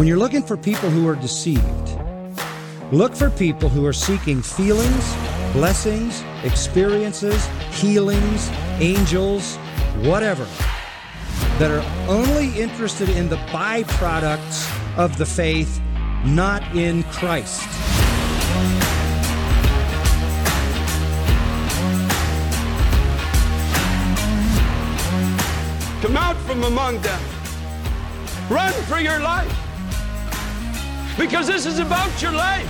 When you're looking for people who are deceived, look for people who are seeking feelings, blessings, experiences, healings, angels, whatever, that are only interested in the byproducts of the faith, not in Christ. Come out from among them. Run for your life. Because this is about your life.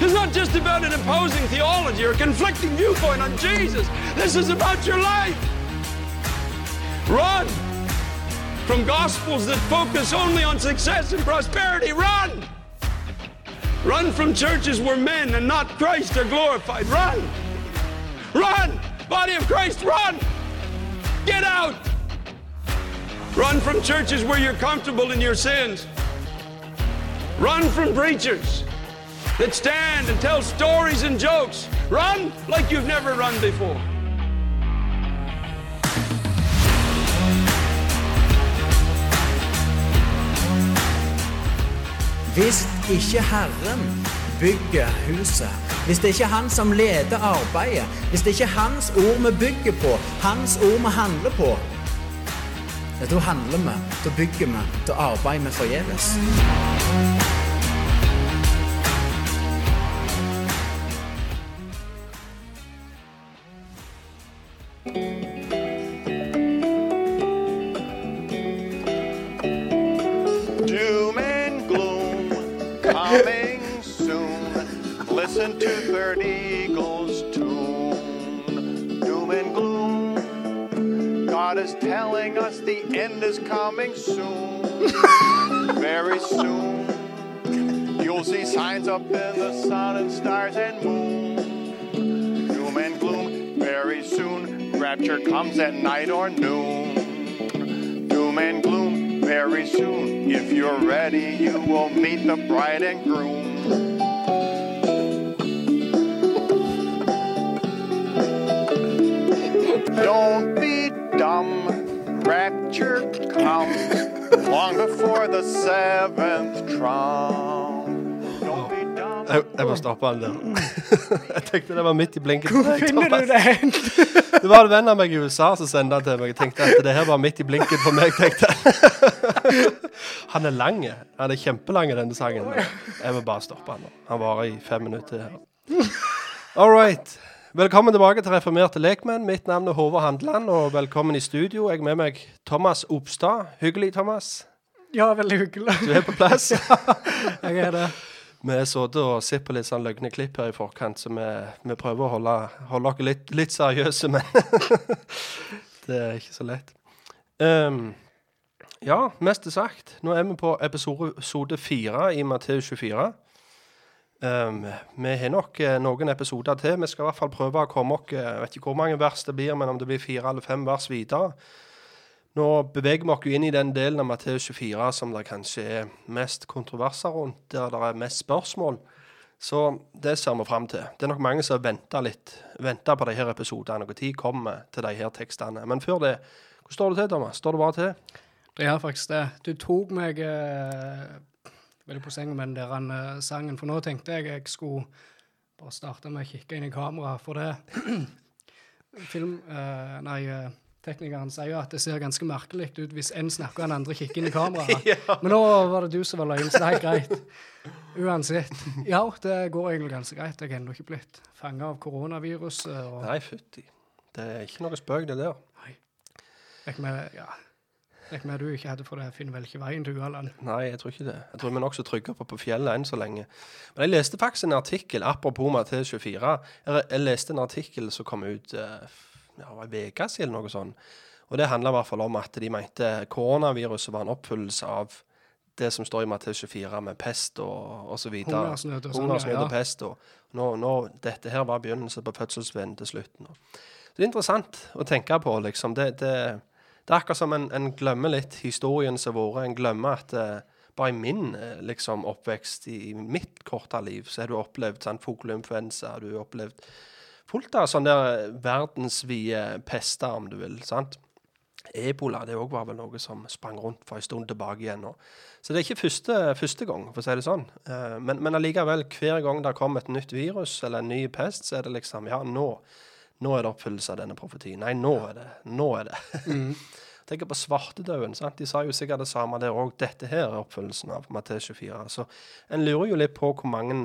It's not just about an opposing theology or a conflicting viewpoint on Jesus. This is about your life. Run from gospels that focus only on success and prosperity. Run. Run from churches where men and not Christ are glorified. Run. Run. Body of Christ, run. Get out. Run from churches where you're comfortable in your sins. Run from preachers that stand and tell stories and jokes. Run like you've never run before. Hvis ikke Herren bygger huset, hvis det ikke er Han som leder arbeidet, hvis det ikke er Hans ord vi bygger på, Hans ord vi handler på, ja, da handler vi, da bygger vi, da arbeider vi forgjeves. Coming soon. Very soon. You'll see signs up in the sun and stars and moon. Doom and gloom. Very soon. Rapture comes at night or noon. Doom and gloom very soon. If you're ready, you will meet the bride and groom. Don't be dumb. Rapture comes long before the seventh trump. Don't be dumb. Jeg, jeg må stoppe den der. jeg tenkte det var midt i blinken. Hvor finner du det hen? Det var en venn av meg i USA som sendte den til meg. Jeg tenkte at det her var midt i blinken for meg. tenkte jeg. Han er lang. Han er kjempelang, denne sangen. Jeg må bare stoppe han nå. Han varer i fem minutter. her. All right. Velkommen tilbake til Reformerte lekmenn. Mitt navn er Håvard Handeland, og velkommen i studio. Jeg er med meg Thomas Opstad. Hyggelig, Thomas. Ja, veldig hyggelig. Du er på plass. Jeg er det. Vi har sittet og sett på litt sånn løgne klipp her i forkant, så vi, vi prøver å holde, holde dere litt, litt seriøse, men det er ikke så lett. Um, ja, mest sagt, nå er vi på episode fire i Matteus 24. Ehm, vi har nok eh, noen episoder til. Vi skal i hvert fall prøve å komme oss Jeg vet ikke hvor mange vers det blir, men om det blir fire eller fem vers videre. Nå beveger vi oss inn i den delen av Matteus 24 som det kanskje er mest kontroverser rundt, der det er mest spørsmål. Så det ser vi fram til. Det er nok mange som venter litt, venter på de her episodene. Når kommer til de her tekstene. Men før det, hvordan står det til, Thomas? Står det bra til? Det er faktisk det. Du tok meg eh, veldig på senga med den der han, sangen, for nå tenkte jeg jeg skulle bare starte med å kikke inn i kamera, for det Film... uh, nei, eh, teknikeren sier jo at det ser ganske merkelig ut hvis en snakker og den andre kikker inn i kameraet. Men nå var det du som var løgn, så det er helt greit. Uansett. Ja, det går egentlig ganske greit. Jeg er ennå ikke blitt fanga av koronaviruset. og... Nei, fytti. Det er ikke noe spøk, det der. Regner med, ja. Regner med du ikke hadde, for det finner vel ikke veien til Ualand. Nei, jeg tror ikke det. Jeg tror vi er nokså trygge på på fjellet enn så lenge. Men jeg leste faktisk en artikkel, apropos Matteus 24. Jeg, leste en artikkel som kom ut eh, ja, var en uke siden, eller noe sånt. Og det handla i hvert fall om at de mente koronaviruset var en oppfyllelse av det som står i Matteus 24 med pest og osv. Hungersnød og sånn, ja. og pest. Og nå, nå, dette her var begynnelsen på fødselsvennen til slutten. Så det er interessant å tenke på, liksom. Det, det, det er akkurat som en, en glemmer litt historien som har vært. En glemmer at uh, bare i min eh, liksom, oppvekst, i mitt korte liv, så har du opplevd sånn, fugleinfluensa, du har opplevd fullt av sånne der verdensvide pester, om du vil. sant? ebola det var vel noe som sprang rundt for en stund tilbake igjen. nå. Så det er ikke første, første gang, for å si det sånn. Eh, men, men allikevel, hver gang det kommer et nytt virus eller en ny pest, så er det liksom Ja, nå, nå er det oppfyllelse av denne profetien. Nei, nå er det. Nå er det. Tenk på svartedauden. sant? De sa jo sikkert det samme der òg. Dette her er oppfyllelsen av Matteus 24. Så en lurer jo litt på hvor mange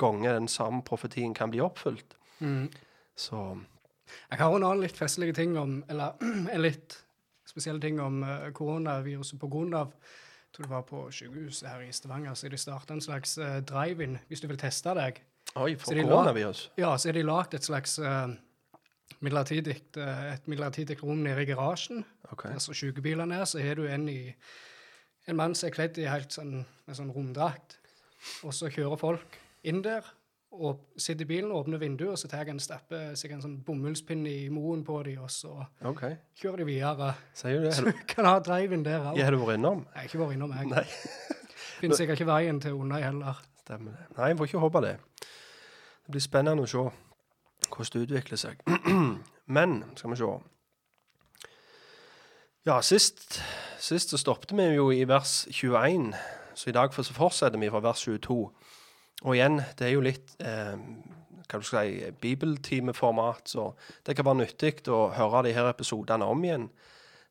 ganger den samme profetien kan bli oppfylt. Så Jeg har en annen litt festlig ting om Eller en litt spesiell ting om eh, koronaviruset på grunn av jeg tror det var på sykehuset her i Stavanger, så de starta en slags eh, drive-in hvis du vil teste deg. Oi, for koronavirus. Ja, så er de lagd et slags eh, midlertidig, eh, et midlertidig rom nede i garasjen. Okay. Der så sykebilene er. Så har du en, i, en mann som er kledd i helt sånn, med sånn romdrakt. Og så kjører folk inn der og sitter i bilen, åpner vinduet, og så tar en steppe seg en sånn bomullspinne i moen på dem, og så okay. kjører de videre. Sier du det? Så du kan ha drive-in der òg. har du vært innom? Jeg har ikke vært innom, jeg. Nei. Finner sikkert ikke veien til Undøy heller. Stemmer det. Nei, jeg får ikke håpe det. Det blir spennende å se hvordan det utvikler seg. Men skal vi se Ja, sist, sist så stoppet vi jo i vers 21, så i dag så fortsetter vi fra vers 22. Og igjen, det er jo litt eh, hva du skal si, bibeltimeformat, så det kan være nyttig å høre de her episodene om igjen.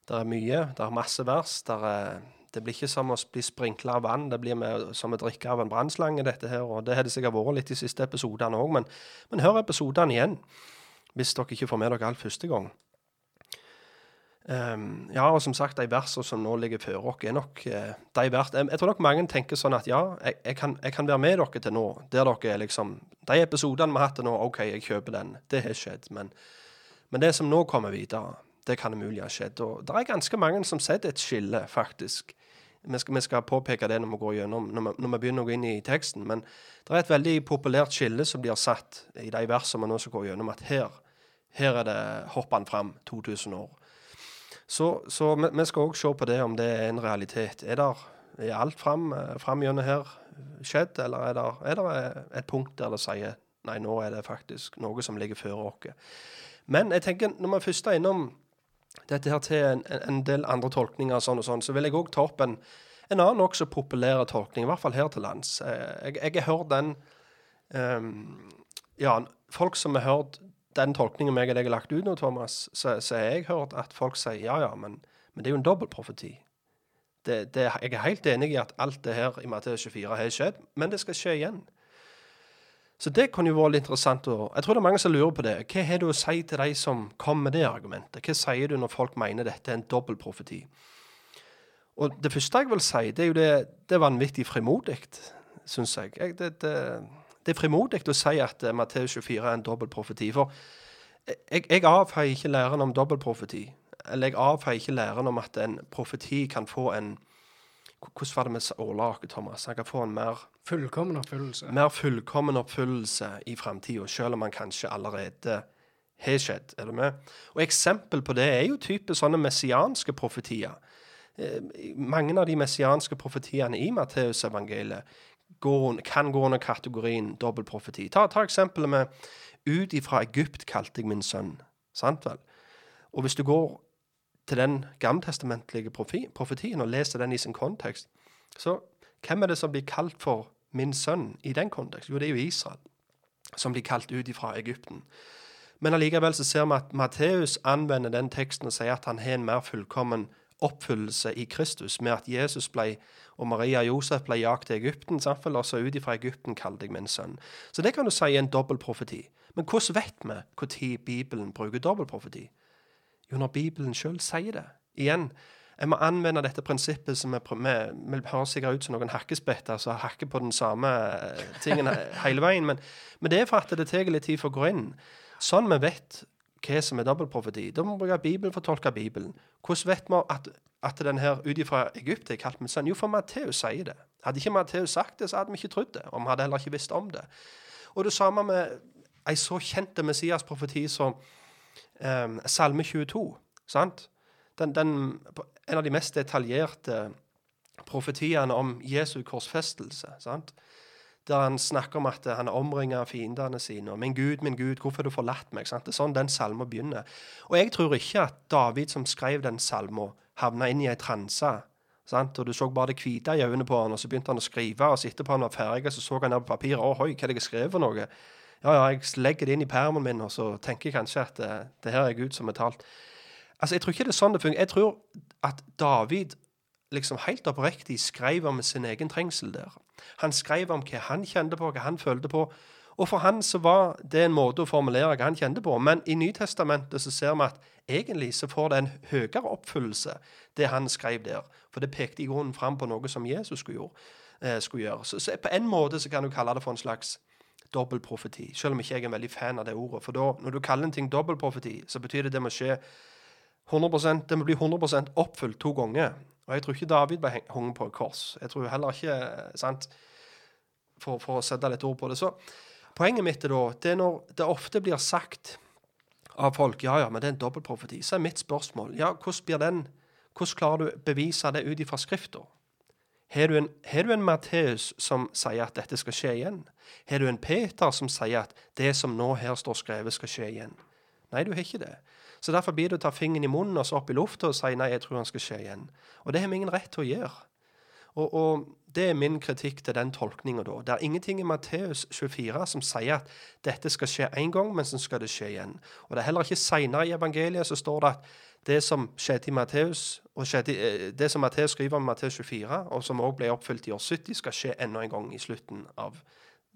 Det er mye, det er masse vers. Der er, det blir ikke som å bli sprinkla av vann, det blir med, som å drikke av en brannslange, dette her. Og det har det sikkert vært litt de siste episodene òg, men, men hør episodene igjen. Hvis dere ikke får med dere alt første gang. Um, ja, og som sagt, de versene som nå ligger før dere, er nok eh, de verdt. Jeg, jeg tror nok mange tenker sånn at ja, jeg, jeg, kan, jeg kan være med dere til nå. Der dere er liksom De episodene vi har hatt til nå, OK, jeg kjøper den. Det har skjedd. Men, men det som nå kommer videre, det kan umulig ha skjedd. Og det er ganske mange som setter et skille, faktisk. Vi skal, vi skal påpeke det når vi går gjennom, når vi, når vi begynner å gå inn i teksten. Men det er et veldig populært skille som blir satt i de versene vi nå skal gå gjennom, at her, her er det hopper fram 2000 år. Så, så vi, vi skal òg se på det om det er en realitet. Er, der, er alt fram, eh, fram gjennom her skjedd, eller er det, er det et punkt der det sier nei, nå er det faktisk noe som ligger før oss? Men jeg tenker, når vi først er innom dette her til en, en- del andre tolkninger, og sånn og sånn, så vil jeg òg ta opp en, en annen nokså populær tolkning, i hvert fall her til lands. Eh, Jeg, jeg har hørt den um, Ja, folk som har hørt den tolkningen meg og deg har lagt ut nå, Thomas, så, har jeg hørt at folk sier ja, ja, men, men det er jo en dobbeltprofeti. Det, jeg er helt enig i at alt det her i Matteus 24 har skjedd, men det skal skje igjen. Så det kan jo være litt interessant. å- Jeg tror det er mange som lurer på det. Hva har du å si til de som kommer med det argumentet? Hva sier du når folk mener dette er en dobbeltprofeti? Og det første jeg vil si, det er jo det, det er vanvittig frimodig, syns jeg. det, det, det er frimodig å si at eh, Matteus 24 er en dobbeltprofeti. For jeg, jeg avfeier ikke læren om dobbeltprofeti. Eller jeg avfeier ikke læren om at en profeti kan få en Hvordan var det med årlaget, Thomas? Han kan få en mer Fullkommen oppfyllelse. mer fullkommen oppfyllelse i framtida, selv om man kanskje allerede har skjedd. Er du med? Og Eksempel på det er jo type sånne messianske profetier. Eh, mange av de messianske profetiene i Matteusevangeliet kan gå under kategorien dobbeltprofeti. Ta, ta eksempelet med 'Ut ifra Egypt kalte jeg min sønn'. Sant vel? Og hvis du går til den gammeltestamentlige profetien og leser den i sin kontekst, så hvem er det som blir kalt for min sønn i den kontekst? Jo, det er jo Israel, som blir kalt ut fra Egypten. Men allikevel så ser vi at Matteus anvender den teksten og sier at han har en mer fullkommen oppfyllelse i Kristus, med at Jesus ble, og Maria og Josef ble jagt til Egypten, Samtidig også og ut fra Egypten kalte jeg min sønn. Så det kan du si er en dobbeltprofeti. Men hvordan vet vi når Bibelen bruker dobbeltprofeti? Jo, når Bibelen sjøl sier det. Igjen, jeg må anvende dette prinsippet som vi, høres sikkert ut som noen hakkespetter som hakker på den samme eh, tingen hele veien, men, men det er for at det tar litt tid for å gå inn. Sånn vi vet hva som er dobbeltprofeti. Da må vi bruke Bibelen for å tolke Bibelen. Hvordan vet vi at, at den her ut ifra Egypt er kalt sønn? Jo, for Matteus sier det. Hadde ikke Matteus sagt det, så hadde vi ikke trodd det. Og vi hadde heller ikke visst om det. Og det samme med ei så kjente Messias-profeti som um, Salme 22. sant? Den, den, en av de mest detaljerte profetiene om Jesu korsfestelse. sant? Der han snakker om at han er omringet av fiendene sine. og 'Min Gud, min Gud, hvorfor har du forlatt meg?' Sant? Det er sånn den salmen begynner. Og jeg tror ikke at David, som skrev den salmen, havna inn i ei transe. Sant? Og Du så bare det hvite i øynene på han, og så begynte han å skrive. og så Etterpå han var ferdig, så så han ned på papiret. 'Å, hoi, hva er det jeg skrev for noe?' Ja, ja, jeg legger det inn i permen min, og så tenker jeg kanskje at det, det her er Gud som har talt. Altså, Jeg tror ikke det er sånn det fungerer. Jeg tror at David liksom helt oppriktig skrev om sin egen trengsel der. Han skrev om hva han kjente på, hva han følte på. Og for han så var det en måte å formulere hva han kjente på. Men i Nytestamentet så ser vi at egentlig så får det en høyere oppfyllelse, det han skrev der. For det pekte i grunnen fram på noe som Jesus skulle gjøre. Eh. Så, så på en måte så kan du kalle det for en slags dobbeltprofeti. Selv om ikke jeg er en veldig fan av det ordet. For da, når du kaller en ting dobbeltprofeti, så betyr det det må skje 100%, det må bli 100 oppfylt to ganger. Og jeg tror ikke David ble heng- hengt på et kors. Jeg tror heller ikke sant, for, for å sette litt ord på det. Så poenget mitt er da det er når det ofte blir sagt av folk ja, ja, men det er en dobbeltprofeti, så er mitt spørsmål ja, hvordan blir den hvordan klarer du å bevise det ut ifra Skrifta? Har du en, har du en Matteus som sier at dette skal skje igjen? Har du en Peter som sier at det som nå her står skrevet, skal skje igjen? Nei, du har ikke det. Så derfor blir det å ta fingeren i munnen og så opp i lufta og si nei, jeg tror han skal skje igjen. Og det har vi ingen rett til å gjøre. Og, og det er min kritikk til den tolkninga da. Det er ingenting i Matteus 24 som sier at dette skal skje én gang, men så skal det skje igjen. Og det er heller ikke seinere i evangeliet så står det at det som skjedde i Matteus, og skjedde, eh, det som Matteus skriver om Matteus 24, og som også ble oppfylt i år 70, skal skje enda en gang i slutten av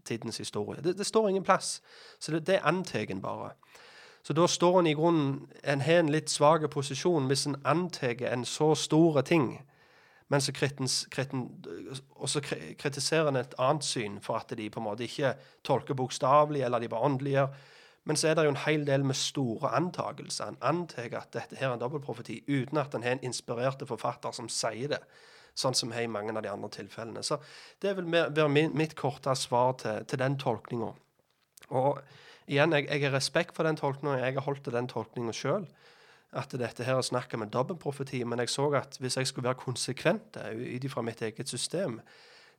tidens historie. Det, det står ingen plass. Så det, det er antar bare. Så da står en i grunnen En har en litt svak posisjon hvis en antar en så store ting. Men så, kritiserer en et annet syn for at de på en måte ikke tolker bokstavelig, eller de bare åndeliggjør. Men så er det jo en hel del med store antakelser. En antar at dette her er en dobbeltprofeti uten at en har en inspirerte forfatter som sier det. Sånn som har i mange av de andre tilfellene. Så det vil være mitt korte svar til, til den tolkninga. Og igjen, jeg, jeg har respekt for den tolkninga. Jeg har holdt til den tolkninga sjøl. At dette her er snakk om en dobbeltprofeti. Men jeg så at hvis jeg skulle være konsekvent ut ifra mitt eget system,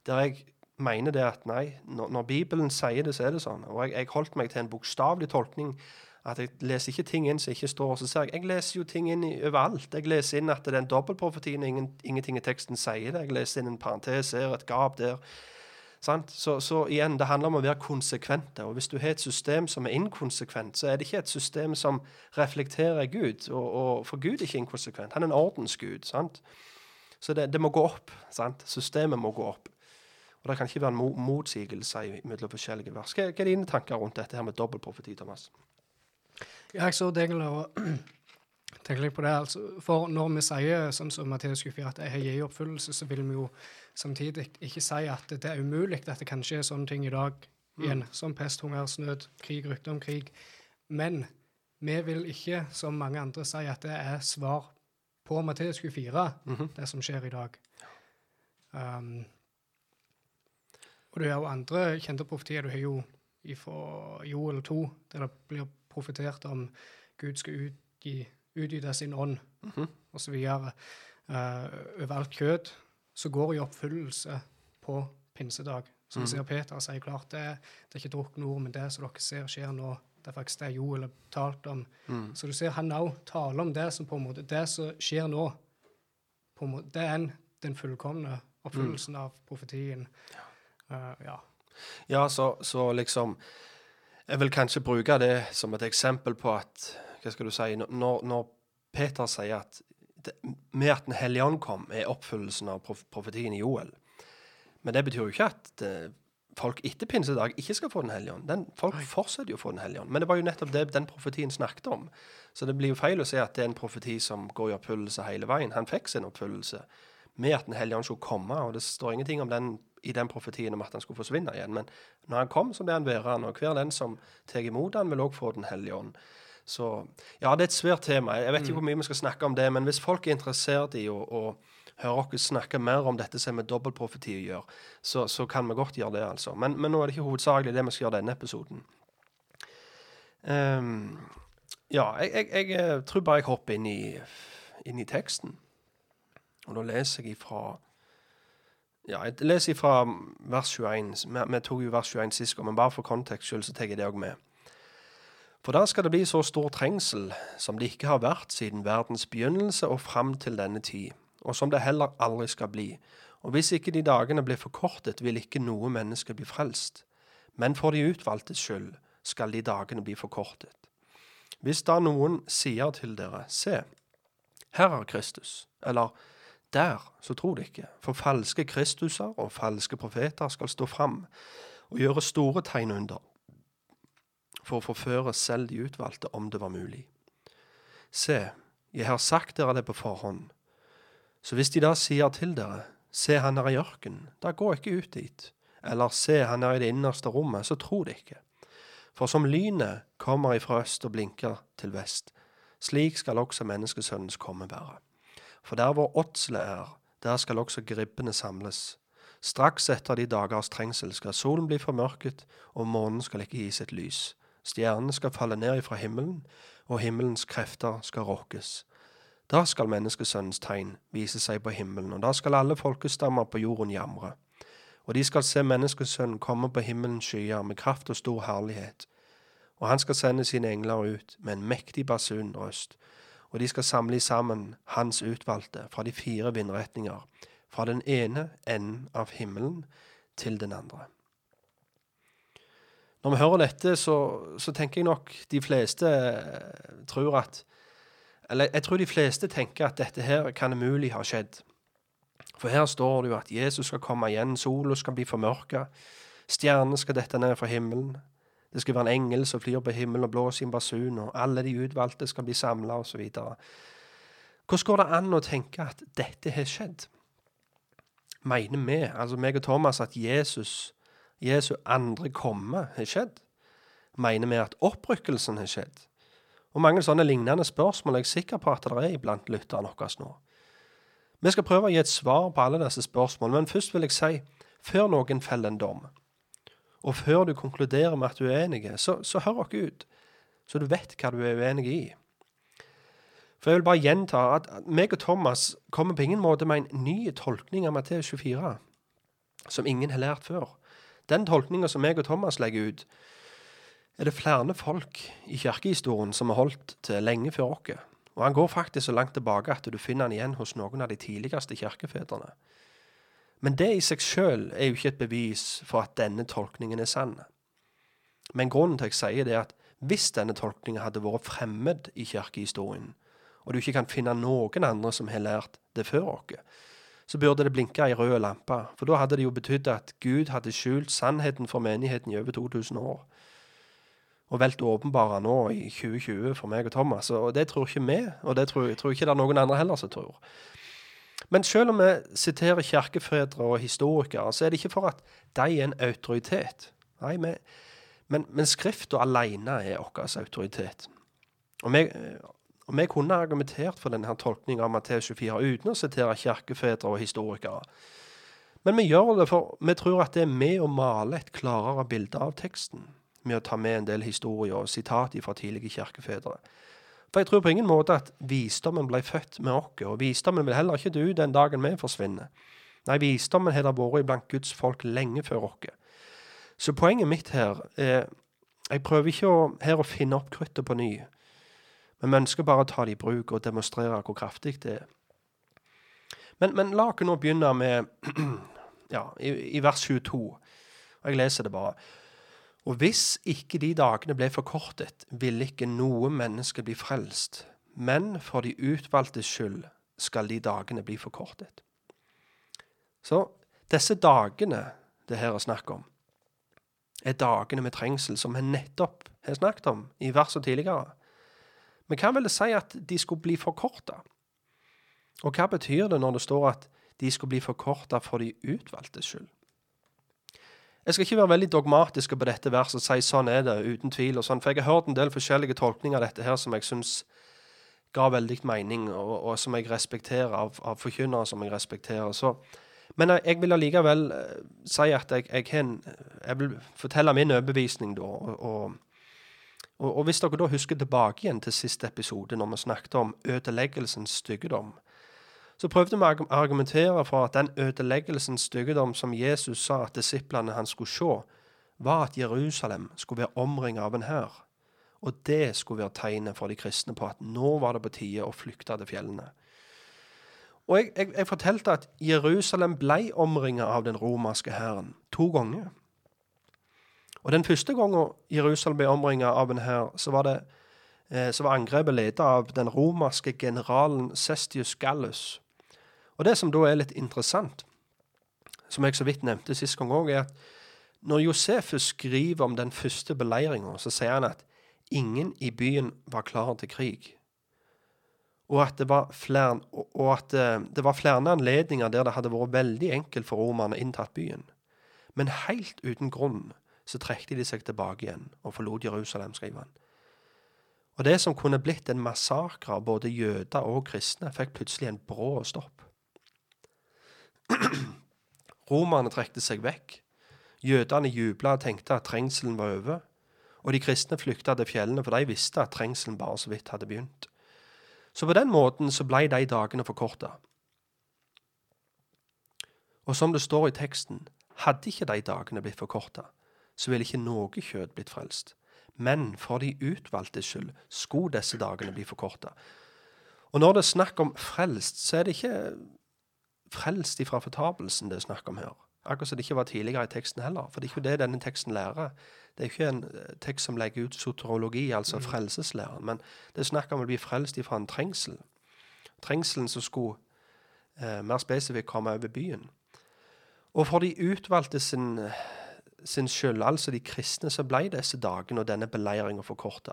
der jeg mener det at nei, når, når Bibelen sier det, så er det sånn. Og jeg, jeg holdt meg til en bokstavelig tolkning. At jeg leser ikke ting inn som ikke står. og Så ser jeg, jeg leser jo ting inn i, overalt. Jeg leser inn at det er en dobbeltprofeti når ingen, ingenting i teksten sier det. Jeg leser inn en parentes her, et gap der. Så, så igjen, det handler om å være konsekvente. Og hvis du har et system som er inkonsekvent, så er det ikke et system som reflekterer Gud. Og, og, for Gud er ikke inkonsekvent. Han er en ordensgud. Sant? Så det, det må gå opp. Sant? Systemet må gå opp. Og det kan ikke være en motsigelse mellom forskjellige vers. Hva, hva er dine tanker rundt dette her med dobbeltprofeti, Thomas? Ja, jeg så egentlig og tenker litt på det. Altså, for når vi sier sånn som Matteus 24 at jeg gitt oppfyllelse, så vil vi jo samtidig ikke si at det er umulig at det kan skje sånne ting i dag igjen. Som pest, hungersnød, krig, rykte om krig. Men vi vil ikke, som mange andre, si at det er svar på Matteus 24, det som skjer i dag. Um, og det er jo andre kjente profetier. Du har jo fra Joel 2, der det blir profetert om Gud skal utgi, utgyte sin ånd, osv. Uh, over alt kjøtt, så går i oppfyllelse på pinsedag. Som mm. ser Peter sier klart, det, det er ikke drukne ord, men det som dere ser skjer nå, det er faktisk det Joel har talt om. Så du ser han òg taler om det som på en måte, det som skjer nå, måte, det er en, den fullkomne oppfyllelsen av profetien. Uh, ja. Ja, så, så liksom Jeg vil kanskje bruke det som et eksempel på at Hva skal du si Når, når Peter sier at med at Den hellige ånd kom, er oppfyllelsen av prof profetien i Joel. Men det betyr jo ikke at eh, folk etter pinsedag ikke skal få Den hellige ånd. Den, folk fortsetter jo å få Den hellige ånd. Men det var jo nettopp det den profetien snakket om. Så det blir jo feil å si at det er en profeti som går i oppfyllelse hele veien. Han fikk sin oppfyllelse med at Den hellige ånd skulle komme, og det står ingenting om den i den profetien om at han skulle forsvinne igjen. Men når han kom, så ble han værende, og hver den som tar imot han vil også få Den hellige ånd. Så ja, det er et svært tema. Jeg vet ikke hvor mye vi skal snakke om det, men hvis folk er interessert i å, å høre oss snakke mer om dette som med dobbeltprofeti å gjøre, så, så kan vi godt gjøre det, altså. Men, men nå er det ikke hovedsakelig det vi skal gjøre denne episoden. Um, ja, jeg, jeg, jeg eh, tror bare jeg hopper inn i, inn i teksten. Og da leser jeg ifra ja, jeg leser fra vers 21. Vi, vi tok jo vers 21 sist gang, men bare for kontekst skyld så tar jeg det òg med. For da skal det bli så stor trengsel som det ikke har vært siden verdens begynnelse og fram til denne tid, og som det heller aldri skal bli. Og hvis ikke de dagene blir forkortet, vil ikke noe menneske bli frelst. Men for de utvalgtes skyld skal de dagene bli forkortet. Hvis da noen sier til dere, se, her er Kristus, eller der, så tro det ikke, for falske Kristuser og falske profeter skal stå fram og gjøre store tegn under, for å forføre selv de utvalgte, om det var mulig. Se, jeg har sagt dere det på forhånd. Så hvis de da sier til dere, se han er i ørkenen, da gå ikke ut dit, eller se han er i det innerste rommet, så tro det ikke. For som lynet kommer ifra øst og blinker til vest, slik skal også menneskesønnens komme være. For der hvor åtselet er, der skal også gribbene samles. Straks etter de dagers trengsel skal solen bli formørket, og månen skal ikke gi sitt lys. Stjernene skal falle ned ifra himmelen, og himmelens krefter skal råkes. Da skal menneskesønnens tegn vise seg på himmelen, og da skal alle folkestammer på jorden jamre. Og de skal se menneskesønnen komme på himmelens skyer med kraft og stor herlighet. Og han skal sende sine engler ut med en mektig basunrøst, og de skal samle sammen hans utvalgte fra de fire vindretninger, fra den ene enden av himmelen til den andre. Når vi hører dette, så, så tenker jeg nok de fleste eh, tror at Eller jeg tror de fleste tenker at dette her kan umulig ha skjedd. For her står det jo at Jesus skal komme igjen, sola skal bli formørka, stjernene skal dette ned fra himmelen. Det skal være en engel som flyr på himmelen og blåser i en basun, og alle de utvalgte skal bli samla, osv. Hvordan går det an å tenke at dette har skjedd? Mener vi, altså meg og Thomas, at Jesus, Jesu andre komme har skjedd? Mener vi at opprykkelsen har skjedd? Og mange sånne lignende spørsmål er jeg sikker på at det er iblant lytterne våre nå. Vi skal prøve å gi et svar på alle disse spørsmålene, men først vil jeg si, før noen feller en dom, og før du konkluderer med at du er uenig, så, så hør dere ut, så du vet hva du er uenig i. For jeg vil bare gjenta at meg og Thomas kommer på ingen måte med en ny tolkning av Matteus 24, som ingen har lært før. Den tolkninga som jeg og Thomas legger ut, er det flere folk i kirkehistorien som har holdt til lenge før oss. Og han går faktisk så langt tilbake at du finner han igjen hos noen av de tidligste kirkefedrene. Men det i seg sjøl er jo ikke et bevis for at denne tolkningen er sann. Men grunnen til at jeg sier det, er at hvis denne tolkningen hadde vært fremmed i kirkehistorien, og du ikke kan finne noen andre som har lært det før oss, så burde det blinke ei rød lampe, for da hadde det jo betydd at Gud hadde skjult sannheten for menigheten i over 2000 år. Og velt åpenbare nå i 2020 for meg og Thomas. Og det tror ikke vi, og det tror, tror ikke det er noen andre heller som tror. Men selv om vi siterer kirkefedre og historikere, så er det ikke for at de er en autoritet. Nei, vi, men, men Skrifta alene er vår autoritet. Og vi, og vi kunne argumentert for denne tolkninga av Matteus 24 uten å sitere kirkefedre og historikere. Men vi gjør det for vi tror at det er med å male et klarere bilde av teksten, med å ta med en del historier og sitat fra tidlige kirkefedre. For jeg tror på ingen måte at visdommen ble født med oss, og visdommen vil heller ikke dø den dagen vi forsvinner. Nei, visdommen har det vært blant Guds folk lenge før oss. Så poenget mitt her er Jeg prøver ikke å, her å finne opp kruttet på ny, men vi ønsker bare å ta det i bruk og demonstrere hvor kraftig det er. Men, men la oss nå begynne med ja, i, i vers 22. Og jeg leser det bare. Og hvis ikke de dagene ble forkortet, ville ikke noe menneske bli frelst, men for de utvalgtes skyld skal de dagene bli forkortet. Så disse dagene det her er snakk om, er dagene med trengsel som vi nettopp har snakket om i verset tidligere. Vi vil det si at de skulle bli forkorta. Og hva betyr det når det står at de skulle bli forkorta for de utvalgtes skyld? Jeg skal ikke være veldig dogmatisk på dette verset og si sånn er det, uten tvil. og sånn, For jeg har hørt en del forskjellige tolkninger av dette her som jeg syns ga veldig mening, og, og som jeg respekterer av, av forkynnere som jeg respekterer. Så, men jeg, vil allikevel uh, si at jeg, jeg, jeg, vil fortelle min overbevisning da. Og, og, og, hvis dere da husker tilbake igjen til siste episode, når vi snakket om ødeleggelsens styggedom, så prøvde vi å argumentere for at den ødeleggelsens styggedom som Jesus sa at disiplene han skulle se, var at Jerusalem skulle være omringet av en hær. Og det skulle være tegnet for de kristne på at nå var det på tide å flykte til fjellene. Og jeg, jeg, jeg fortalte at Jerusalem ble omringet av den romerske hæren to ganger. Og Den første gangen Jerusalem ble omringet av en hær, så var det eh, var angrepet ledet av den romerske generalen Cestius Gallus. Og Det som da er litt interessant, som jeg så vidt nevnte sist gang òg, er at når Josefus skriver om den første beleiringa, så sier han at ingen i byen var klar til krig. Og at det var flere, og at eh, det var flere anledninger der det hadde vært veldig enkelt for romerne inntatt byen. Men helt uten grunn så trekte de seg tilbake igjen og forlot Jerusalem, skriver han. Og det som kunne blitt en massakre av både jøder og kristne, fikk plutselig en brå stopp. Romerne trekte seg vekk. Jødene jubla og tenkte at trengselen var over. Og de kristne flykta til fjellene, for de visste at trengselen bare så vidt hadde begynt. Så på den måten så ble de dagene forkorta. Og som det står i teksten, hadde ikke de dagene blitt forkorta, så ville ikke noe kjøtt blitt frelst. Men for de utvalgtes skyld skulle disse dagene bli forkorta. Og når det er snakk om frelst, så er det ikke frelst ifra fortapelsen det er snakk om her. Akkurat som det ikke var tidligere i teksten heller. For det er ikke det denne teksten lærer. Det er ikke en eh, tekst som legger ut soterologi, altså mm. frelseslæren. Men det er snakk om å bli frelst ifra en trengsel. Trengselen som skulle eh, mer spesifikt komme over byen. Og for de utvalgte sin sin skyld, altså de kristne, så ble disse dagene og denne beleiringa forkorta.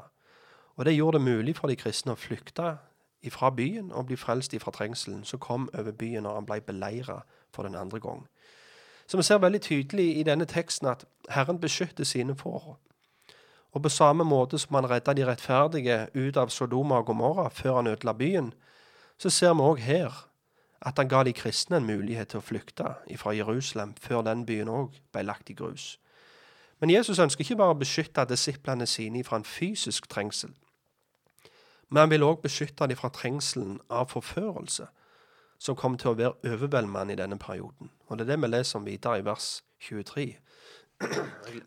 Og det gjorde det mulig for de kristne å flykte ifra byen og bli frelst ifra trengselen som kom over byen når han ble beleira for den andre gang. Så vi ser veldig tydelig i denne teksten at Herren beskytter sine får. Og på samme måte som han redda de rettferdige ut av Sodoma og Gomorra før han ødela byen, så ser vi òg her at han ga de kristne en mulighet til å flykte fra Jerusalem før den byen òg ble lagt i grus. Men Jesus ønsker ikke bare å beskytte disiplene sine fra en fysisk trengsel, men han vil òg beskytte dem fra trengselen av forførelse, som kommer til å være overveldende i denne perioden. Og Det er det vi leser om videre i vers 23.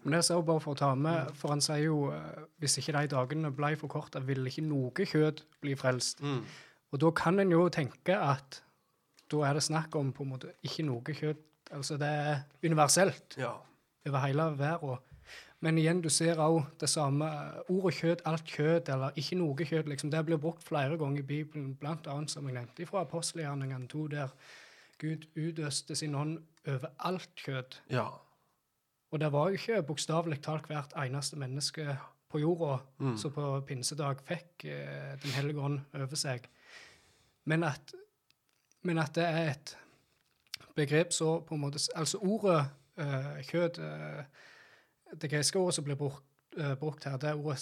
Men det er bare for å ta med, for Han sier jo eh, hvis ikke de dagene ble forkorta, vil ikke noe kjøtt bli frelst. Mm. Og da kan en jo tenke at da er det snakk om på en måte ikke noe kjøtt Altså det er universelt ja. over hele verden. Men igjen, du ser òg det samme ordet kjøtt, alt kjøtt, eller ikke noe kjøtt. Liksom, det blir brukt flere ganger i Bibelen, annet som jeg nevnte fra apostelgjerningene 2, der Gud utøste sin ånd over alt kjøtt. Ja. Og det var jo ikke bokstavelig talt hvert eneste menneske på jorda mm. som på pinsedag fikk eh, Den hellige ånd over seg. Men at men at det er et begrep så på en måte Altså ordet uh, kjøtt uh, Det greske ordet som blir brukt, uh, brukt her, det er ordet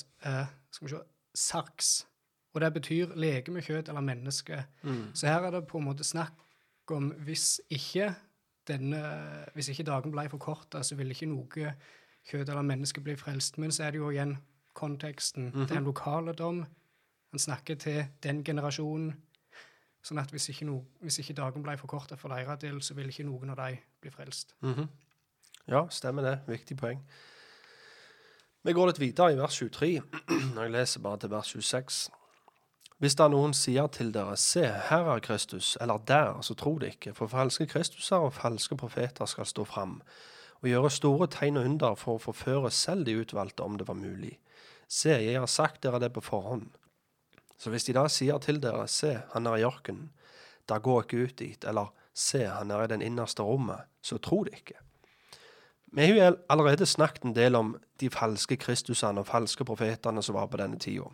skal vi se, sarks. Og det betyr lege med kjøtt eller menneske. Mm. Så her er det på en måte snakk om hvis ikke denne, hvis ikke dagen ble forkorta, så ville ikke noe kjøtt eller menneske bli frelst. Men så er det jo igjen konteksten. Mm -hmm. Det er en lokale dom. Han snakker til den generasjonen Sånn at hvis ikke, no, hvis ikke dagen ble for kort for deres del, så vil ikke noen av dem bli frelst. Mm -hmm. Ja, stemmer det. Viktig poeng. Vi går litt videre i vers 23, når jeg leser bare til vers 26. Hvis da noen sier til dere, se, her er Kristus, eller der, så tro det ikke, for falske Kristuser og falske profeter skal stå fram og gjøre store tegn og under for å forføre selv de utvalgte, om det var mulig. Se, jeg har sagt dere det på forhånd. Så hvis de da sier til dere, se, han er i ørkenen, da gå ikke ut dit, eller se, han er i den innerste rommet, så tro det ikke. Vi har jo allerede snakket en del om de falske kristusene og falske profetene som var på denne tida.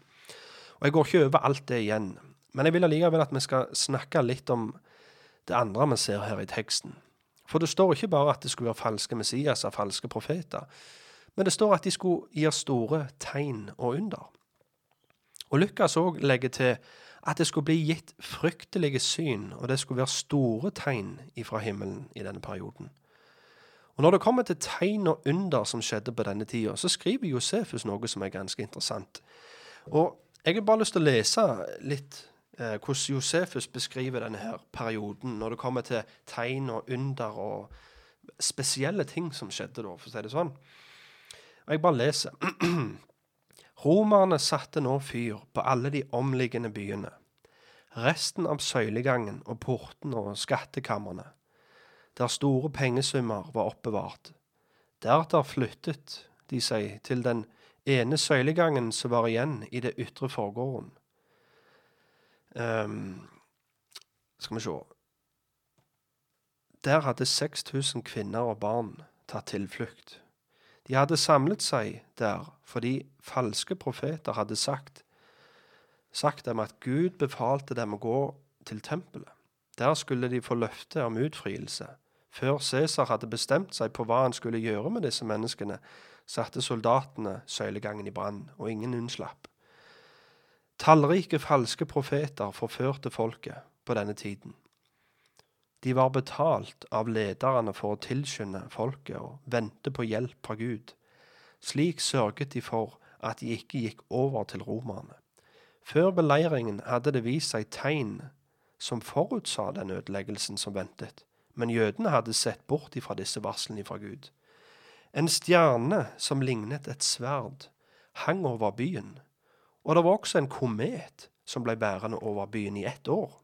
Og jeg går ikke over alt det igjen, men jeg vil allikevel at vi skal snakke litt om det andre vi ser her i teksten. For det står ikke bare at det skulle være falske Messias og falske profeter, men det står at de skulle gi store tegn og under. Og Lukas òg legger til at det skulle bli gitt fryktelige syn, og det skulle være store tegn ifra himmelen i denne perioden. Og Når det kommer til tegn og under som skjedde på denne tida, så skriver Josefus noe som er ganske interessant. Og Jeg har bare lyst til å lese litt eh, hvordan Josefus beskriver denne her perioden når det kommer til tegn og under og spesielle ting som skjedde da, for å si det sånn. Og jeg bare leser. Romerne satte nå fyr på alle de omliggende byene. Resten av søylegangen og portene og skattkamrene, der store pengesummer var oppbevart. Deretter flyttet de seg til den ene søylegangen som var igjen i det ytre forgården. Um, skal vi se Der hadde 6000 kvinner og barn tatt tilflukt. De hadde samlet seg der fordi falske profeter hadde sagt, sagt dem at Gud befalte dem å gå til tempelet. Der skulle de få løfte om utfrielse. Før Cæsar hadde bestemt seg på hva han skulle gjøre med disse menneskene, satte soldatene søylegangen i brann, og ingen unnslapp. Tallrike falske profeter forførte folket på denne tiden. De var betalt av lederne for å tilskynde folket og vente på hjelp fra Gud. Slik sørget de for at de ikke gikk over til romerne. Før beleiringen hadde det vist seg tegn som forutsa den ødeleggelsen som ventet, men jødene hadde sett bort ifra disse varslene fra Gud. En stjerne som lignet et sverd, hang over byen, og det var også en komet som ble bærende over byen i ett år.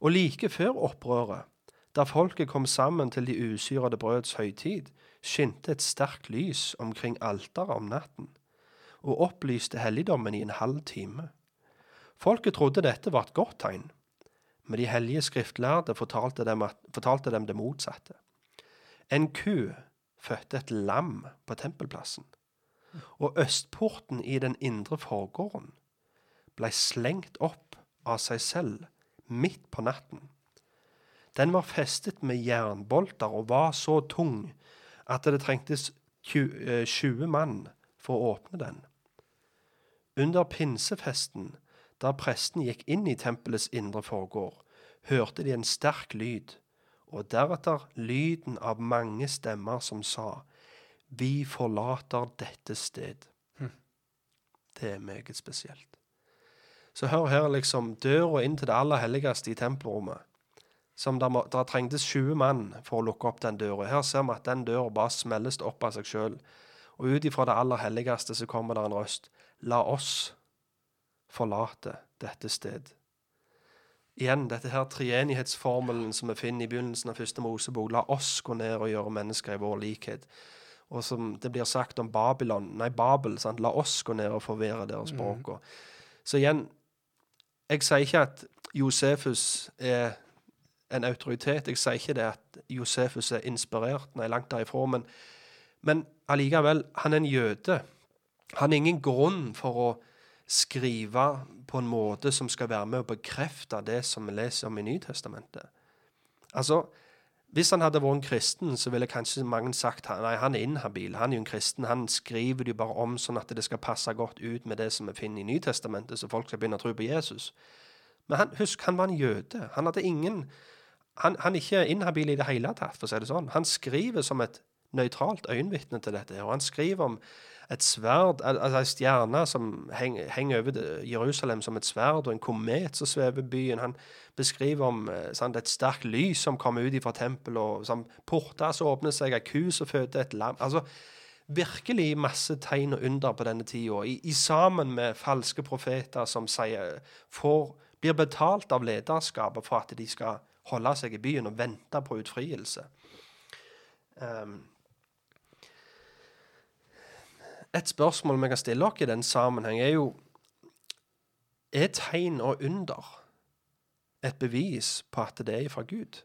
Og like før opprøret, da folket kom sammen til de usyrede brøds høytid, skinte et sterkt lys omkring alteret om natten, og opplyste helligdommen i en halv time. Folket trodde dette var et godt tegn, men de hellige skriftlærde fortalte dem, at, fortalte dem det motsatte. En ku fødte et lam på tempelplassen, og østporten i den indre forgården blei slengt opp av seg selv midt på natten. Den var festet med jernbolter og var så tung at det trengtes 20 eh, mann for å åpne den. Under pinsefesten, da presten gikk inn i tempelets indre forgård, hørte de en sterk lyd, og deretter lyden av mange stemmer som sa, Vi forlater dette sted. Det er meget spesielt. Så hør her liksom døra inn til det aller helligste i tempelrommet. Som der, må, der trengtes 20 mann for å lukke opp den døra. Her ser vi at den døra bare smelles opp av seg sjøl. Og ut ifra det aller helligste så kommer det en røst. La oss forlate dette sted. Igjen dette her treenighetsformelen som vi finner i begynnelsen av første Mosebok. La oss gå ned og gjøre mennesker i vår likhet. Og som det blir sagt om Babylon, nei, Babel. Sant? La oss gå ned og forvirre deres språk. Mm. Så igjen, jeg sier ikke at Josefus er en autoritet. Jeg sier ikke det at Josefus er inspirert. Nei, langt derifra. Men, men allikevel, han er en jøde. Han har ingen grunn for å skrive på en måte som skal være med å bekrefte det som vi leser om i Nytestamentet. Altså, hvis han hadde vært en kristen, så ville kanskje mange sagt nei, han er inhabil. Han er jo en kristen. Han skriver det jo bare om sånn at det skal passe godt ut med det som vi finner i Nytestamentet, så folk skal begynne å tro på Jesus. Men han, husk, han var en jøde. Han hadde ingen Han, han er ikke inhabil i det hele tatt, for å si det sånn. Han skriver som et nøytralt øyenvitne til dette. Og han skriver om et sverd, altså ei stjerne som henger, henger over Jerusalem som et sverd, og en komet som svever byen. Han beskriver om sant, et sterkt lys som kommer ut fra tempelet, og sånn, porter som åpner seg, ei ku som føder et lam. Altså, virkelig masse tegn og under på denne tida, i, i, sammen med falske profeter som sier, får, blir betalt av lederskapet for at de skal holde seg i byen og vente på utfrielse. Um, et spørsmål vi kan stille oss i den sammenheng, er jo Er tegn og under et bevis på at det er fra Gud?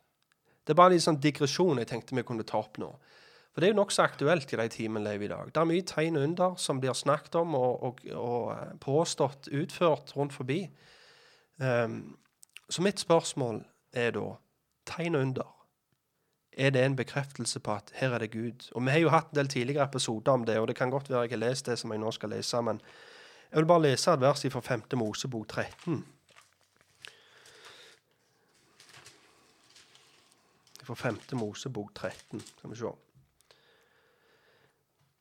Det er bare en sånn digresjon jeg tenkte vi kunne ta opp nå. For det er jo nokså aktuelt i de timene vi lever i dag. Det er mye tegn og under som blir snakket om og, og, og eh, påstått utført rundt forbi. Um, så mitt spørsmål er da tegn og under er det en bekreftelse på at her er det Gud. Og Vi har jo hatt en del tidligere episoder om det, og det kan godt være jeg har lest det som jeg nå skal lese, men jeg vil bare lese et vers fra 5. Mosebok 13. Fra 5. Mosebok 13, skal vi se.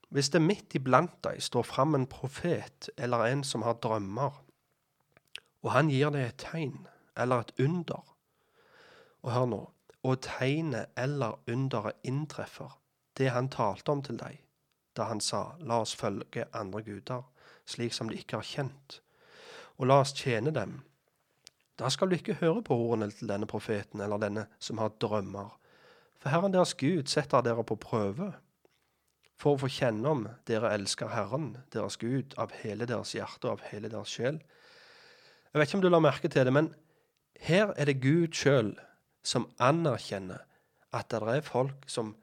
Hvis det midt iblant deg står fram en profet eller en som har drømmer, Og han gir deg et tegn, eller et under. Og hør nå. Og tegnet eller underet inntreffer det han talte om til deg, da han sa, la oss følge andre guder, slik som de ikke har kjent, og la oss tjene dem. Da skal du ikke høre på ordene til denne profeten eller denne som har drømmer, for Herren deres Gud setter dere på prøve, for å få kjenne om dere elsker Herren, deres Gud, av hele deres hjerte og av hele deres sjel. Jeg vet ikke om du la merke til det, men her er det Gud sjøl som anerkjenner at det er folk som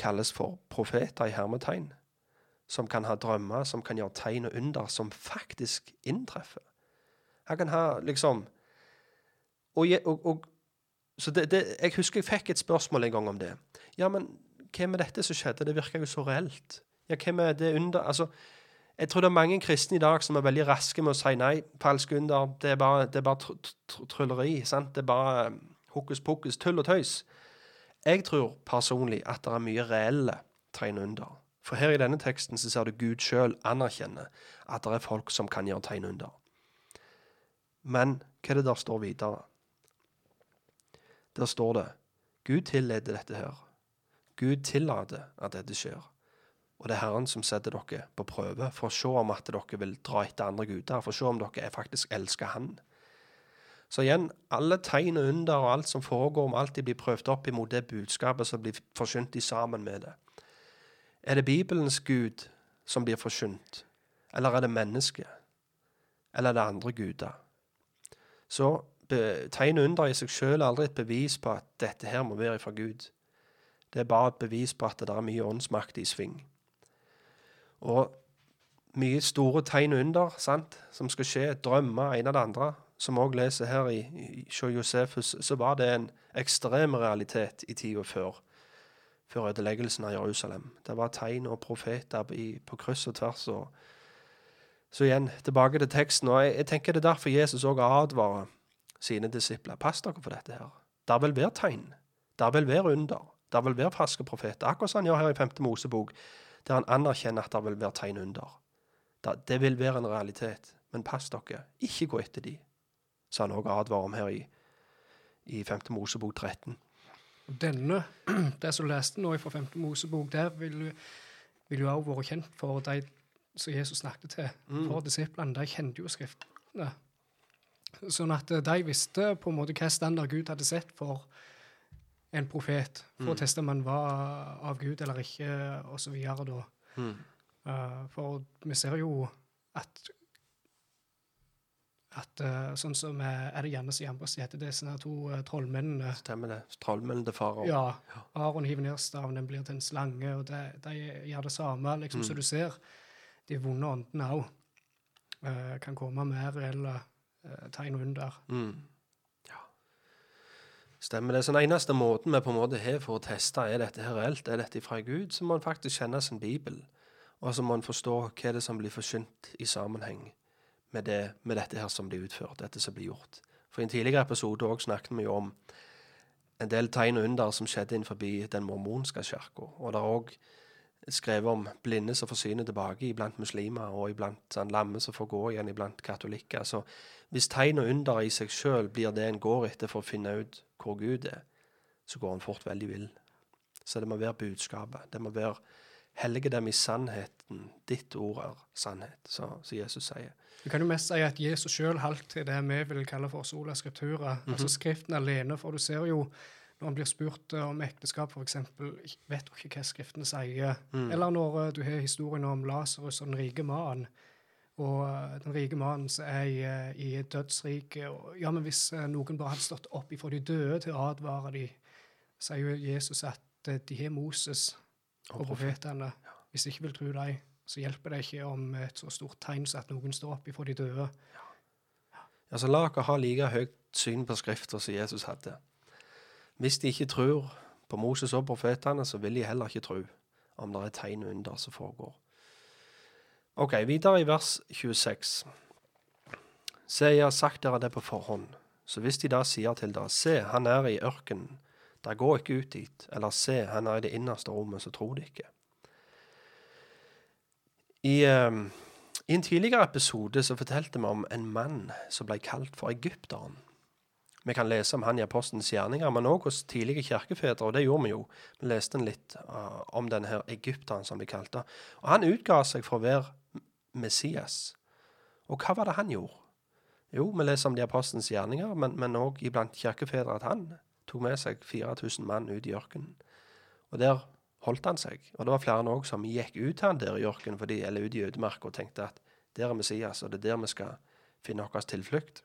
kalles for profeter i hermetegn, som kan ha drømmer, som kan gjøre tegn og under, som faktisk inntreffer. Han kan ha liksom Og, og, og så det, det, Jeg husker jeg fikk et spørsmål en gang om det. Ja, men hva med dette som skjedde? Det virker jo så reelt. Ja, hva med det under Altså, jeg tror det er mange kristne i dag som er veldig raske med å si nei. Falske under, det er bare, det er bare tr tr trylleri. sant? Det er bare um, hokus pokus, tull og tøys. Jeg tror personlig at det er mye reelle tegn under. For her i denne teksten så ser du Gud sjøl anerkjenne at det er folk som kan gjøre tegn under. Men hva er det der står videre? Der står det Gud tillater dette her. Gud tillater at dette skjer. Og det er Herren som setter dere på prøve for å se om at dere vil dra etter andre guder, for å se om dere faktisk elsker Han. Så igjen, alle tegn og under og alt som foregår, må alltid bli prøvd opp imot det budskapet som blir forkynt i sammen med det. Er det Bibelens Gud som blir forkynt, eller er det mennesket? Eller er det andre guder? Så tegn og under i seg selv er aldri et bevis på at dette her må være fra Gud. Det er bare et bevis på at det er mye åndsmakt i sving. Og mye store tegn under sant, som skal skje, drømmer, ene og det andre. Som vi også leser her i, i Josefus, så var det en ekstrem realitet i tida før, før ødeleggelsen av Jerusalem. Det var tegn og profeter på kryss og tvers. Og, så igjen, tilbake til teksten. og jeg, jeg tenker Det er derfor Jesus også advarer sine disipler. Pass dere for dette her. Der vil være tegn. Der vil være under. Der vil være falske profeter. Akkurat som han gjør her i 5. Mosebok, der han anerkjenner at det vil være tegn under. Det, vil være en realitet. Men pass dere, ikke gå etter de, sa han også advarer om her i, i 5. Mosebok 13. Denne, det som leste nå fra 5. Mosebok, der vil, jo- vil jo også være kjent for de som Jesus snakket til. For disiplene, de kjente jo skriftene. Sånn at eh, de visste på en måte hva standard Gud hadde sett for en profet, for å teste om han var av Gud eller ikke, videre da. Eh, for vi ser jo at at uh, sånn som eh, Er det gjerne og Jambres heter? Det er sånne to uh, trollmennene. Stemmer det? Trollmennene til farao. Ja. Aron hiver ned staven, den blir til en slange, og de, de gjør det samme. liksom, Så du ser de vonde åndene òg kan komme med reelle tegn under. Mm. Stemmer det. Så den eneste måten vi på en måte har for å teste er dette her reelt, er dette fra Gud, så må en faktisk kjenne sin bibel. Og så må en forstå hva det er som blir forsynt i sammenheng med, det, med dette her som blir utført, dette som blir gjort. For i en tidligere episode også snakket vi jo om en del tegn og under som skjedde innenfor den mormonske kirka. Og det er òg skrevet om blinde som forsvinner tilbake iblant muslimer, og iblant sånn, lamme som får gå igjen iblant katolikker. Så hvis tegn og under i seg sjøl blir det en går etter for å finne ut hvor Gud er, så går en fort veldig vill. Så det må være budskapet. Det må være hellige dem i sannheten. Ditt ord er sannhet, så, som Jesus sier. Du kan jo mest si at Jesus sjøl holdt til det vi vil kalle for sola scriptura, altså Skriften alene. For du ser jo når han blir spurt eh, om ekteskap, f.eks., vet du ikke hva skriftene sier. Eller når eh, du har historien om Lasarus og den rike mannen. Og eh, den rike mannen som er i, i et dødsrike. Ja, men hvis noen bare hadde stått opp ifra de døde til å advare de, sier jo Jesus at de har Moses og profetene. Hvis de ikke vil tro dem, så hjelper det ikke om et så stort tegn som at noen står opp ifra de døde. Ja, Altså, La dere ha like høyt syn på skriften som Jesus hadde. Hvis de ikke tror på Moses og profetene, så vil de heller ikke tro om det er tegn under som foregår. Ok, Videre i vers 26. Se, jeg har sagt dere det på forhånd. Så hvis de da sier til dere, se, han er i ørkenen, der går ikke ut dit, eller se, han er i det innerste rommet, så tror de ikke. I, eh, I en tidligere episode så fortalte vi om en mann som ble kalt for egypteren. Vi kan lese om han i Apostelens gjerninger, men òg hos tidlige kirkefedre, og det gjorde vi jo. Vi leste litt uh, om denne her egypteren som de kalte. Og han utga seg for å være Messias. Og hva var det han gjorde? Jo, vi leser om de apostelens gjerninger, men òg iblant kirkefedre at han tok med seg 4000 mann ut i ørkenen. Og der holdt han seg. Og det var flere òg som gikk ut til han der i ørkenen, eller ut i ødemarka, og tenkte at der er Messias, og det er der vi skal finne vår tilflukt.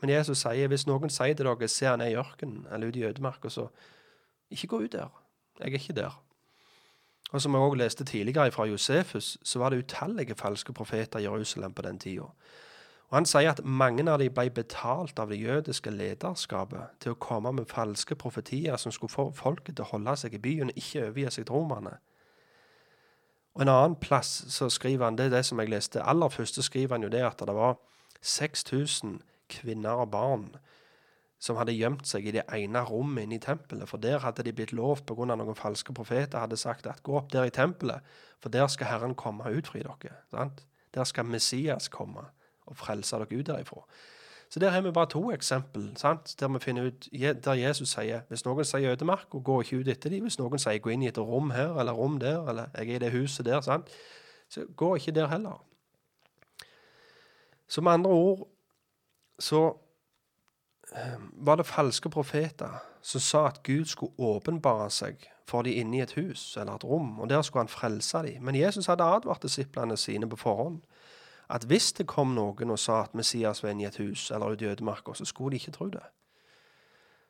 Men Jesus sier hvis noen sier til dere se han er i ørkenen eller ute i ødemarka, så ikke gå ut der. Jeg er ikke der. Og som jeg også leste tidligere fra Josefus, så var det utallige falske profeter i Jerusalem på den tida. Og Han sier at mange av dem ble betalt av det jødiske lederskapet til å komme med falske profetier som skulle få folket til å holde seg i byen og ikke overgi seg til romerne. Og En annen plass så skriver han det, er det som jeg leste aller første, skriver han jo det at det var 6000 kvinner og barn som hadde gjemt seg i det ene rommet inne i tempelet. For der hadde de blitt lovt pga. noen falske profeter hadde sagt at gå opp der i tempelet, for der skal Herren komme og utfri dere. Sant? Der skal Messias komme og frelse dere ut derifra. Så der har vi bare to eksempel sant? der vi finner ut, der Jesus sier hvis noen sier ødemark, og går ikke ut etter dem. Hvis noen sier gå inn i et rom her eller rom der, eller jeg er i det huset der, sant? så gå ikke der heller. Så med andre ord så eh, var det falske profeter som sa at Gud skulle åpenbare seg for de inne i et hus eller et rom, og der skulle han frelse dem. Men Jesus hadde advart disiplene sine på forhånd at hvis det kom noen og sa at Messias var inne i et hus eller ute i ødemarka, så skulle de ikke tro det.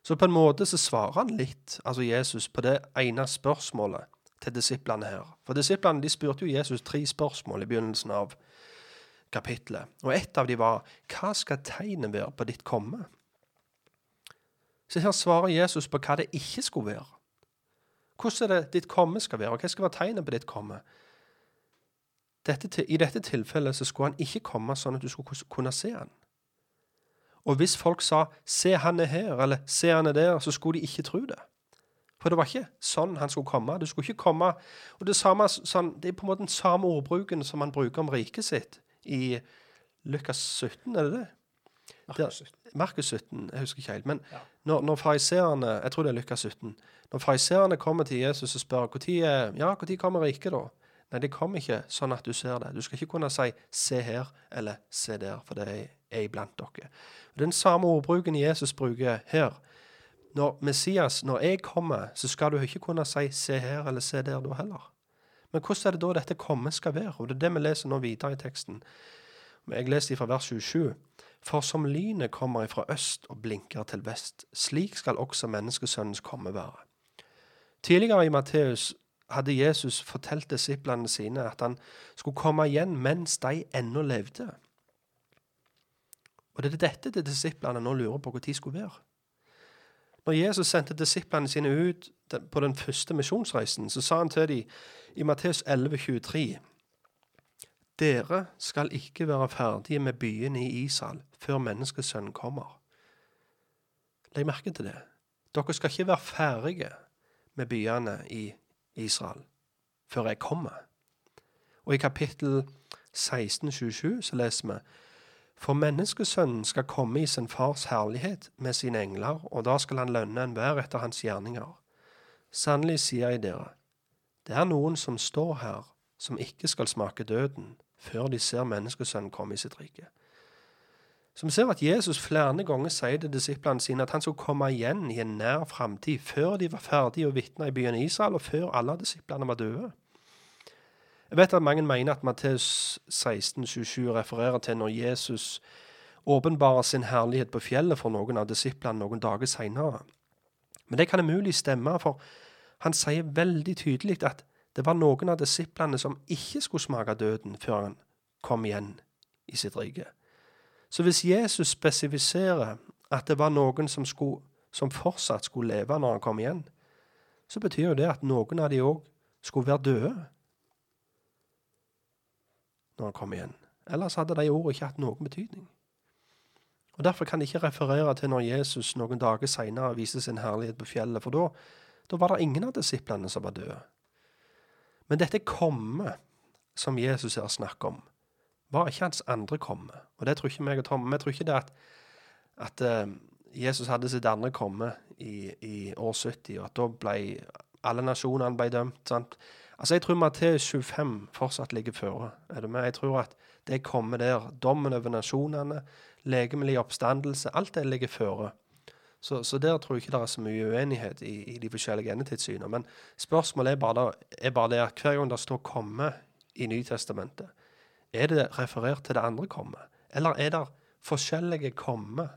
Så på en måte så svarer han litt, altså Jesus, på det ene spørsmålet til disiplene her. For disiplene de spurte jo Jesus tre spørsmål i begynnelsen av kapittelet. Og ett av dem var hva skal tegnet være på ditt komme? Så her svarer Jesus på hva det ikke skulle være. Hvordan er det ditt komme skal være, og hva skal være tegnet på ditt komme? Dette, I dette tilfellet så skulle han ikke komme sånn at du skulle kunne se han. Og hvis folk sa 'se, han er her', eller 'se, han er der', så skulle de ikke tro det. For det var ikke sånn han skulle komme. Du skulle ikke komme, og Det, samme, sånn, det er på en måte den samme ordbruken som han bruker om riket sitt i Lukas 17, er det det? Markus 17. Markus 17, jeg husker ikke helt. Men ja. når, når fariseerne Jeg tror det er Lukas 17. Når fariseerne kommer til Jesus og spør når ja, når kommer riket, da? Nei, det kommer ikke sånn at du ser det. Du skal ikke kunne si 'se her' eller 'se der', for det er iblant dere. Den samme ordbruken Jesus bruker her. Når Messias, når jeg kommer, så skal du ikke kunne si 'se her' eller 'se der' da heller. Men hvordan er det da dette komme skal være? Og det er det vi leser nå videre i teksten. Jeg leser fra vers 27. For som lynet kommer ifra øst og blinker til vest, slik skal også menneskesønnens komme være. Tidligere i Matteus hadde Jesus fortalt disiplene sine at han skulle komme igjen mens de ennå levde. Og det er dette de disiplene nå lurer på når skulle være. Når Jesus sendte disiplene sine ut på den første misjonsreisen, så sa han til dem i Matteus 11, 23, Dere skal ikke være ferdige med byene i Israel før menneskesønnen kommer. Legg merke til det. Dere skal ikke være ferdige med byene i Israel før jeg kommer. Og i kapittel 1627 så leser vi For menneskesønnen skal komme i sin fars herlighet med sine engler, og da skal han lønne enhver etter hans gjerninger. Sannelig sier jeg dere, det er noen som står her, som ikke skal smake døden, før de ser menneskesønnen komme i sitt rike. Som ser at Jesus flere ganger sier til disiplene sine at han skulle komme igjen i en nær framtid, før de var ferdige å vitne i byen Israel, og før alle disiplene var døde. Jeg vet at mange mener at Matteus 16, 27 refererer til når Jesus åpenbarer sin herlighet på fjellet for noen av disiplene noen dager seinere. Men det kan umulig stemme, for han sier veldig tydelig at det var noen av disiplene som ikke skulle smake døden før han kom igjen i sitt rike. Så hvis Jesus spesifiserer at det var noen som, skulle, som fortsatt skulle leve når han kom igjen, så betyr jo det at noen av de òg skulle være døde når han kom igjen. Ellers hadde de ordene ikke hatt noen betydning. Og Derfor kan de ikke referere til når Jesus noen dager seinere viste sin herlighet på fjellet, for da, da var det ingen av disiplene som var døde. Men dette komme som Jesus her snakker om, var ikke hans andre komme. Og det tror ikke meg og Tom. Vi tror ikke det at, at eh, Jesus hadde sitt andre komme i, i år 70, og at da ble alle nasjonene ble dømt. sant? Altså, Jeg tror Matteus 25 fortsatt ligger føre. Er du med? Jeg tror at det kommer der. Dommen over nasjonene, legemlig oppstandelse, alt det ligger føre. Så, så der tror jeg ikke det er så mye uenighet i, i de forskjellige endetidssynene. Men spørsmålet er bare, da, er bare det at hver gang det står 'komme' i Nytestamentet, er det referert til det andre 'komme'? Eller er det forskjellige 'komme'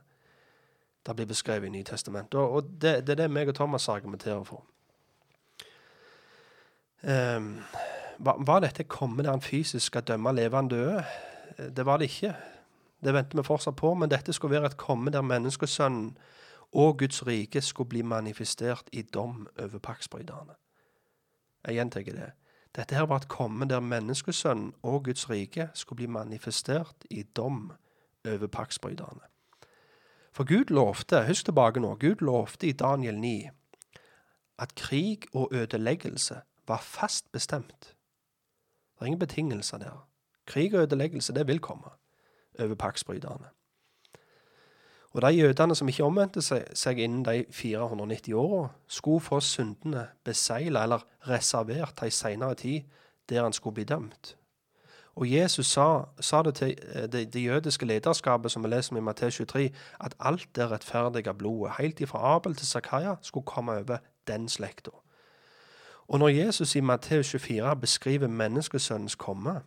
det blir beskrevet i Nytestamentet? Og, og det, det er det meg og Thomas argumenterer for. Um, var, var dette 'komme' der han fysisk skal dømme levende døde? Det var det ikke. Det venter vi fortsatt på, men dette skulle være et komme der menneskesønnen og Guds rike skulle bli manifestert i dom over paktsbryterne. Jeg gjentar det. Dette her var et komme der menneskesønnen og Guds rike skulle bli manifestert i dom over paktsbryterne. For Gud lovte, husk tilbake nå, Gud lovte i Daniel 9 at krig og ødeleggelse var fast bestemt. Det er ingen betingelser der. Krig og ødeleggelse, det vil komme over paktsbryterne. Og de jødene som ikke omvendte seg innen de 490 åra, skulle få syndene besegla eller reservert til ei seinere tid, der han skulle bli dømt. Og Jesus sa, sa det til eh, det, det, jødiske lederskapet, som vi leser om i Matteus 23, at alt det rettferdige blodet, helt ifra Abel til Zakaria, skulle komme over den slekta. Og når Jesus i Matteus 24 beskriver menneskesønnens komme,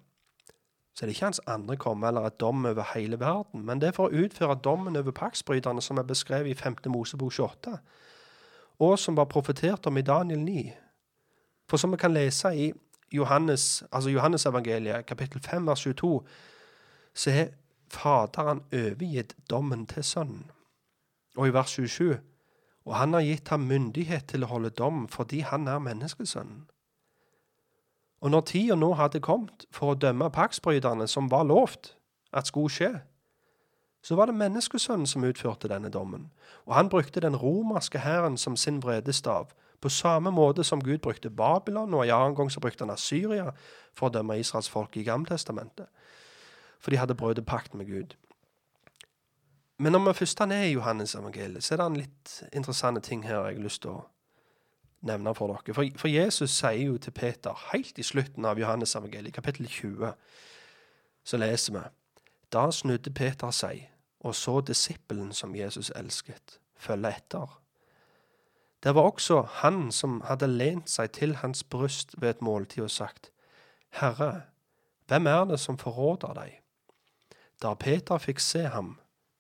så det er ikke hans andre komme eller et dom over hele verden, men det er for å utføre dommen over paktsbryterne som er beskrevet i 5. Mosebok 28, og som var profetert om i Daniel 9. For som vi kan lese i Johannes, altså Johannesevangeliet, kapittel 5, vers 22, så er Faderen overgitt dommen til Sønnen. Og i vers 27 og han har gitt ham myndighet til å holde dom fordi han er menneskesønnen. Og når tida nå hadde kommet for å dømme paktsbryterne, som var lovt at skulle skje, så var det menneskesønnen som utførte denne dommen, og han brukte den romerske hæren som sin vredestav, på samme måte som Gud brukte Babylon, og en annen gang så brukte han Assyria for å dømme Israels folk i Gamletestamentet, for de hadde brutt pakt med Gud. Men når vi først er i Johannes evangeliet, så er det en litt interessante ting her jeg har lyst til å nevne for dere. For, for, Jesus sier jo til Peter, helt i slutten av Johannes evangeliet, kapittel 20, så leser vi Da snudde Peter seg og så disippelen som Jesus elsket, følge etter. Det var også han som hadde lent seg til hans bryst ved et måltid og sagt, Herre, hvem er det som forråder deg? Da Peter fikk se ham,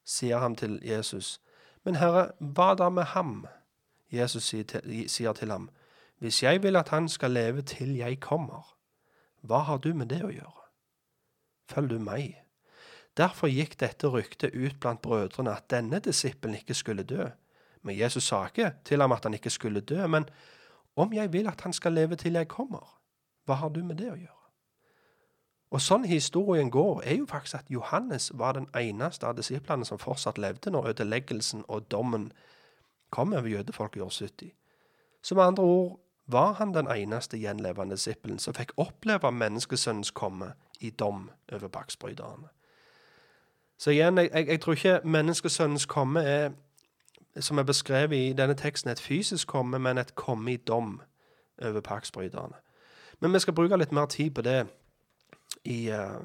sier han til Jesus. Men Herre, hva da med ham? Jesus sier til, ham, Hvis jeg vil at han skal leve til jeg kommer, hva har du med det å gjøre? Følg du meg. Derfor gikk dette ryktet ut blant brødrene at denne disippelen ikke skulle dø. Men Jesus sa ikke til ham at han ikke skulle dø, men om jeg vil at han skal leve til jeg kommer, hva har du med det å gjøre? Og sånn historien går, er jo faktisk at Johannes var den eneste av disiplene som fortsatt levde når ødeleggelsen og dommen kom over jødefolk i år 70. Så med andre ord var han den eneste gjenlevende disippelen som fikk oppleve menneskesønnens komme i dom over paktsbryterne. Så igjen, jeg, jeg, jeg, tror ikke menneskesønnens komme er, som er beskrevet i denne teksten, et fysisk komme, men et komme i dom over paktsbryterne. Men vi skal bruke litt mer tid på det i uh,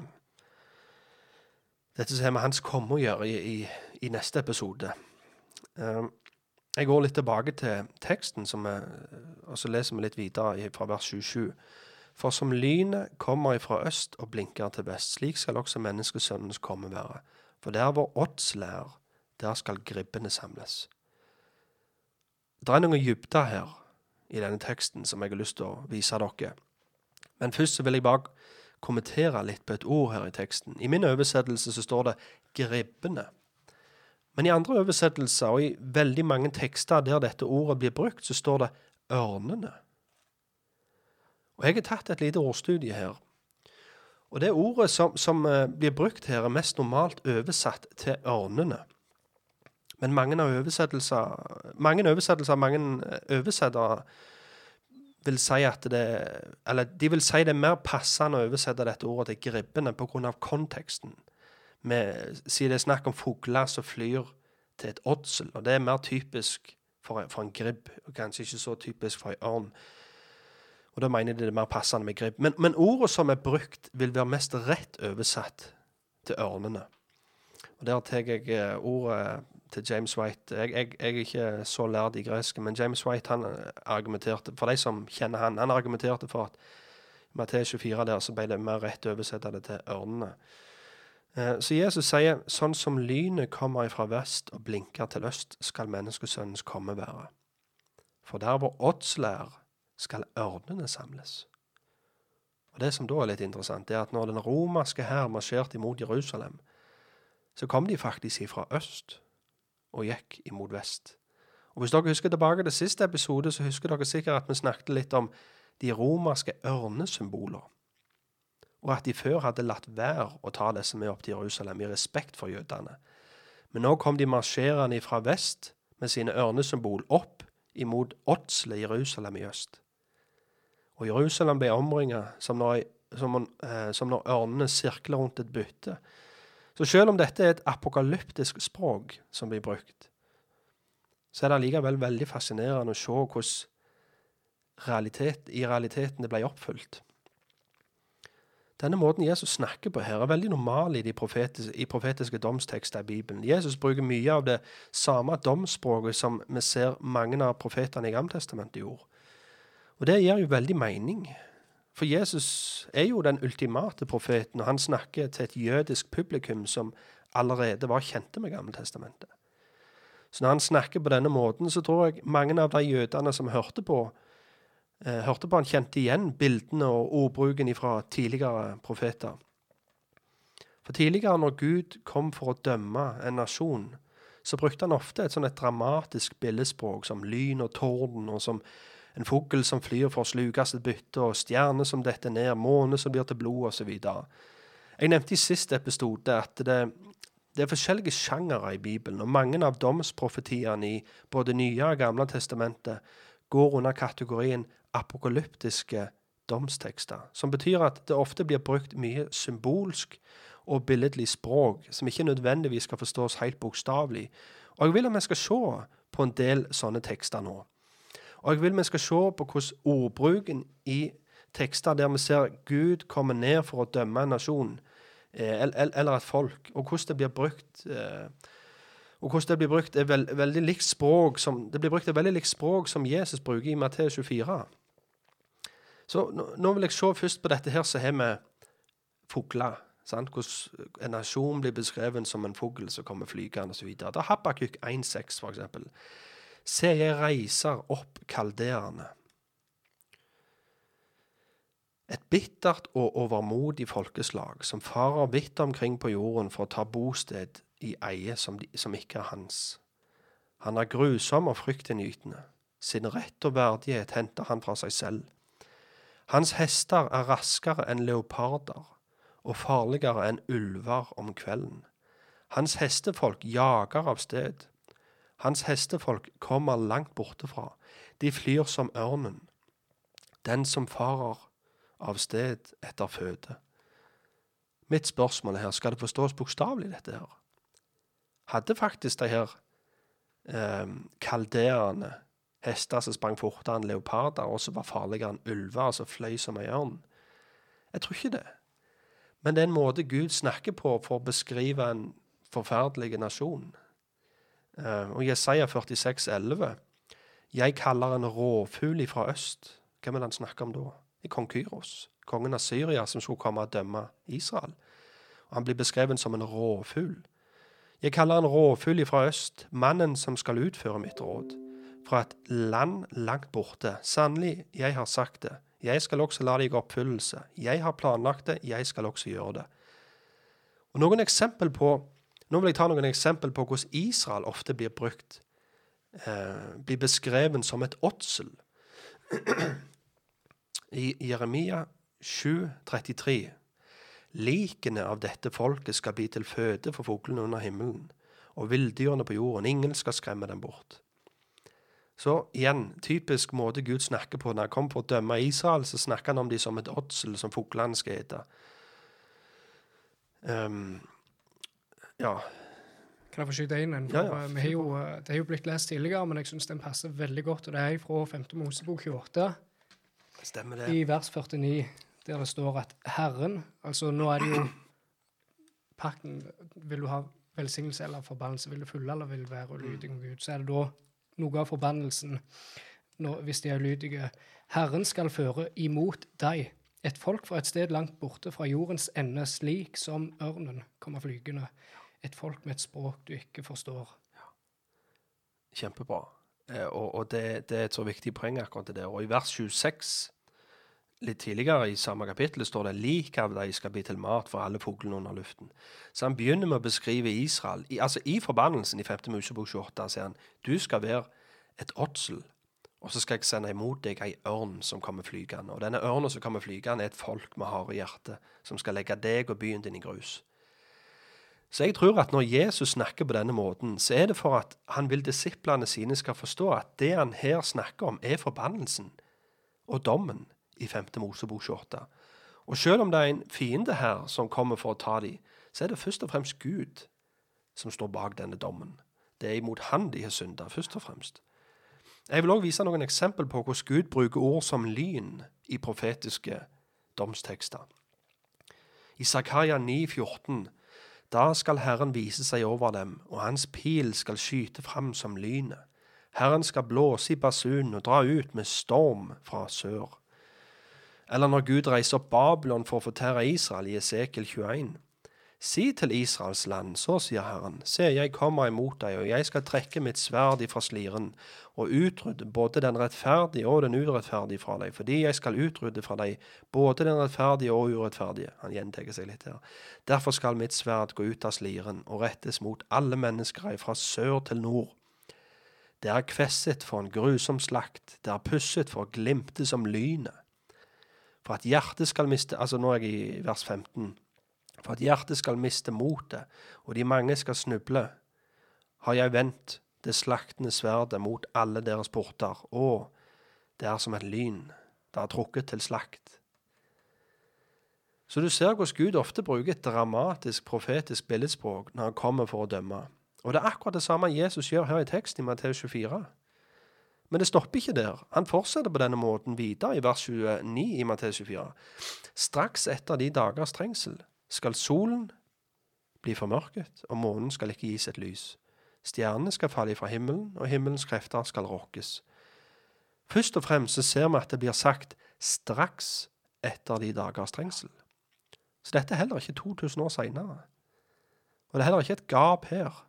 dette som har med hans komme å gjøre i, i, i neste episode. Uh, jeg går litt tilbake til teksten, er, og så leser vi litt videre fra vers 27. For som lynet kommer ifra øst og blinker til vest, slik skal også menneskesønnens komme være. For der hvor ådslær, der skal gribbene samles. Det er noen dybder her i denne teksten som jeg har lyst til å vise dere. Men først vil jeg bare kommentere litt på et ord her i teksten. I min oversettelse så står det 'gribbene'. Men i andre oversettelser, og i veldig mange tekster der dette ordet blir brukt, så står det 'ørnene'. Og Jeg har tatt et lite ordstudie her. Og Det ordet som, som eh, blir brukt her, er mest normalt oversatt til 'ørnene'. Men mange oversettelser, mange oversettelser, mange eh, oversettere vil si at det Eller de vil si det er mer passende å oversette dette ordet til gribbene pga. konteksten. Med, siden det er snakk om fugler som flyr til et ådsel, og det er mer typisk for, for en gribb, og kanskje ikke så typisk for en ørn. Og da mener de det er mer passende med gribb. Men, men ordet som er brukt, vil være mest rett oversatt til ørnene. Og Der tar jeg eh, ordet til James White. Jeg, jeg, jeg, er ikke så lærd i gresk, men James White han eh, argumenterte for de som kjenner han, han argumenterte for at i Matteus 24 der så ble det mer rett det til ørnene. Eh, så Jesus sier sånn som lynet kommer ifra vest og blinker til øst, skal menneskesønnens komme være. For der hvor ådslær skal ørnene samles. Og Det som da er litt interessant, er at når den romerske hær marsjerte imot Jerusalem, så kom de faktisk ifra øst og gikk imot vest. Og Hvis dere husker tilbake til siste episode, så husker dere sikkert at vi snakket litt om de romerske ørnesymboler, og at de før hadde latt være å ta disse med opp til Jerusalem i respekt for jødene. Men nå kom de marsjerende fra vest med sine ørnesymbol opp imot Åtsle, Jerusalem i øst. Og Jerusalem ble omringa som, som, eh, som, når ørnene sirkler rundt et bytte. Så selv om dette er et apokalyptisk språk som blir brukt, så er det allikevel veldig fascinerende å se hvordan realitet, i realiteten det ble oppfylt. Denne måten Jesus snakker på her, er veldig normal i profetiske, i profetiske domstekster i Bibelen. Jesus bruker mye av det samme domsspråket som vi ser mange av profetene i Gammeltestamentet gjorde. Og det gir jo veldig mening. For Jesus er jo den ultimate profeten, og han snakker til et jødisk publikum som allerede var kjente med Gammeltestamentet. Så når han snakker på denne måten, så tror jeg mange av de jødene som hørte på, hørte på han kjente igjen bildene og ordbruken fra tidligere profeter. For tidligere, når Gud kom for å dømme en nasjon, så brukte han ofte et sånn dramatisk billedspråk som lyn og torden, og som en fugl som flyr for å sluke sitt bytte, og stjerner som detter ned, måne som blir til blod, osv. Jeg nevnte i siste episode at det, det er forskjellige sjangere i Bibelen, og mange av domsprofetiene i både Nye og Gamle testamentet går under kategorien apokalyptiske domstekster, som betyr at det ofte blir brukt mye symbolsk og billedlig språk, som ikke nødvendigvis skal forstås helt bokstavelig. Og jeg vil at vi skal se på en del sånne tekster nå. Og jeg vil vi skal se på hvordan ordbruken i tekster der vi ser Gud komme ned for å dømme en nasjon eh, eller et folk, og hvordan det blir brukt eh, og hvordan det blir brukt er veld, veldig likt språk som, det blir brukt et veldig likt språk som Jesus bruker i Matteus 24. Så nå, nå, vil jeg se først på dette her, så har vi fugler. Hvordan en nasjon blir beskrevet som en fugl som kommer flygende osv. Da Habakkuk 1,6 f.eks. Se, jeg reiser opp kaldeerne. Et bittert og overmodig folkeslag som farer vidt omkring på jorden for å ta bosted i eie som, de, som ikke er hans. Han er grusom og fryktinngytende. Sin rett og verdighet henter han fra seg selv. Hans hester er raskere enn leoparder og farligere enn ulver om kvelden. Hans hestefolk jager av sted. Hans hestefolk kommer langt bortefra. De flyr som ørnen, den som farer av sted etter føde. Mitt spørsmål er her, skal det forstås bokstavelig, dette her? Hadde faktisk de her eh, kaldeerne hester som sprang fortere enn leoparder, og som var farligere enn ulver, som fløy som ei ørn? Jeg tror ikke det. Men det er en måte Gud snakker på for å beskrive en forferdelig nasjon. Uh, og Jesaja 46, 11. Jeg kaller en rovfugl ifra øst. Hvem vil han snakke om da? Er kong Kyros, kongen av Syria, som skulle komme og dømme Israel. Og Han blir beskrevet som en rovfugl. Jeg kaller en rovfugl ifra øst, mannen som skal utføre mitt råd. Fra et land langt borte. Sannelig, jeg har sagt det. Jeg skal også la det i oppfyllelse. Jeg har planlagt det, jeg skal også gjøre det. Og Noen eksempel på nå vil jeg ta noen eksempel på hvordan Israel ofte blir brukt, eh, blir beskrevet som et åtsel. I Jeremia 7, 33. Likene av dette folket skal bli til føde for fuglene under himmelen, og villdyrene på jorden. Ingen skal skremme dem bort. Så igjen, typisk måte Gud snakker på. Når han kommer for å dømme Israel, så snakker han om dem som et åtsel som fuglene skal ete. Um, ja. Kan jeg få skyte inn en? Ja, ja. Vi har jo, det er jo blitt lest tidligere, men jeg syns den passer veldig godt. og Det er fra 5. Mosebok 28, Stemmer det. i vers 49, der det står at Herren Altså, nå er det jo pakten Vil du ha velsignelse eller forbannelse? Vil du følge eller vil du være ulydig mot Gud? Så er det da noe av forbannelsen hvis de er ulydige. Herren skal føre imot deg et folk fra et sted langt borte fra jordens ende, slik som ørnen kommer flygende. Et folk med et språk du ikke forstår. Kjempebra. Eh, og og det, det er et så viktig poeng, akkurat det der. Og i vers 26, litt tidligere i samme kapittel, står det lik av deg skal bli til mat for alle fuglene under luften. Så han begynner med å beskrive Israel. I, altså I forbannelsen i 5. Mosebok 28 sier han du skal være et åtsel, og så skal jeg sende imot deg ei ørn som kommer flygende. Og denne ørna som kommer flygende, er et folk med harde hjerte, som skal legge deg og byen din i grus. Så jeg tror at når Jesus snakker på denne måten, så er det for at han vil disiplene sine skal forstå at det han her snakker om, er forbannelsen og dommen i 5. Mosebok 28. Og selv om det er en fiende her som kommer for å ta dem, så er det først og fremst Gud som står bak denne dommen. Det er imot han de har synda, først og fremst. Jeg vil òg vise noen eksempel på hvordan Gud bruker ord som lyn i profetiske domstekster. I Zakaria 9, 14, da skal Herren vise seg over dem, og hans pil skal skyte fram som lynet. Herren skal blåse i basunen og dra ut med storm fra sør. Eller når Gud reiser opp Babylon for å fortære Israel i Esekel 21. Si til Israels land, så sier Herren, se, jeg kommer imot deg, og jeg skal trekke mitt sverd ifra sliren, og utrydde både den rettferdige og den urettferdige fra deg, fordi jeg skal utrydde fra deg både den rettferdige og urettferdige. Han gjentar seg litt her. Derfor skal mitt sverd gå ut av sliren og rettes mot alle mennesker fra sør til nord. Det er kvesset for en grusom slakt, det er pusset for å glimte som lynet. For at hjertet skal miste Altså, nå er jeg i vers 15. For at hjertet skal miste motet, og de mange skal snuble, har jeg vendt det slaktende sverdet mot alle deres porter, og det er som et lyn, det er trukket til slakt. Så du ser hvordan Gud ofte bruker et dramatisk, profetisk billedspråk når han kommer for å dømme. Og det er akkurat det samme Jesus gjør her i teksten i Matteus 24. Men det stopper ikke der. Han fortsetter på denne måten videre i vers 29 i Matteus 24. Straks etter de dagers trengsel skal solen bli formørket, og månen skal ikke gi et lys. Stjernene skal falle fra himmelen, og himmelens krefter skal rokkes. Først og fremst så ser vi at det blir sagt straks etter de dagers trengsel. Så dette er heller ikke 2000 år seinere. Og det er heller ikke et gap her.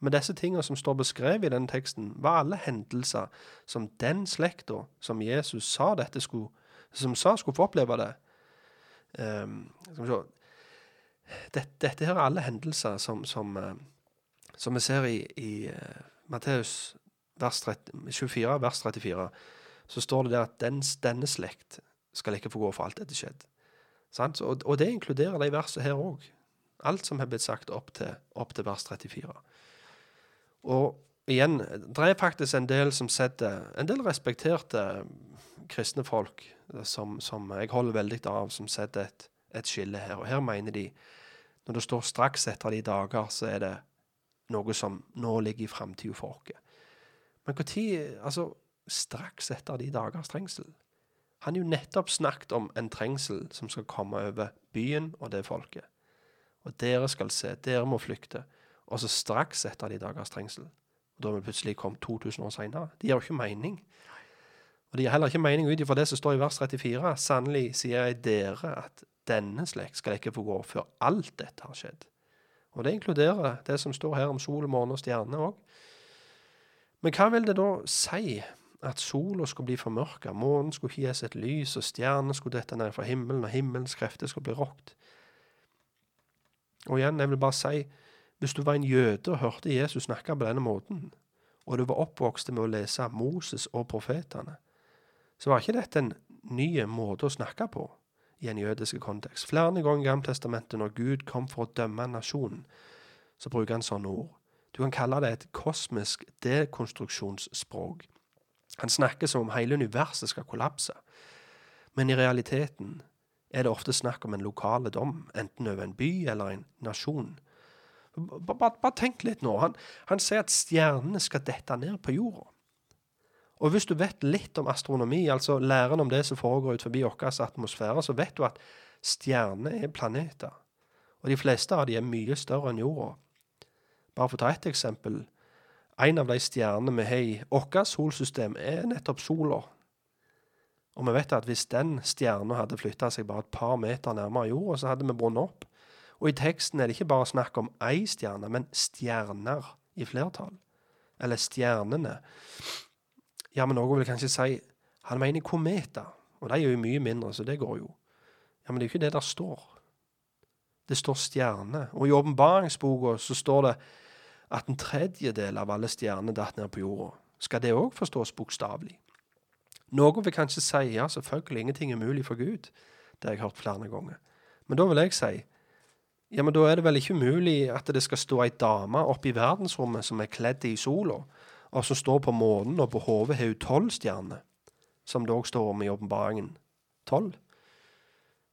Men disse tingene som står beskrevet i denne teksten, var alle hendelser som den slekta som Jesus sa dette skulle, som sa skulle få oppleve det. Um, skal vi se dette, dette her er alle hendelser som, som, eh, som vi ser i, i uh, Matteus 24, vers 34. Så står det der at den, denne slekt skal ikke få gå for alt dette skjedd. Sant? Og, og, det inkluderer de versene her òg. Alt som har blitt sagt opp til, opp til vers 34. Og igjen, det er faktisk en del som setter En del respekterte kristne folk som, som jeg holder veldig av, som setter et, et skille her. Og her mener de når det står 'straks etter de dager', så er det noe som nå ligger i framtida for oss. Men når Altså, straks etter de dagers trengsel. Han har jo nettopp snakket om en trengsel som skal komme over byen og det folket. Og dere skal se, dere må flykte. Og så straks etter de dagers trengsel. Og da har vi plutselig kommet 2000 år seinere. Det gir jo ikke mening. Og det gir heller ikke mening ut ifra det som står i vers 34. Sannelig sier jeg dere at denne slekt skal ikke få gå før alt dette har skjedd. Og det inkluderer det som står her om sol, måne og stjerne òg. Men hva vil det da si at sola skulle bli formørka, månen skulle seg et lys, og stjernene skulle dette ned fra himmelen, og himmelens krefter skulle bli rokt? Og igjen, jeg vil bare si, hvis du var en jøde og hørte Jesus snakke på denne måten, og du var oppvokst med å lese Moses og profetene, så var ikke dette en ny måte å snakke på i en jødisk kontekst. Flere ganger i Gammeltestamentet, når Gud kom for å dømme nasjonen, så bruker han sånne ord. Du kan kalle det et kosmisk dekonstruksjonsspråk. Han snakker som om hele universet skal kollapse. Men i realiteten er det ofte snakk om en lokale dom, enten over en by eller en nasjon. Bare, bare, tenk litt nå. Han, han sier at stjernene skal dette ned på jorda. Og hvis du vet litt om astronomi, altså læren om det som foregår ut forbi vår atmosfære, så vet du at stjerner er planeter. Og de fleste av de er mye større enn jorda. Bare for å ta ett eksempel. En av de stjernene vi har i vårt solsystem, er nettopp sola. Og vi vet at hvis den stjerna hadde flytta seg bare et par meter nærmere jorda, så hadde vi brunnet opp. Og i teksten er det ikke bare snakk om ei stjerne, men stjerner i flertall. Eller stjernene. Ja, men noen vil kanskje si han mener kometer. Og de er jo mye mindre, så det går jo. Ja, men det er jo ikke det der står. Det står stjerne. Og i åpenbaringsboka så står det at en tredjedel av alle stjerner datt ned på jorda. Skal det òg forstås bokstavelig? Noen vil kanskje si ja, selvfølgelig, ingenting er mulig for Gud. Det har jeg hørt flere ganger. Men da vil jeg si ja, men da er det vel ikke mulig at det skal stå ei dame oppe i verdensrommet som er kledd i sola, og som står på månen, og på hodet har hun tolv stjerner, som det òg står om i åpenbaringen. Tolv.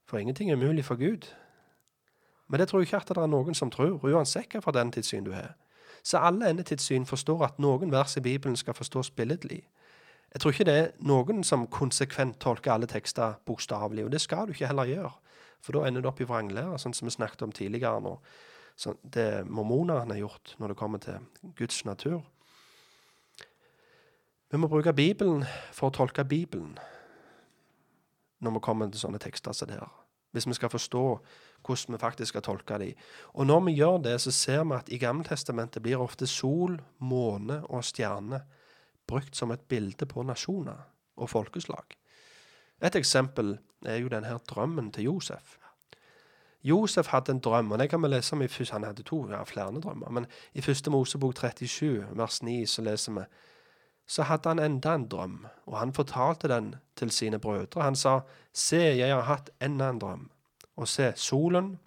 For ingenting er mulig for Gud. Men det tror jeg ikke at det er noen som tror, uansett hva for den tidssyn du har. Så alle endetidssyn forstår at noen vers i Bibelen skal forstås billedlig. Jeg tror ikke det er noen som konsekvent tolker alle tekster bokstavelig, og det skal du ikke heller gjøre, for da ender det opp i vranglære, sånn som vi snakket om tidligere nå. Sånn, det mormonerne har gjort når det kommer til Guds natur. Vi må bruke Bibelen for å tolke Bibelen når vi kommer til sånne tekster som det her. Hvis vi skal forstå hvordan vi faktisk skal tolke dem. Og når vi gjør det, så ser vi at i Gammeltestamentet blir ofte sol, måne og stjerne brukt som et bilde på nasjoner og folkeslag. Et eksempel er jo denne drømmen til Josef. Josef hadde en drøm, og det kan vi lese om i første, han hadde to, ja, flere drømmer, men i første Mosebok 37, vers 9, så leser vi så hadde han enda en drøm, og han fortalte den til sine brødre. Han sa, Se, jeg har hatt enda en drøm, og se, solen,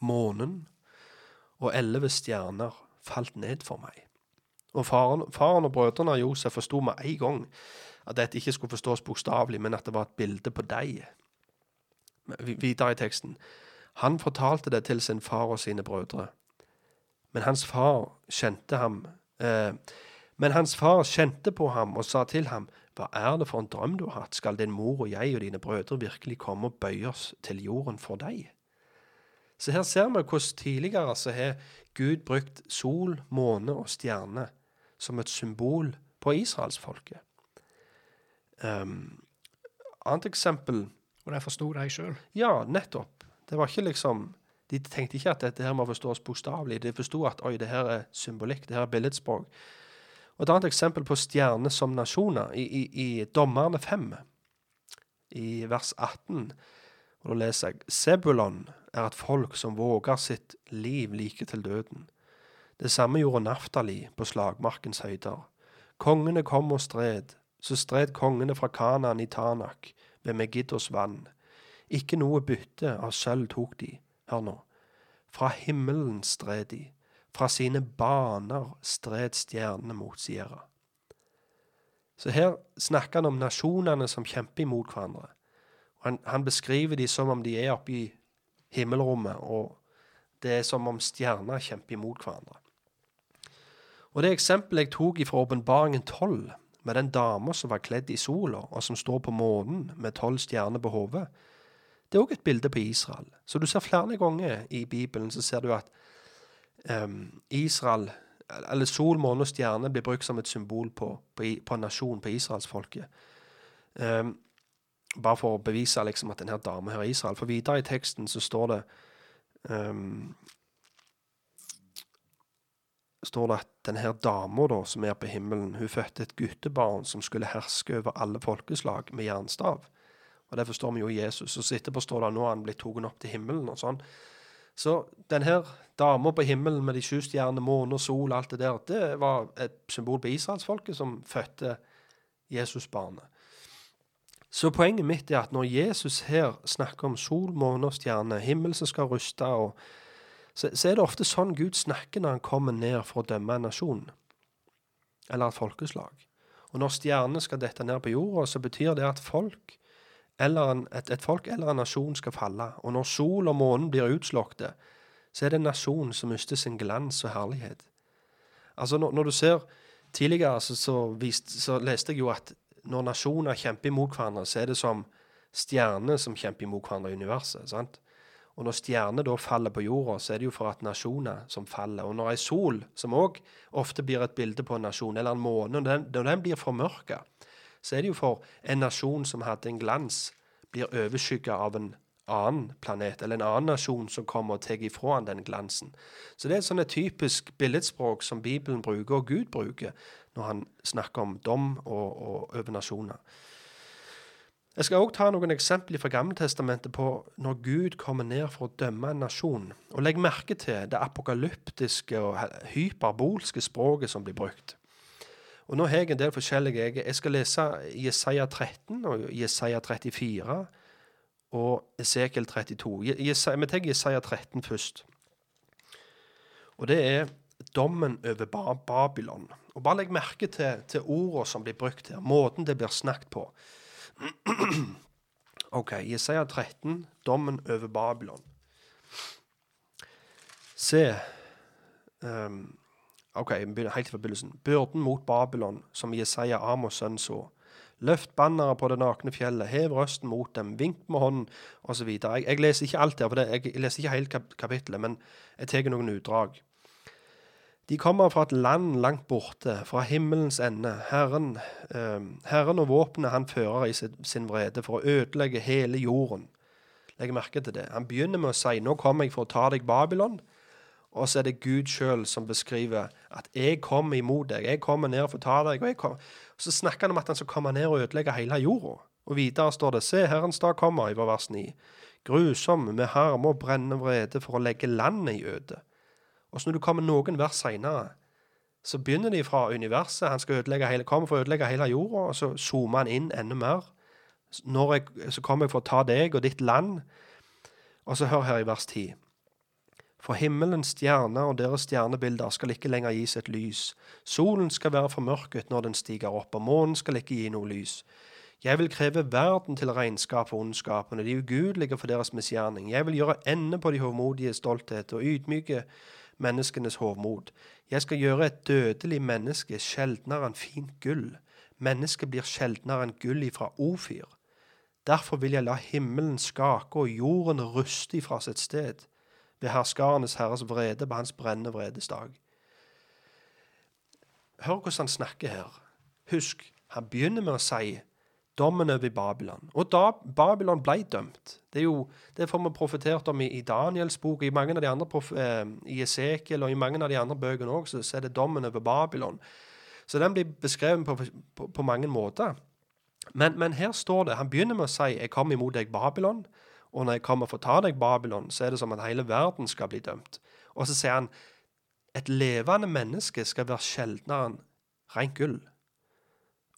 månen og elleve stjerner falt ned for meg. Og faren, faren og brødrene av Josef forsto med en gang at dette ikke skulle forstås bokstavelig, men at det var et bilde på deg. Videre i teksten. Han fortalte det til sin far og sine brødre. Men hans far kjente ham eh, Men hans far kjente på ham og sa til ham, Hva er det for en drøm du har hatt? Skal din mor og jeg og dine brødre virkelig komme og bøye oss til jorden for deg? Så her ser vi hvordan tidligere så har Gud brukt sol, måne og stjerne som et symbol på israelsfolket. Um, annet eksempel Og det forsto de sjøl? Ja, nettopp. Det var ikke liksom De tenkte ikke at dette her må forstås bokstavelig. De forsto at oi, det her er symbolikk, det her er billedspråk. Og Et annet eksempel på stjerner som nasjoner, i, i, i Dommerne 5, i vers 18, og da leser jeg Sebulon er et folk som våger sitt liv like til døden. Det samme gjorde Naftali på slagmarkens høyder. Kongene kom og stred, så stred kongene fra Kanan i Tanak, ved Megiddos vann. Ikke noe bytte av sølv tok de, hør nå, fra himmelen stred de, fra sine baner stred stjernene mot Sierra. Så her snakker han om nasjonene som kjemper imot hverandre. Han, han beskriver de som om de er oppe i himmelrommet, og det er som om stjerner kjemper imot hverandre. Og det eksempelet jeg tok fra åpenbaringen 12, med den dama som var kledd i sola, og som står på månen med tolv stjerner på hodet, det er òg et bilde på Israel. Så du ser flere ganger i Bibelen så ser du at um, Israel, eller sol, måne og stjerne, blir brukt som et symbol på, på, på nasjon, på israelsfolket. Um, bare for å bevise liksom, at denne dama hører Israel. For videre i teksten så står det um, står det at denne dama da, som er på himmelen, hun fødte et guttebarn som skulle herske over alle folkeslag med jernstav. Og Det forstår vi jo Jesus. Og så etterpå står det nå han blitt tatt opp til himmelen. og sånn. Så denne dama på himmelen med de sju stjernene, måne og sol, alt det der, det var et symbol på israelsfolket som fødte Jesusbarnet. Så poenget mitt er at når Jesus her snakker om sol, måne og stjerne, himmel som skal ruste og så, så, er det ofte sånn Gud snakker når han kommer ned for å dømme en nasjon eller et folkeslag. Og når stjernene skal dette ned på jorda, så betyr det at folk en, et, et folk eller en nasjon skal falle. Og når sol og månen blir utslåtte, så er det en nasjon som mister sin glans og herlighet. Altså når, når du ser Tidligere så, så, vist, så leste jeg jo at når nasjoner kjemper imot hverandre, så er det som stjerner som kjemper imot hverandre i universet. sant? Og når stjerner da faller på jorda, så er det jo for at nasjoner som faller. Og når ei sol, som òg ofte blir et bilde på en nasjon, eller en måne, når den, når den blir formørka, så er det jo for en nasjon som hadde en glans, blir overskygga av en annen planet, eller en annen nasjon som kommer og tar ifra han den glansen. Så det er sånn et typisk billedspråk som Bibelen bruker, og Gud bruker, når han snakker om dom og, og over nasjoner. Jeg skal òg ta noen eksempler fra Gammeltestamentet på når Gud kommer ned for å dømme en nasjon. Og legg merke til det apokalyptiske og hyperbolske språket som blir brukt. Og Nå har jeg en del forskjellige Jeg skal lese Jesaja 13 og Jesaja 34 og Esekiel 32. Vi tar Jesaja 13 først. Og det er dommen over Babylon. Og Bare legg merke til, til ordene som blir brukt her, måten det blir snakket på. OK, Jesaja 13, dommen over Babylon. Se um, OK, helt fra begynnelsen. Byrden mot Babylon, som Jesaja Amos sønn så. Løft banneret på det nakne fjellet, hev røsten mot dem, vink med hånden, osv. Jeg, jeg leser ikke alt der, for det, jeg leser ikke hele kapittelet, men jeg tar noen utdrag. De kommer fra et land langt borte, fra himmelens ende. Herren, eh, Herren og våpenet han fører i sin, vrede for å ødelegge hele jorden. Legg merke til det. Han begynner med å si 'Nå kommer jeg for å ta deg, Babylon'. Og så er det Gud sjøl som beskriver at 'jeg kommer imot deg', 'jeg kommer ned for å ta deg'. Og Så snakker han om at han skal komme ned og ødelegge hele jorda. Og videre står det 'Se, Herrens dag kommer', i vers 9. Grusom med harme og brennende vrede for å legge landet i øde. Og så når du kommer noen vers seinere, så begynner de fra universet. Han skal ødelegge hele, kommer for å ødelegge hele jorda, og så zoomer han inn enda mer. Jeg, så kommer jeg for å ta deg og ditt land. Og så hør her i vers 10. For himmelens stjerner og deres stjernebilder skal ikke lenger gis et lys. Solen skal være formørket når den stiger opp, og månen skal ikke gi noe lys. Jeg vil kreve verden til regnskap for ondskapen og de ugudelige for deres misgjerning. Jeg vil gjøre ende på de hovmodige stolthet og ydmyke menneskenes hovmod. Jeg skal gjøre et dødelig menneske sjeldnere enn fint gull. Mennesket blir sjeldnere enn gull ifra Ofyr. Derfor vil jeg la himmelen skake og jorden ruste ifra sitt sted ved herskarenes herres vrede på hans brennende vredesdag. Hør hvordan han snakker her. Husk, han begynner med å si dommen over Babylon. Og da Babylon ble dømt Det er jo det får vi profetert om i, i, Daniels bok, i mange av de andre prof, eh, i Esekiel og i mange av de andre bøkene òg, så, er det dommen over Babylon. Så den blir beskrevet på, på, på mange måter. Men, men, her står det Han begynner med å si 'Jeg kommer imot deg, Babylon'. Og når jeg kommer for å ta deg, Babylon, så er det som at hele verden skal bli dømt. Og så sier han et levende menneske skal være sjeldnere enn rent gull.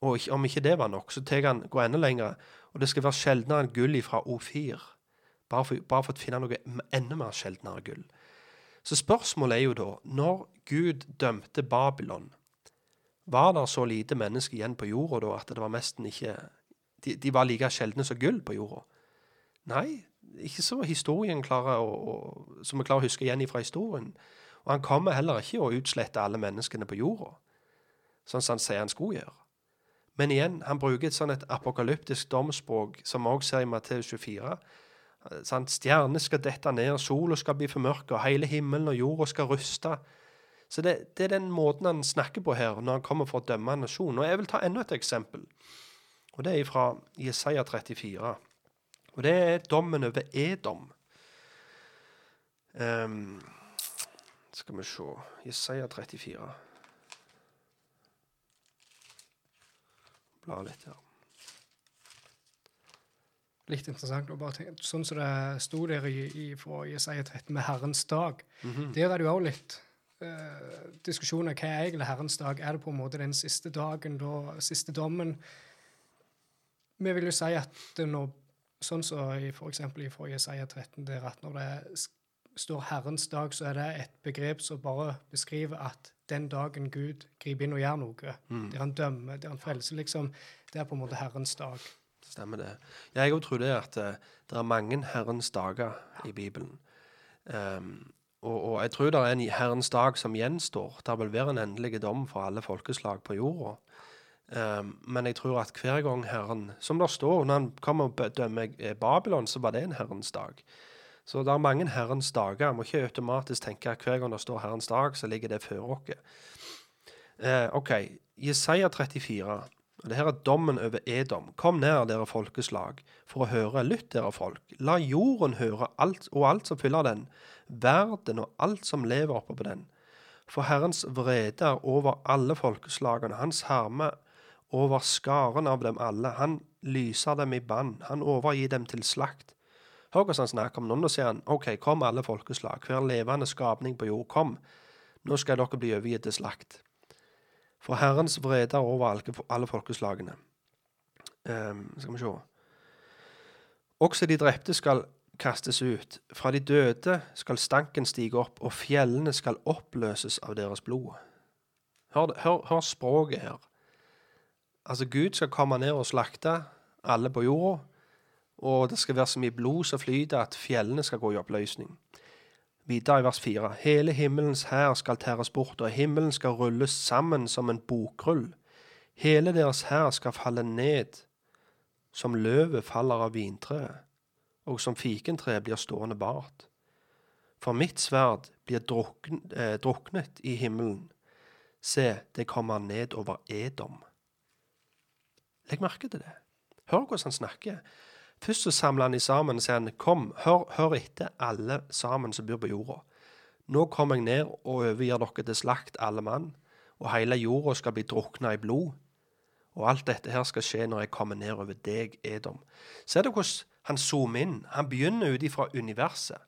Og om ikke det var nok, så tar han gå enda lenger. Og det skal være sjeldnere enn gull fra Ofir. Bare for, bare for å finne noe enda mer sjeldnere gull. Så spørsmålet er jo da, når Gud dømte Babylon, var det så lite mennesker igjen på jorda da at det var nesten ikke de, de, var like sjeldne som gull på jorda? Nei, ikke så historien klarer å, å, som vi klarer å huske igjen fra historien. Og han kommer heller ikke å utslette alle menneskene på jorda, sånn som han sier han skulle gjøre. Men igjen, han bruker et sånn et apokalyptisk domsspråk, som vi også ser i Matteus 24. Sånn, Stjernene skal dette ned, sola skal bli formørka, hele himmelen og jorda skal ruste. Så det, det, er den måten han snakker på her når han kommer for å dømme en nasjon. Og Jeg vil ta enda et eksempel. Og Det er fra Jesaja 34. Og Det er dommen over Edom. Um, skal vi se Jesaja 34. bla litt her. Litt interessant å bare tenke, Sånn som det sto der i, i fra Jesaja 13 med Herrens dag. Mm -hmm. Der er det jo òg litt eh, diskusjoner. Hva er egentlig Herrens dag? Er det på en måte den siste dagen, da, siste dommen? Vi vil jo si at når, sånn som så f.eks. i Jesaja 13, der at når det står Herrens dag, så er det et begrep som bare beskriver at den dagen Gud griper inn og gjør noe, der han dømmer, der han frelser, liksom, det er på en måte Herrens dag. Stemmer det. Jeg òg tror det at eh, det er mange Herrens dager i Bibelen. Um, og, og jeg tror det er en Herrens dag som gjenstår. Det vil være en endelig dom for alle folkeslag på jorda. Um, men jeg tror at hver gang Herren Som det står, når han kommer og dømmer eh, Babylon, så var det en Herrens dag. Så det er mange Herrens dager. Jeg må ikke automatisk tenke at hver gang det står Herrens dag, så ligger det før oss. Eh, OK. Jesaja 34. Og det her er dommen over Edom. Kom ned, dere folkeslag, for å høre. Lytt, dere folk. La jorden høre, alt, og alt som fyller den. Verden og alt som lever oppe på den. For Herrens vrede er over alle folkeslagene. Hans herme over skaren av dem alle. Han lyser dem i bann. Han overgir dem til slakt. Han snakker om nå. Nå sier han OK, kom alle folkeslag, hver levende skapning på jord, kom. Nå skal dere bli overgitt til slakt. For Herrens vrede er over alle folkeslagene. Um, skal vi se. Også de drepte skal kastes ut. Fra de døde skal stanken stige opp, og fjellene skal oppløses av deres blod. Hør, hør, hør språket her. Altså, Gud skal komme ned og slakte alle på jorda, og det skal være så mye blod som flyter at fjellene skal gå i oppløsning. Videre i vers 4. Hele himmelens hær skal tæres bort, og himmelen skal rulles sammen som en bokrull. Hele deres hær skal falle ned som løvet faller av vintreet, og som fikentreet blir stående bart. For mitt sverd blir drukn, eh, druknet i himmelen. Se, det kommer ned over Edom. Legg merke til det. Hør hvordan han snakker. Først så samler han de sammen og sier han, kom, hør, hør etter alle sammen som bor på jorda. Nå kommer jeg ned og overgir dere til slakt, alle mann, og hele jorda skal bli drukna i blod. Og alt dette her skal skje når jeg kommer ned over deg, Edom. Ser du hvordan han zoomer inn? Han begynner ut ifra universet.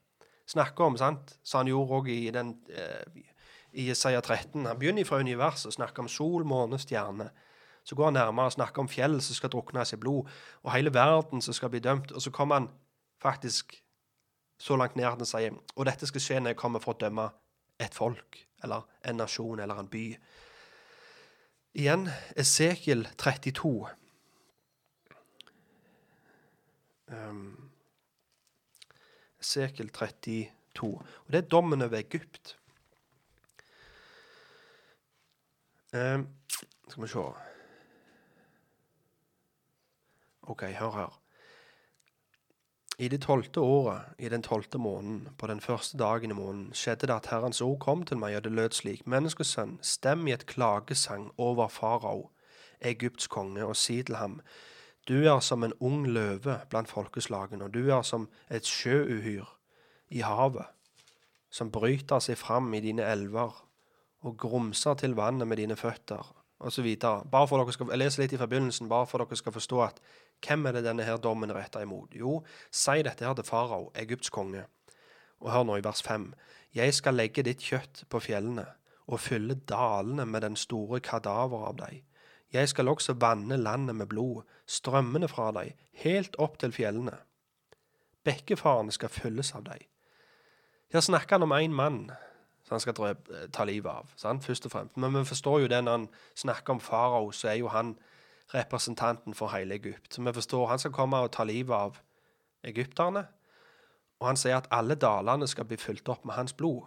Snakker om, sant, som han gjorde òg i, den, eh, i Isaiah 13. Han begynner fra universet og snakker om sol, måne, stjerne. Så går han nærmere og snakker om fjell som skal druknes i blod, og hele verden som skal bli dømt. Og så kommer han faktisk så langt ned at han sier og dette skal skje når jeg kommer for å dømme et folk, eller en nasjon, eller en by. Igjen Esekiel 32. Um, Esekiel 32. Og det er dommen over Egypt. Um, skal vi se OK, hør her. I det tolvte året, i den tolvte måneden, på den første dagen i måneden, skjedde det at Herrens ord kom til meg, og det lød slik, Menneskesønn, stem i et klagesang over farao, Egypts konge, og si til ham, Du er som en ung løve blant folkeslagene, og du er som et sjøuhyr i havet, som bryter seg fram i dine elver og grumser til vannet med dine føtter, videre. Bare for jeg leser litt i forbindelsen, bare for dere skal forstå at hvem er det denne her dommen er retta imot? Jo, si dette her til farao, Egypts konge. Og hør nå i vers 5. Jeg skal legge ditt kjøtt på fjellene og fylle dalene med den store kadaver av deg. Jeg skal også vanne landet med blod, strømmene fra deg, helt opp til fjellene. Bekkefarene skal fylles av deg. Her snakker han om én mann som han skal drøp, ta livet av, sant? først og fremst. Men vi forstår jo det når han snakker om farao, så er jo han representanten for hele Egypt. Så vi forstår han skal komme og ta livet av egypterne. Og han sier at alle dalene skal bli fylt opp med hans blod.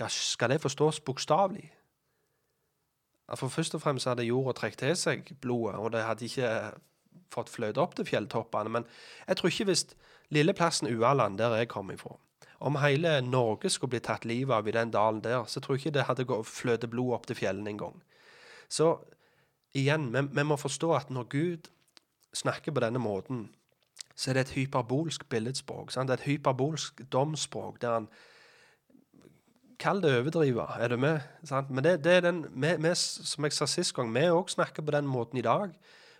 Ja, skal det forstås bokstavelig? For først og fremst hadde jorda trukket til seg blodet, og det hadde ikke fått fløte opp til fjelltoppene. Men jeg tror ikke hvis lille plassen Ualand, der jeg kom ifra, om hele Norge skulle bli tatt livet av i den dalen der, så tror jeg ikke det hadde gått fløte blod opp til fjellene engang. Så igjen, vi, vi må forstå at når Gud snakker på denne måten, så er det et hyperbolsk billedspråk. Sant? Et hyperbolsk domsspråk der han Kall det overdrive, er du med? Sant? Men det, det er den, vi, vi, som jeg sa sist gang, vi òg snakker på den måten i dag.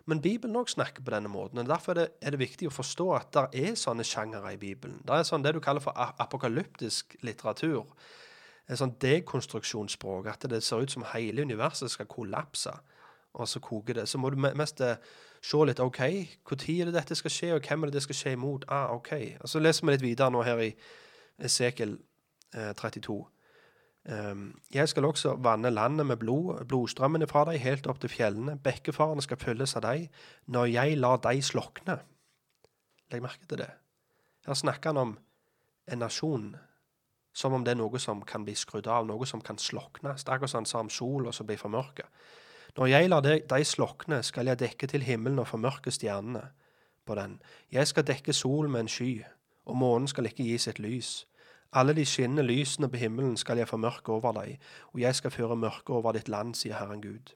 Men Bibelen òg snakker på denne måten. og Derfor er det, er det viktig å forstå at det er sånne sjangere i Bibelen. Det er sånn det du kaller for apokalyptisk litteratur. Et sånn dekonstruksjonsspråk. At det ser ut som hele universet skal kollapse. Og så koker det. Så må du mest eh, se litt OK, når er det dette skal skje, og hvem er det det skal skje imot? Ah, OK. Og så leser vi litt videre nå her i Esekel eh, 32. Um, jeg skal også vanne landet med blod, blodstrømmene fra deg helt opp til fjellene. Bekkefarene skal fylles av deg når jeg lar deg slokne. Legg merke til det. Her snakker han om en nasjon som om det er noe som kan bli skrudd av, noe som kan sloknes. Det er akkurat som han sa om sola som blir formørka. Når jeg lar deg slokne, skal jeg dekke til himmelen og formørke stjernene på den. Jeg skal dekke solen med en sky, og månen skal ikke gi sitt lys. Alle de skinnende lysene på himmelen skal jeg formørke over deg, og jeg skal føre mørke over ditt land, sier Herren Gud.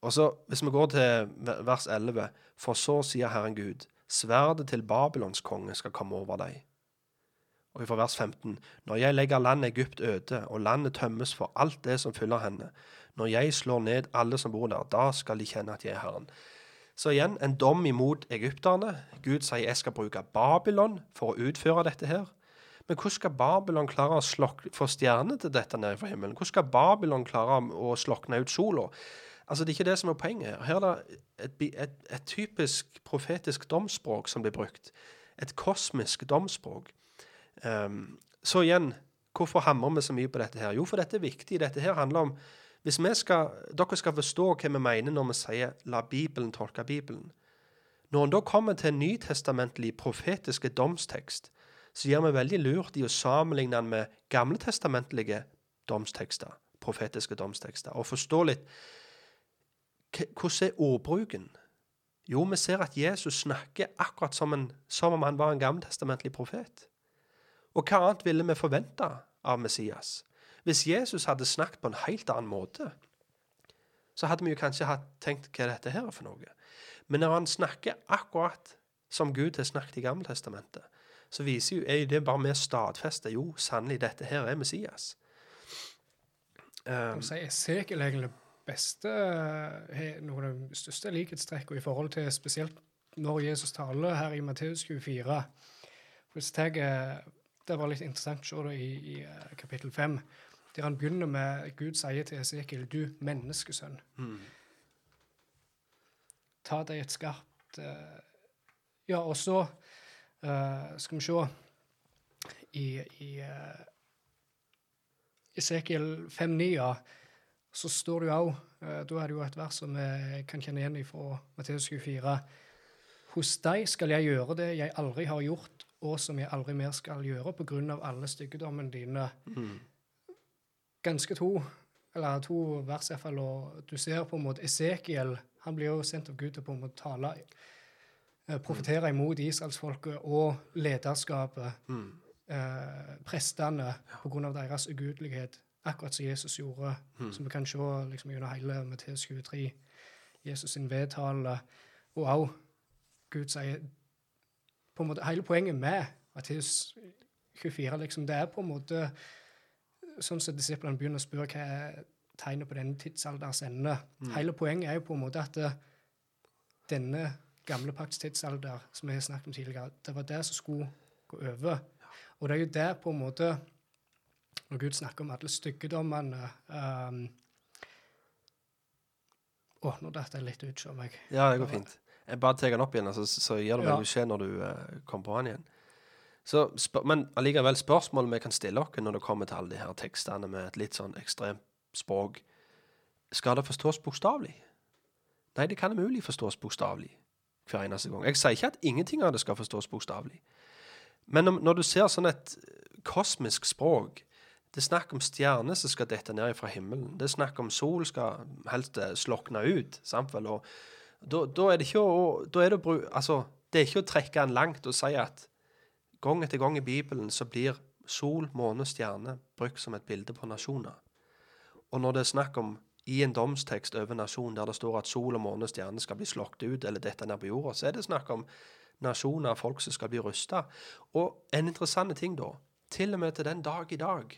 Og så, Hvis vi går til vers 11, for så sier Herren Gud, sverdet til Babylons konge skal komme over deg. Og fra vers 15, når jeg legger landet Egypt øde, og landet tømmes for alt det som fyller henne, når jeg slår ned alle som bor der, da skal de kjenne at jeg er Herren. Så igjen en dom imot egypterne. Gud sier jeg skal bruke Babylon for å utføre dette her. Men hvordan skal Babylon klare å få stjernene til dette ned fra himmelen? Hvordan skal Babylon klare å slokne ut sola? Altså, Det er ikke det som er poenget. her. Her er det et, et, et typisk profetisk domsspråk som blir brukt. Et kosmisk domsspråk. Um, så igjen, hvorfor hamrer vi så mye på dette her? Jo, for dette er viktig. Dette her handler om hvis vi skal, dere skal forstå hva vi mener når vi sier 'la Bibelen tolke Bibelen'. Når en da kommer til en nytestamentlig profetiske domstekst, så gjør vi veldig lurt i å sammenligne den med gamletestamentlige domstekster, profetiske domstekster, og forstå litt hvordan er ordbruken. Jo, vi ser at Jesus snakker akkurat som, en, som om han var en gammeltestamentlig profet. Og hva annet ville vi forvente av Messias? Hvis Jesus hadde snakket på en helt annen måte, så hadde vi jo kanskje hatt tenkt hva dette her er for noe. Men når han snakker akkurat som Gud har snakket i Gammeltestamentet, så viser jo, er det bare med å stadfeste jo, sannelig, dette her er Messias. Um, Esekiel er egentlig beste, noen av de største likhetstrekkene i forhold til spesielt når Jesus taler her i Matteus 24. Hvis jeg, det var litt interessant å se det i, i eh, kapittel 5 der han begynner med Gud sier til Esekiel, du menneskesønn. Mm. Ta deg et skarpt uh, Ja, og så uh, skal vi se I, i uh, Esekiel 5,9 ja, så står det jo òg Da er det jo et vers som vi kan kjenne igjen fra Matteus 24. Hos deg skal jeg gjøre det jeg aldri har gjort, og som jeg aldri mer skal gjøre, på grunn av alle styggedommene dine. Mm ganske to eller to vers iallfall, og du ser på en måte Esekiel han blir jo sendt av Gud til på en måte tale, eh, profetere imot israelsfolket og lederskapet, mm. eh, prestene, ja. pga. deres ugudelighet, akkurat som Jesus gjorde, mm. som vi kan se liksom, gjennom hele Matteus 23, Jesus sin vedtale, og òg Gud sier på en måte, Hele poenget med Matteus 24 liksom, det er på en måte sånn som disiplene begynner å spørre hva er tegnet på denne tidsalders ende. Mm. Hele poenget er jo på en måte at eh, denne gamle pakts tidsalder, som vi har snakket om tidligere, det var det som skulle gå over. Og det er jo der på en måte Når Gud snakker om alle styggedommene um, Å, nå datt jeg litt ut, ser jeg. Ja, det går fint. Jeg bare tar den opp igjen, så, så gir det meg ja. beskjed når du uh, kommer på den igjen. Så, men allikevel, spørsmålet vi kan stille oss når det kommer til alle de her tekstene med et litt sånn ekstremt språk Skal det forstås bokstavelig? Nei, det kan umulig forstås bokstavelig hver eneste gang. Jeg sier ikke at ingenting av det skal forstås bokstavelig. Men når, når, du ser sånn et kosmisk språk Det er snakk om stjerner som skal dette ned fra himmelen. Det er snakk om sol skal helst eh, slokne ut. sant? Og da, er det ikke å, er det, altså, det er ikke å trekke den langt og si at Gang etter gang i Bibelen så blir sol, måne og stjerne brukt som et bilde på nasjoner. Og når det er snakk om i en domstekst over nasjon der det står at sol og måne og stjerne skal bli slått ut eller dette ned på jorda, så er det snakk om nasjoner, folk som skal bli rusta. Og en interessant ting, da, til og med til den dag i dag,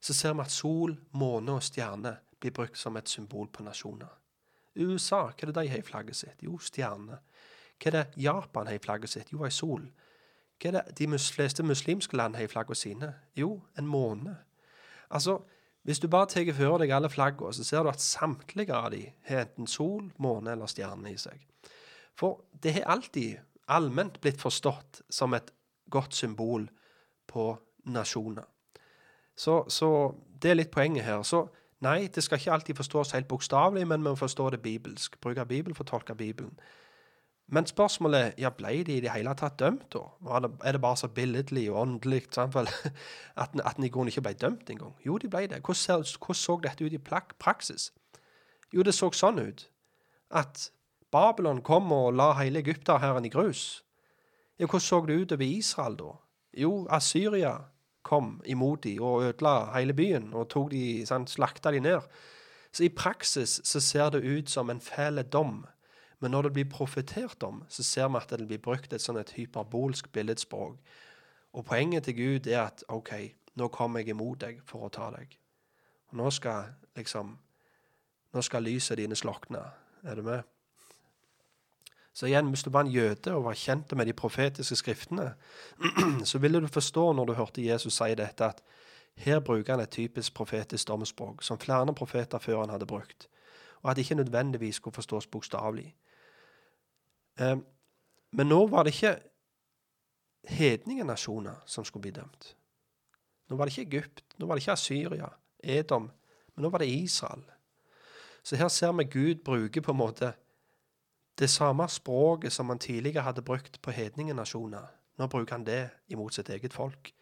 så ser vi at sol, måne og stjerne blir brukt som et symbol på nasjoner. USA, hva er det de har i flagget sitt? Jo, stjerne. Hva er det Japan har i flagget sitt? Jo, ei sol. Hva er det de fleste muslimske land har i flaggene sine? Jo, en måne. Altså, hvis du bare tar for deg alle flaggene, så ser du at samtlige av de har enten sol, måne eller stjerne i seg. For det har alltid allment blitt forstått som et godt symbol på nasjoner. Så, så det er litt poenget her. Så nei, det skal ikke alltid forstås helt bokstavelig, men vi må forstå det bibelsk. Bruke Bibelen for å tolke Bibelen. Men spørsmålet ja, ble de i det hele tatt dømt, da? Er det bare så billedlig og åndelig at, at Nigon ikke ble dømt engang? Jo, de ble det. Hvordan, så dette ut i praksis? Jo, det så sånn ut at Babylon kom og la hele Egypterhæren i grus. Ja, hvordan så det ut over Israel da? Jo, Asyria kom imot de og ødela hele byen og tok de, sant, slakta de ned. Så i praksis så ser det ut som en fæl dom. Men når det blir profetert om, så ser vi at det blir brukt et sånn et hyperbolsk billedspråk. Og poenget til Gud er at OK, nå kommer jeg imot deg for å ta deg. Og nå skal liksom Nå skal lyset dine slokne. Er du med? Så igjen, hvis du var en jøde og var kjent med de profetiske skriftene, så ville du forstå når du hørte Jesus si dette, at her bruker han et typisk profetisk domsspråk, som flere profeter før han hadde brukt, og at det ikke nødvendigvis skulle forstås bokstavelig. Eh, Men nå var det ikke hedningenasjoner som skulle bli dømt. Nå var det ikke Egypt, nå var det ikke Syria, Edom, men nå var det Israel. Så her ser vi Gud bruke på en måte det samme språket som han tidligere hadde brukt på hedningenasjoner. Nå bruker han det imot sitt eget folk.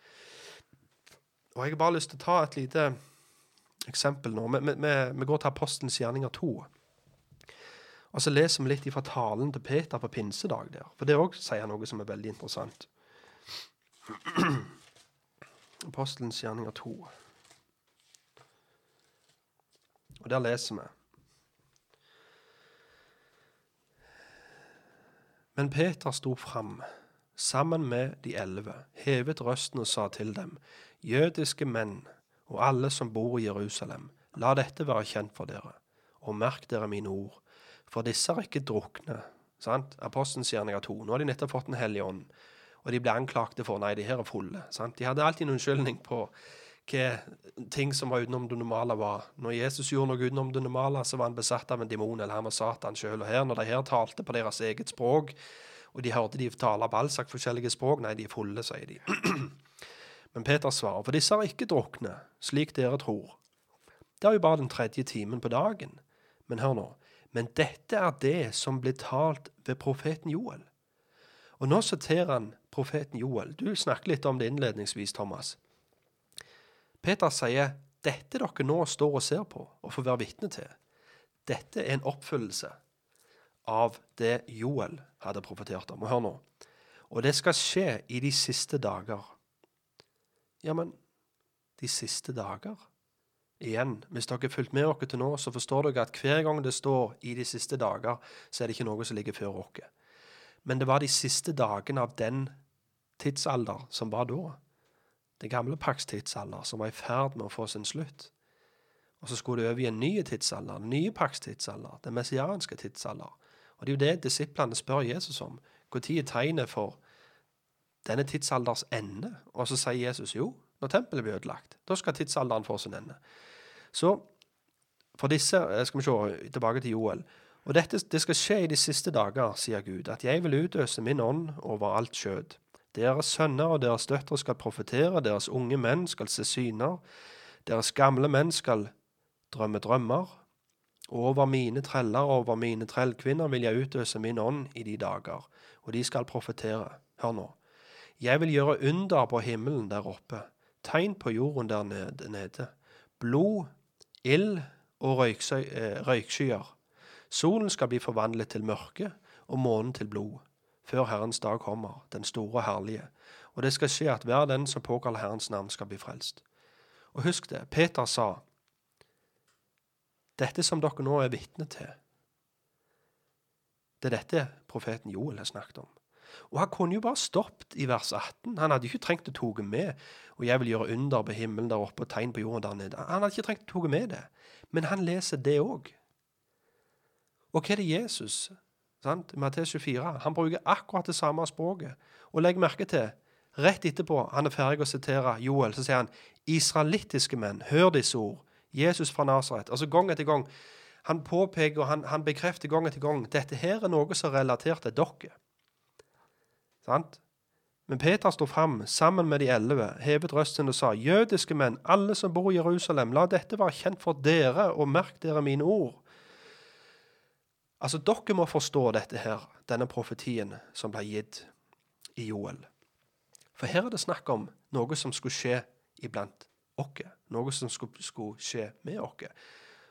Og Jeg har bare lyst til å ta et lite eksempel nå. Vi, vi- vi går til Apostelens gjerninger 2. Og så leser vi litt fra talen til Peter på pinsedag der. For det òg sier noe som er veldig interessant. Apostelens gjerninger 2. Og der leser vi. Men Peter sto fram, sammen med de elleve, hevet røsten og sa til dem, jødiske menn og alle som bor i Jerusalem, la dette være kjent for dere, og merk dere mine ord, for disse har ikke drukne. Sant? Apostelens gjerninger 2. Nå har de nettopp fått Den hellige ånd, og de ble anklagte for nei, de her er fulle. Sant? De hadde alltid en unnskyldning på hva ting som var utenom det normale var. Når Jesus gjorde noe utenom det normale, så var han besatt av en demon, eller han var Satan sjøl. Og her, når de her talte på deres eget språk, og de hørte de tale balsak forskjellige språk, nei, de er fulle, sier de. Men Peter svarer, for disse har ikke drukne, slik dere tror. Det er jo bare den tredje timen på dagen. Men hør nå. Men dette er det som ble talt ved profeten Joel. Og nå siterer han profeten Joel. Du snakket litt om det innledningsvis, Thomas. Peter sier dette dere nå står og ser på og får være vitne til, dette er en oppfyllelse av det Joel hadde profetert om. Og hør nå. Og det skal skje i de siste dager. Ja, men de siste dager? Igjen, hvis dere har fulgt med oss til nå, så forstår dere at hver gang det står 'i de siste dager', så er det ikke noe som ligger før oss. Men det var de siste dagene av den tidsalder som var da. Den gamle pakts tidsalder, som var i ferd med å få sin slutt. Og så skulle det over i en ny tidsalder, den nye pakts tidsalder, den messianske tidsalder. Og det er jo det disiplene spør Jesus om. Når er tegnet for denne tidsalders ende? Og så sier Jesus jo, når tempelet blir ødelagt. Da skal tidsalderen få sin ende. Så for disse eh, skal vi se tilbake til Joel. Og dette det skal skje i de siste dager, sier Gud, at jeg vil utøse min ånd over alt skjød. Deres sønner og deres døtre skal profetere, deres unge menn skal se syner, deres gamle menn skal drømme drømmer. Over mine treller og over mine trellkvinner vil jeg utøse min ånd i de dager, og de skal profetere. Hør nå. Jeg vil gjøre under på himmelen der oppe, tegn på jorden der nede. blod, ild og eh, røykskyer. Solen skal bli forvandlet til mørke og månen til blod, før Herrens dag kommer, den store og herlige. Og det skal skje at hver den som påkaller Herrens navn, skal bli frelst. Og husk det, Peter sa, dette som dere nå er vitne til, det er dette profeten Joel har snakket om. Og han kunne jo bare stoppet i vers 18. Han hadde ikke trengt å toge med. Og jeg vil gjøre under på himmelen der oppe og tegn på jorden der nede. Han hadde ikke trengt å toge med det. Men han leser det òg. Og hva er det Jesus sant? I Matteus 24. Han bruker akkurat det samme språket. Og legg merke til, rett etterpå han er ferdig å sitere Joel, så sier han israelittiske menn, hør disse ord. Jesus fra Nasaret. Altså gang etter gang. Han påpeker og han, han bekrefter gang etter gang dette her er noe som er relatert til dere. Sant? Men Peter sto fram sammen med de elleve, hevet røsten og sa, Jødiske menn, alle som bor i Jerusalem, la dette være kjent for dere, og merk dere mine ord. Altså, dere må forstå dette her, denne profetien som ble gitt i Joel. For her er det snakk om noe som skulle skje iblant oss. Noe som skulle, skulle skje med oss.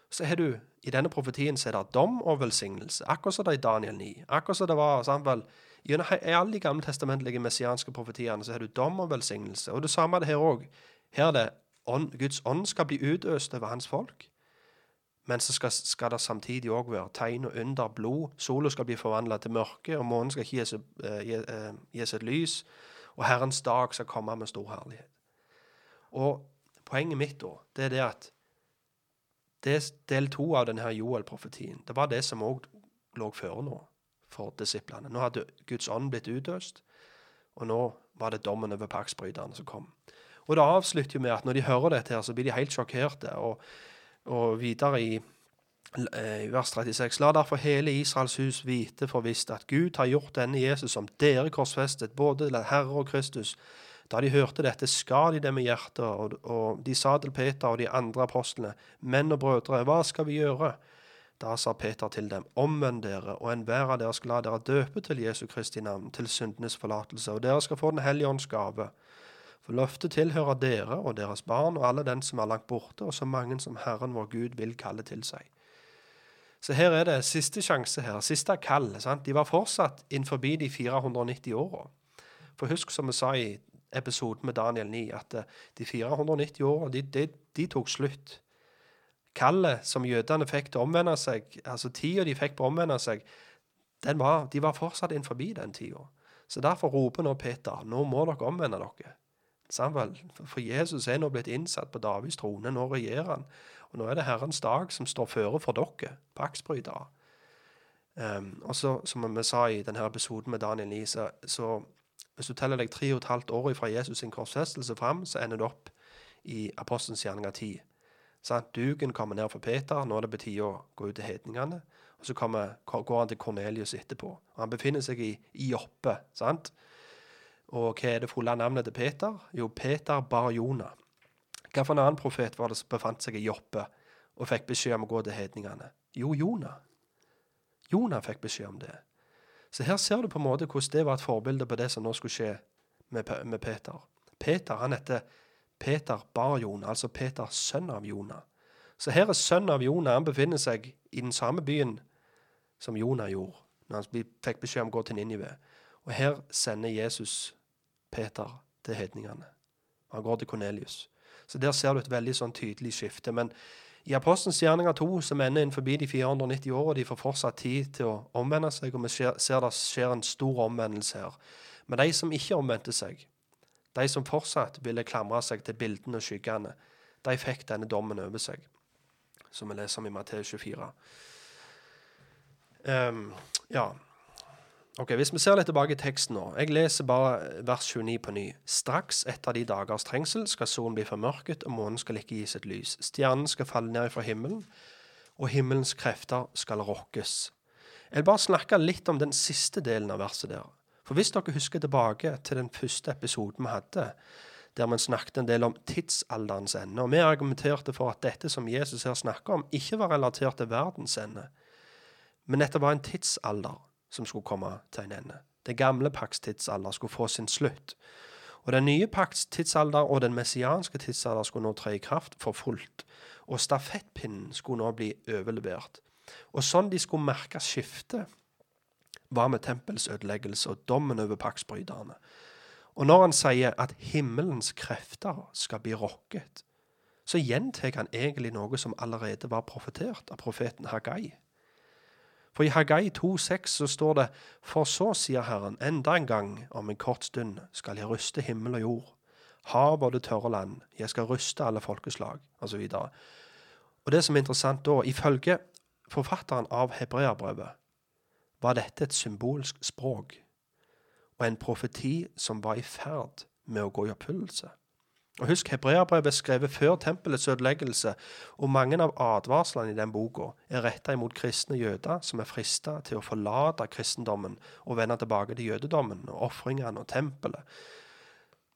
Så har du, I denne profetien så er det dom og velsignelse, akkurat som det er i Daniel 9. Akkurat som det var sant vel, Gjennom alle de gamle testamentlige messianske profetiene så har du dom og velsignelse. Og det samme er det her òg. Her er det ånd, Guds ånd skal bli utøst over hans folk. Men så skal, skal det samtidig òg være tegn og under, blod. Sola skal bli forvandla til mørke, og månen skal ikke gis, uh, eh, gis et lys. Og Herrens dag skal komme med stor herlighet. Og poenget mitt da, det er det at det del to av denne Joel-profetien. Det var det som òg lå føre nå for disiplene. Nå hadde Guds ånd blitt utøst, og nå var det dommen over paksbryterne som kom. Og det avslutter jo med at når de hører dette, her, så blir de helt sjokkerte. Og, og videre i, eh, i vers 36.: La derfor hele Israels hus vite for visst at Gud har gjort denne Jesus som dere korsfestet, både Herre og Kristus. Da de hørte dette, skar de det med hjertet, og, og de sa til Peter og de andre apostlene, menn og brødre, hva skal vi gjøre? Da sa Peter til dem, omvend dere, og enhver av dere skal la dere døpe til Jesu Kristi navn, til syndenes forlatelse, og dere skal få Den hellige ånds gave. For løftet tilhører dere og deres barn og alle den som er langt borte, og så mange som Herren vår Gud vil kalle til seg. Så her er det siste sjanse her, siste kall. sant? De var fortsatt innenfor de 490 åra. For husk som vi sa i episoden med Daniel 9, at eh, de 490 åra, de, de, de tok slutt. Kallet som jødene fikk til å omvende seg, altså tida de fikk på å omvende seg, var, de var fortsatt innenfor den tida. Så derfor roper nå Peter, nå må dere omvende dere. Samuel. For Jesus er nå blitt innsatt på Davids trone, nå regjerer han. Og nå er det Herrens dag som står føre for dere, paksbrytere. Um, og så, som vi sa i denne episoden med Daniel Lise, så hvis du teller deg tre og et halvt år fra Jesus sin korsfestelse fram, så ender du opp i Apostelens gjerninger 10. Sant? Duken kommer ned for Peter, nå er det på tide å gå ut til hedningene. Og så kommer, går han til Kornelius etterpå. Og han befinner seg i, i Joppe. sant? Og hva er det fulle navnet til Peter? Jo, Peter bar Jonah. Hvilken annen profet var det som befant seg i Joppe og fikk beskjed om å gå til hedningene? Jo, Jonah. Jonah fikk beskjed om det. Så her ser du på en måte hvordan det var et forbilde på det som nå skulle skje med, med Peter. Peter han heter Peter bar Jonah, altså Peter sønn av Jonah. Så her er sønnen av Jonah. Han befinner seg i den samme byen som Jonah gjorde når han fikk beskjed om å gå til Ninive. Og her sender Jesus Peter til hedningene. Han går til Kornelius. Så der ser du et veldig sånn tydelig skifte. Men i Apostelens gjerninger 2, som ender innenfor de 490 åra, de får fortsatt tid til å omvende seg, og vi ser det skjer en stor omvendelse her. Men de som ikke omvendte seg, de som fortsatt ville klamre seg til bildene og skyggene, de fikk denne dommen over seg, som vi leser om i Matteus 24. Um, ja. Ok, Hvis vi ser litt tilbake i teksten nå. Jeg leser bare vers 29 på ny. Straks etter de dagers trengsel skal solen bli formørket, og månen skal ikke gi et lys. Stjernen skal falle ned fra himmelen, og himmelens krefter skal rokkes. Jeg vil bare snakke litt om den siste delen av verset der. For hvis dere husker tilbake til den første episoden vi hadde, der vi snakket en del om tidsalderens ende, og vi argumenterte for at dette som Jesus her snakker om, ikke var relatert til verdens ende, men dette var en tidsalder som skulle komme til en ende. Det gamle pakts tidsalder skulle få sin slutt. Og den nye pakts tidsalder og den messianske tidsalder skulle nå tre i kraft for fullt. Og stafettpinnen skulle nå bli overlevert. Og sånn de skulle merke skiftet, var med tempelsødeleggelse og dommen over paksbryterne. Og når han sier at himmelens krefter skal bli rokket, så gjentar han egentlig noe som allerede var profetert av profeten Hagai. For i Hagai 2,6 så står det For så, sier Herren, enda en gang, om en kort stund, skal jeg ruste himmel og jord, hav og det tørre land, jeg skal ruste alle folkeslag, osv. Og, og det som er interessant da, ifølge forfatteren av Hebreabrevet, var dette et symbolsk språk og en profeti som var i ferd med å gå i oppfyllelse. Og Husk, hebreabrevet er skrevet før tempelets ødeleggelse, og mange av advarslene i den boka er retta imot kristne jøder som er frista til å forlate kristendommen og vende tilbake til jødedommen og ofringene og tempelet.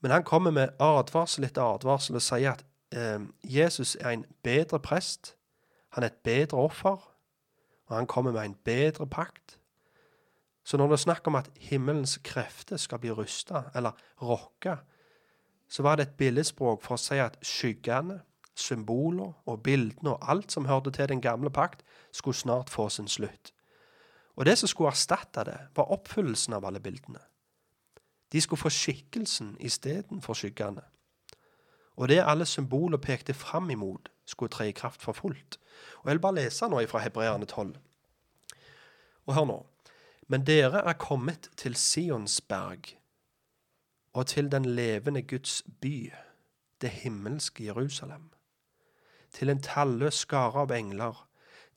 Men han kommer med advarsel etter advarsel og sier at eh, Jesus er en bedre prest, han er et bedre offer, og han kommer med en bedre pakt. Så når det er snakk om at himmelens krefter skal bli rusta eller rokka, så var det et billedspråk for å si at skyggene, symboler og bildene og alt som hørte til den gamle pakt, skulle snart få sin slutt. Og det som skulle erstatte det, var oppfyllelsen av alle bildene. De skulle få skikkelsen istedenfor skyggene. Og det alle symboler pekte fram imot, skulle tre i kraft for fullt. Og Jeg vil bare lese nå fra Hebreerne 12. Og hør nå. Men dere er kommet til Sionsberg og til den levende Guds by, det himmelske Jerusalem. Til en talløs skare av engler,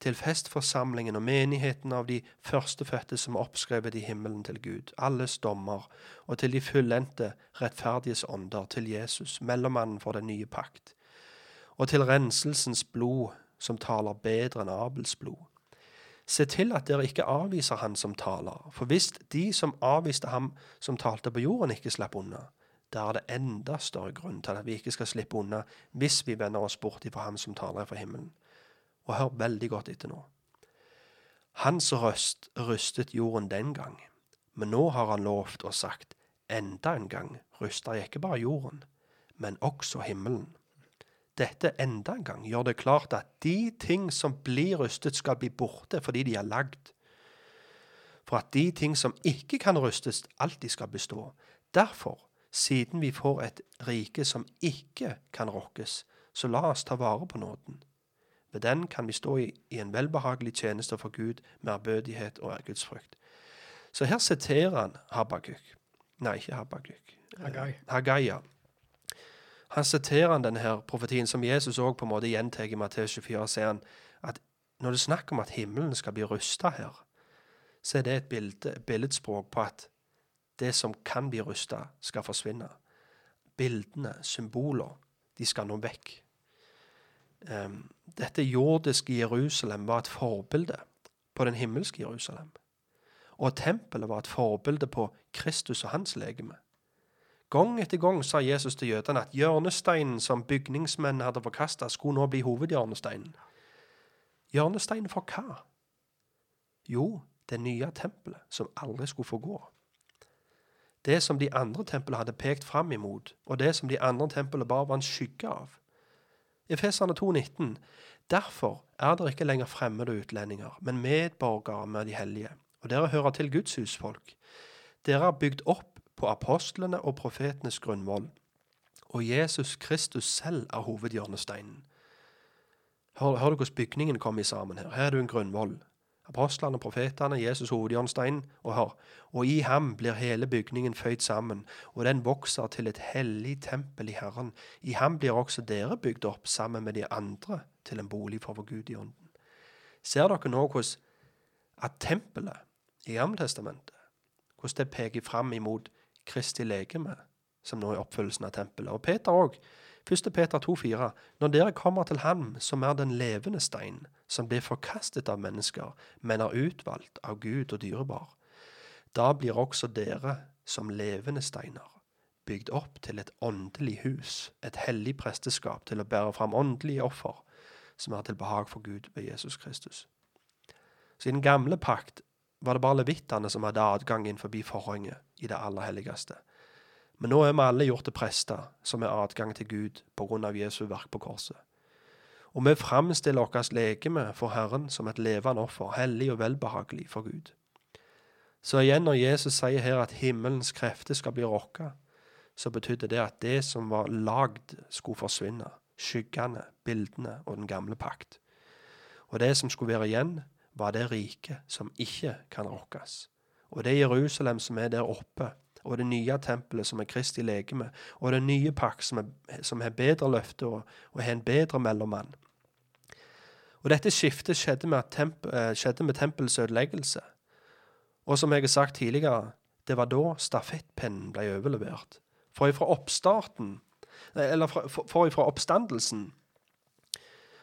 til festforsamlingen og menigheten av de førstefødte som er oppskrevet i himmelen til Gud, alles dommer, og til de fullendte rettferdiges ånder, til Jesus, mellommannen for den nye pakt, og til renselsens blod, som taler bedre enn Abels blod. Se til at dere ikke avviser han som taler, for hvis de som avviste ham som talte på jorden, ikke slapp unna, da er det enda større grunn til at vi ikke skal slippe unna hvis vi vender oss bort ifra ham som taler fra himmelen. Og hør veldig godt etter nå. Hans røst rystet jorden den gang, men nå har han lovt og sagt, enda en gang ryster jeg ikke bare jorden, men også himmelen dette enda en gang gjør det klart at de ting som blir rystet, skal bli borte fordi de er lagd. For at de ting som ikke kan rystes, alltid skal bestå. Derfor, siden vi får et rike som ikke kan rokkes, så la oss ta vare på nåden. Ved den kan vi stå i, i en velbehagelig tjeneste for Gud med ærbødighet og ærgudsfrykt. Så her siterer han Habakuk. Nei, ikke Habakuk. Haggai. Haggai, han siterer denne her profetien, som Jesus òg på en måte gjentar i Matteus 24, sier han at når det er snakk om at himmelen skal bli rusta her, så er det et bilde, billedspråk på at det som kan bli rusta, skal forsvinne. Bildene, symboler, de skal nå vekk. Um, dette jordiske Jerusalem var et forbilde på den himmelske Jerusalem. Og tempelet var et forbilde på Kristus og hans legeme. Gang etter gang sa Jesus til jødene at hjørnesteinen som bygningsmennene hadde forkasta, skulle nå bli hovedhjørnesteinen. Hjørnesteinen for hva? Jo, det nye tempelet, som aldri skulle få gå. Det som de andre templene hadde pekt fram imot, og det som de andre templene bare var en skygge av. Efeserne 2,19.: Derfor er dere ikke lenger fremmede utlendinger, men medborgere med de hellige, og dere hører til Guds husfolk. Dere er bygd opp på apostlene og profetenes grunnvoll. Og Jesus Kristus selv er hovedhjørnesteinen. Hør, hør hvordan bygningen kommer sammen her. Her er du en grunnvoll. Apostlene, profetene, Jesus hovedhjørnestein, og hør, og i ham blir hele bygningen føyd sammen, og den vokser til et hellig tempel i Herren. I ham blir også dere bygd opp sammen med de andre til en bolig for vår Gud i ånden. Ser dere nå hvordan at tempelet i Gammeltestamentet, hvordan det peker fram imot Kristi legeme, som nå er oppfyllelsen av tempelet. Og Peter òg. 1. Peter 2,4.: Når dere kommer til Ham som er den levende stein, som blir forkastet av mennesker, men er utvalgt av Gud og dyrebar, da blir også dere som levende steiner bygd opp til et åndelig hus, et hellig presteskap til å bære fram åndelige offer, som er til behag for Gud ved Jesus Kristus. Så i den gamle pakt var det bare levittene som hadde adgang inn forbi forhenget i det aller helligste. Men nå er vi alle gjort til prester som har adgang til Gud på grunn av Jesu verk på korset. Og vi framstiller vårt legeme for Herren som et levende offer, hellig og velbehagelig for Gud. Så igjen, når Jesus sier her at himmelens krefter skal bli rokka, så betydde det at det som var lagd, skulle forsvinne. Skyggene, bildene og den gamle pakt. Og det som skulle være igjen, var det riket som ikke kan rokkes. Og det er Jerusalem som er der oppe, og det nye tempelet som er Kristi legeme, og det nye pakk som, er, har bedre løfte og, og har en bedre mellommann. Og Dette skiftet skjedde med, temp, eh, skjedde med tempelets ødeleggelse. Og som jeg har sagt tidligere, det var da stafettpennen ble overlevert. For fra oppstarten Eller for, for, for ifra oppstandelsen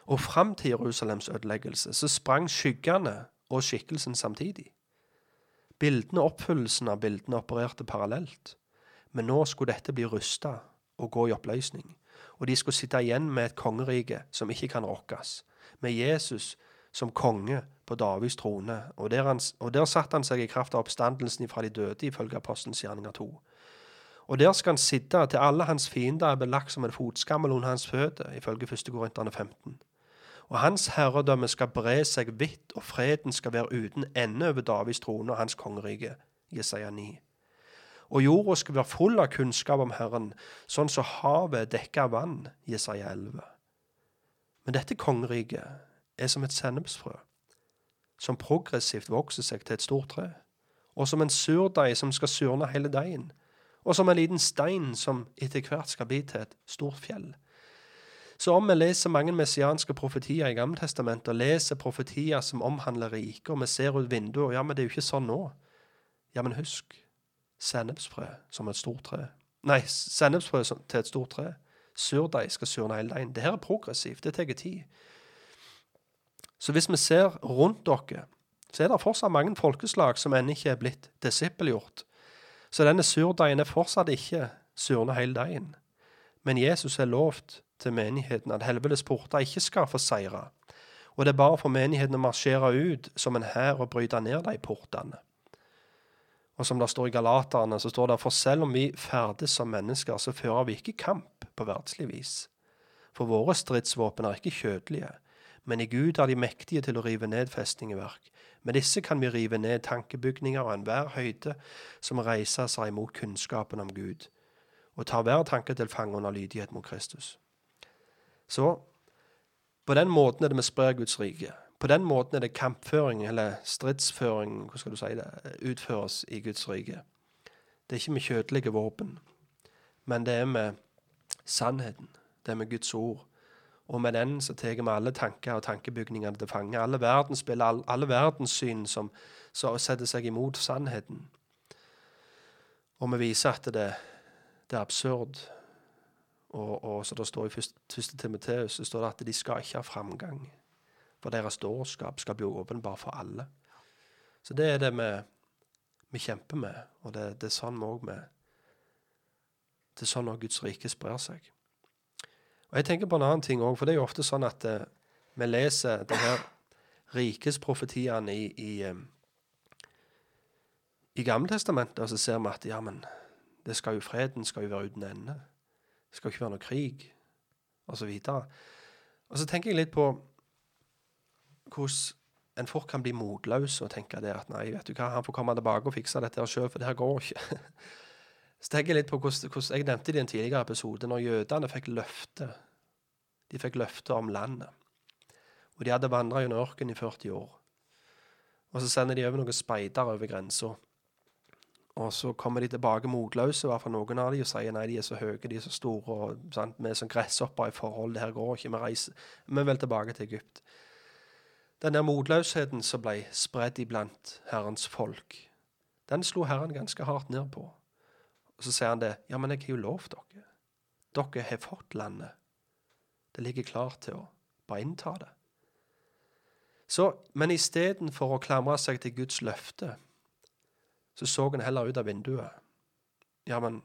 og fram til Jerusalems ødeleggelse, så sprang skyggene og skikkelsen samtidig. Bildene og oppfyllelsen av bildene opererte parallelt. Men nå skulle dette bli rusta og gå i oppløsning. Og de skulle sitte igjen med et kongerike som ikke kan rokkes. Med Jesus som konge på Davids trone. Og der, han, og der satte han seg i kraft av oppstandelsen fra de døde, ifølge Apostelens gjerninger 2. Og der skal han sitte til alle hans fiender er belagt som en fotskammel under hans føtter, ifølge 1. Korinterne 15. Og hans herredømme skal bre seg vidt, og freden skal være uten ende over Davids trone og hans kongerike. Jesaja 9. Og jorda skal være full av kunnskap om Herren, sånn som havet dekker av vann. Jesaja 11. Men dette kongeriket er som et sennepsfrø, som progressivt vokser seg til et stort tre, og som en surdeig som skal surne hele deigen, og som en liten stein som etter hvert skal bli til et stort fjell. Så om vi leser mange messianske profetier i Gammeltestamentet, og leser profetier som omhandler riket, og vi ser ut vinduet, ja, men det er jo ikke sånn nå. Ja, men husk, sennepsfrø som et stort tre. Nei, sennepsfrø til et stort tre. Surdeig skal surne hele deigen. Det her er progressivt, det tar tid. Så hvis vi ser rundt dere, så er det fortsatt mange folkeslag som ennå ikke er blitt disippelgjort. Så denne surdeigen er fortsatt ikke surna hele deigen. Men Jesus er lovt til menigheten at helvetes porter ikke skal få seire. Og det er bare for menigheten å marsjere ut som en hær og bryte ned de portene. Og som det står i Galaterne, så står det for selv om vi ferdes som mennesker, så fører vi ikke kamp på verdslig vis. For våre stridsvåpen er ikke kjødelige, men i Gud er de mektige til å rive ned festningeverk. Med disse kan vi rive ned tankebygninger og enhver høyde som reiser seg imot kunnskapen om Gud, og tar hver tanke til fange under lydighet mot Kristus. Så på den måten er det vi sprer Guds rike. På den måten er det kampføring, eller stridsføring, hvordan skal du si det, utføres i Guds rike. Det er ikke med kjødelige våpen, men det er med sannheten. Det er med Guds ord. Og med den så tar vi alle tanker og tankebygningene til fange. Alle verdensspill, alle, alle verdenssyn som, setter seg imot sannheten. Og vi viser at det, det er absurd. Og, og så det står i første, Timoteus så står det at de skal ikke ha framgang. For deres dårskap skal bli åpenbar for alle. Så det er det vi, vi kjemper med, og det, det er sånn òg vi Det er sånn òg Guds rike sprer seg. Og jeg tenker på en annen ting òg, for det er jo ofte sånn at eh, vi leser det her rikesprofetiene i, i, eh, i Gammeltestamentet, og så ser vi at ja, men det skal jo, freden skal jo være uten ende. Det skal ikke være noe krig, videre. Og så tenker jeg litt på hvordan en fort kan bli motløs og tenke det at nei, vet du hva, han får komme tilbake og fikse dette sjøl, for det her går ikke. Så tenker jeg litt på hvordan, hvordan Jeg nevnte det i en tidligere episode, når jødene fikk løfte De fikk løfte om landet. Og de hadde vandra gjennom ørkenen i 40 år. Og så sender de over noen speidere over grensa. Og så kommer de tilbake motløse, i hvert fall noen av de, og sier nei, de er så høye, de er så store, og sant, vi er som gresshopper i forhold, det her går ikke, vi reiser Vi vil tilbake til Egypt. Den der motløsheten som ble spredd iblant Herrens folk, den slo Herren ganske hardt ned på. Og så sier han det. Ja, men jeg har jo lovt dere. Dere har fått landet. Det ligger klart til å bare innta det. Så, men istedenfor å klamre seg til Guds løfte, så så en heller ut av vinduet. Ja, men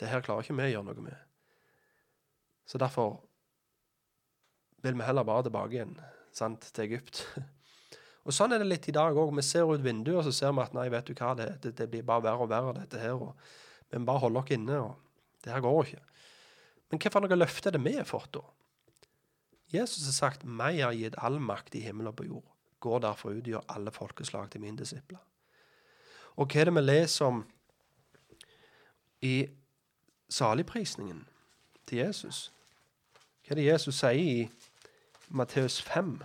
det her klarer ikke vi å gjøre noe med. Så derfor vil vi heller bare tilbake igjen sant, til Egypt. Og sånn er det litt i dag òg. Vi ser ut vinduet, og så ser vi at nei, vet du hva, det, det, det blir bare verre og verre, dette her. og må bare holde oss inne. og Det her går ikke. Men hva for noe løfte er det vi har fått, da? Jesus har sagt meg har gitt all makt i himmelen og på jord. Gå derfor ut og gjør alle folkeslag til mine disipler. Og hva er det vi leser om i saligprisningen til Jesus? Hva er det Jesus sier i Matteus 5?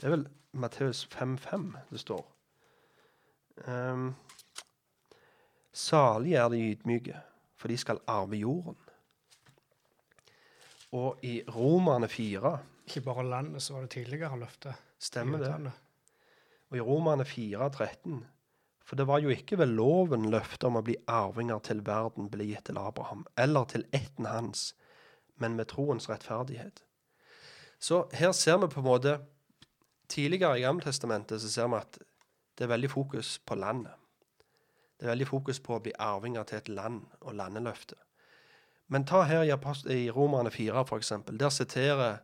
Det er vel Matteus 5,5 det står. Um, Salig er de ydmyke, for de skal arve jorden. Og i Romerne 4 Ikke bare landet som var det tidligere løftet. Stemmer det. Og i Romerne 4, 13, For det var jo ikke ved loven løftet om å bli arvinger til verden ble gitt til Abraham, eller til ætten hans, men med troens rettferdighet. Så her ser vi på en måte Tidligere i Gammeltestamentet så ser vi at det er veldig fokus på landet. Det er veldig fokus på å bli arvinger til et land og landeløfte. Men ta her i, i Romerne 4, for eksempel. Der siterer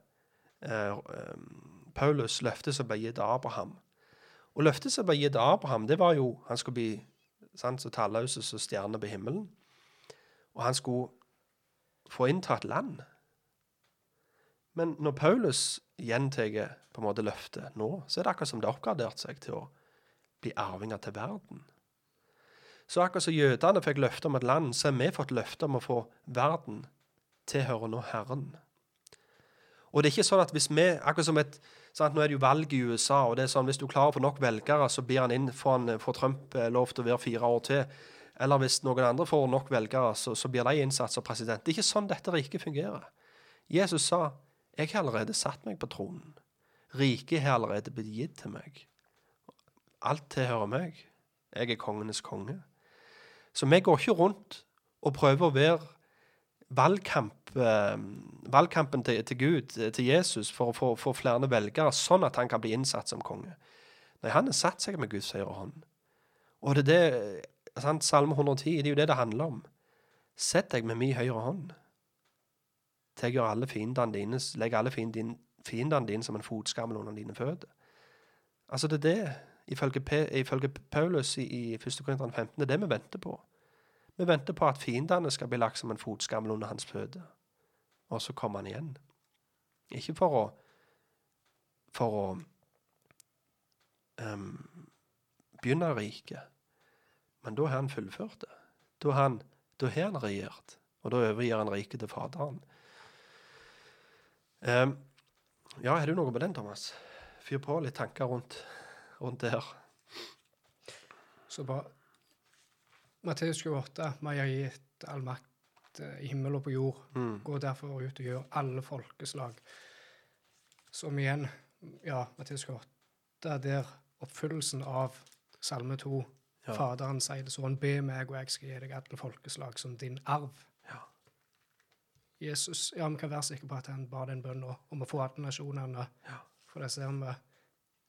eh, Paulus løftet som ble gitt Abraham. Og løftet som ble gitt Abraham, det var jo han skulle bli sant, så talløs som stjerner på himmelen. Og han skulle få inntatt land. Men når Paulus gjentar på en måte løftet nå, så er det akkurat som det har oppgradert seg til å bli arvinger til verden. Så akkurat som jødene fikk løfte om et land, så har vi fått løfte om å få verden tilhører nå Herren. Og det er ikke sånn at hvis vi akkurat som et, sant, Nå er det jo valg i USA, og det er sånn hvis du klarer å få nok velgere, så blir han inn, får, han, får Trump eh, lov til å være fire år til. Eller hvis noen andre får nok velgere, så, så blir de innsatt som president. Det er ikke sånn dette riket fungerer. Jesus sa jeg har allerede satt meg på tronen. Riket har allerede blitt gitt til meg. Alt tilhører meg. Jeg er kongenes konge. Så vi går ikke rundt og prøver å være valgkamp, eh, valgkampen til, til, Gud, til Jesus, for å få, flere velgere, sånn at han kan bli innsatt som konge. Nei, han har satt seg med Guds høyre hånd. Og det er det, sant, Salme 110, det er jo det det handler om. Sett deg med min høyre hånd til jeg gjør alle fiendene dine, legger alle fiendene dine som en fotskammel under dine føtter. Altså, det er det, ifølge, ifølge Paulus i, i 1. Korinteren 15, det er det vi venter på. Vi venter på at fiendene skal bli lagt som en fotskammel under hans føtter. Og så kommer han igjen. Ikke for å for å um, begynne riket, men da har han fullført det. Da har han, han regjert, og da overgir han riket til Faderen. Um, ja, har du noe på den, Thomas? Fyr på litt tanker rundt, rundt det her. Så bra. Matteus 28, vi har gitt all makt eh, i himmel og på jord. Mm. Gå derfor ut og gjør alle folkeslag. Som igjen, ja, Matteus 28, der oppfyllelsen av Salme 2 Ja. Faderen sier det sånn, be meg, og jeg skal gi deg alle folkeslag som din arv. Ja. Jesus, ja, vi kan være sikre på at han ba den bønnen om å få alle nasjonene. Ja. For det ser vi.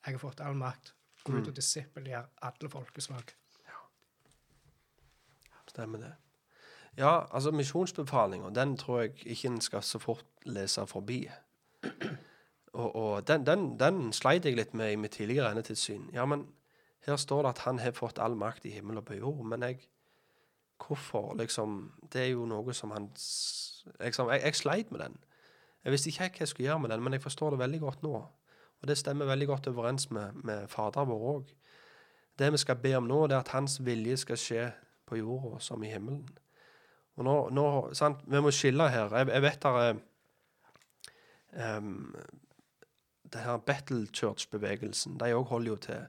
Jeg har fått all makt. Gå Mm. ut og disippelgjør alle folkeslag. Ja. Stemmer det. Ja, altså misjonsbefalinga, den tror jeg ikke en skal så fort lese forbi. Og, og den, den, den sleit jeg litt med i mitt tidligere endetidssyn. Ja, men her står det at han har fått all makt i himmel og på jord. Men jeg Hvorfor? Liksom, det er jo noe som han liksom, jeg, jeg sleit med den. Jeg visste ikke hva jeg skulle gjøre med den, men jeg forstår det veldig godt nå. Og det stemmer veldig godt overens med, med Fader vår òg. Det vi skal be om nå, det er at Hans vilje skal skje på jorda som i himmelen. Og nå, nå sant, Vi må skille her. Jeg, jeg vet der er um, Det her Battle Church-bevegelsen, de holder jo til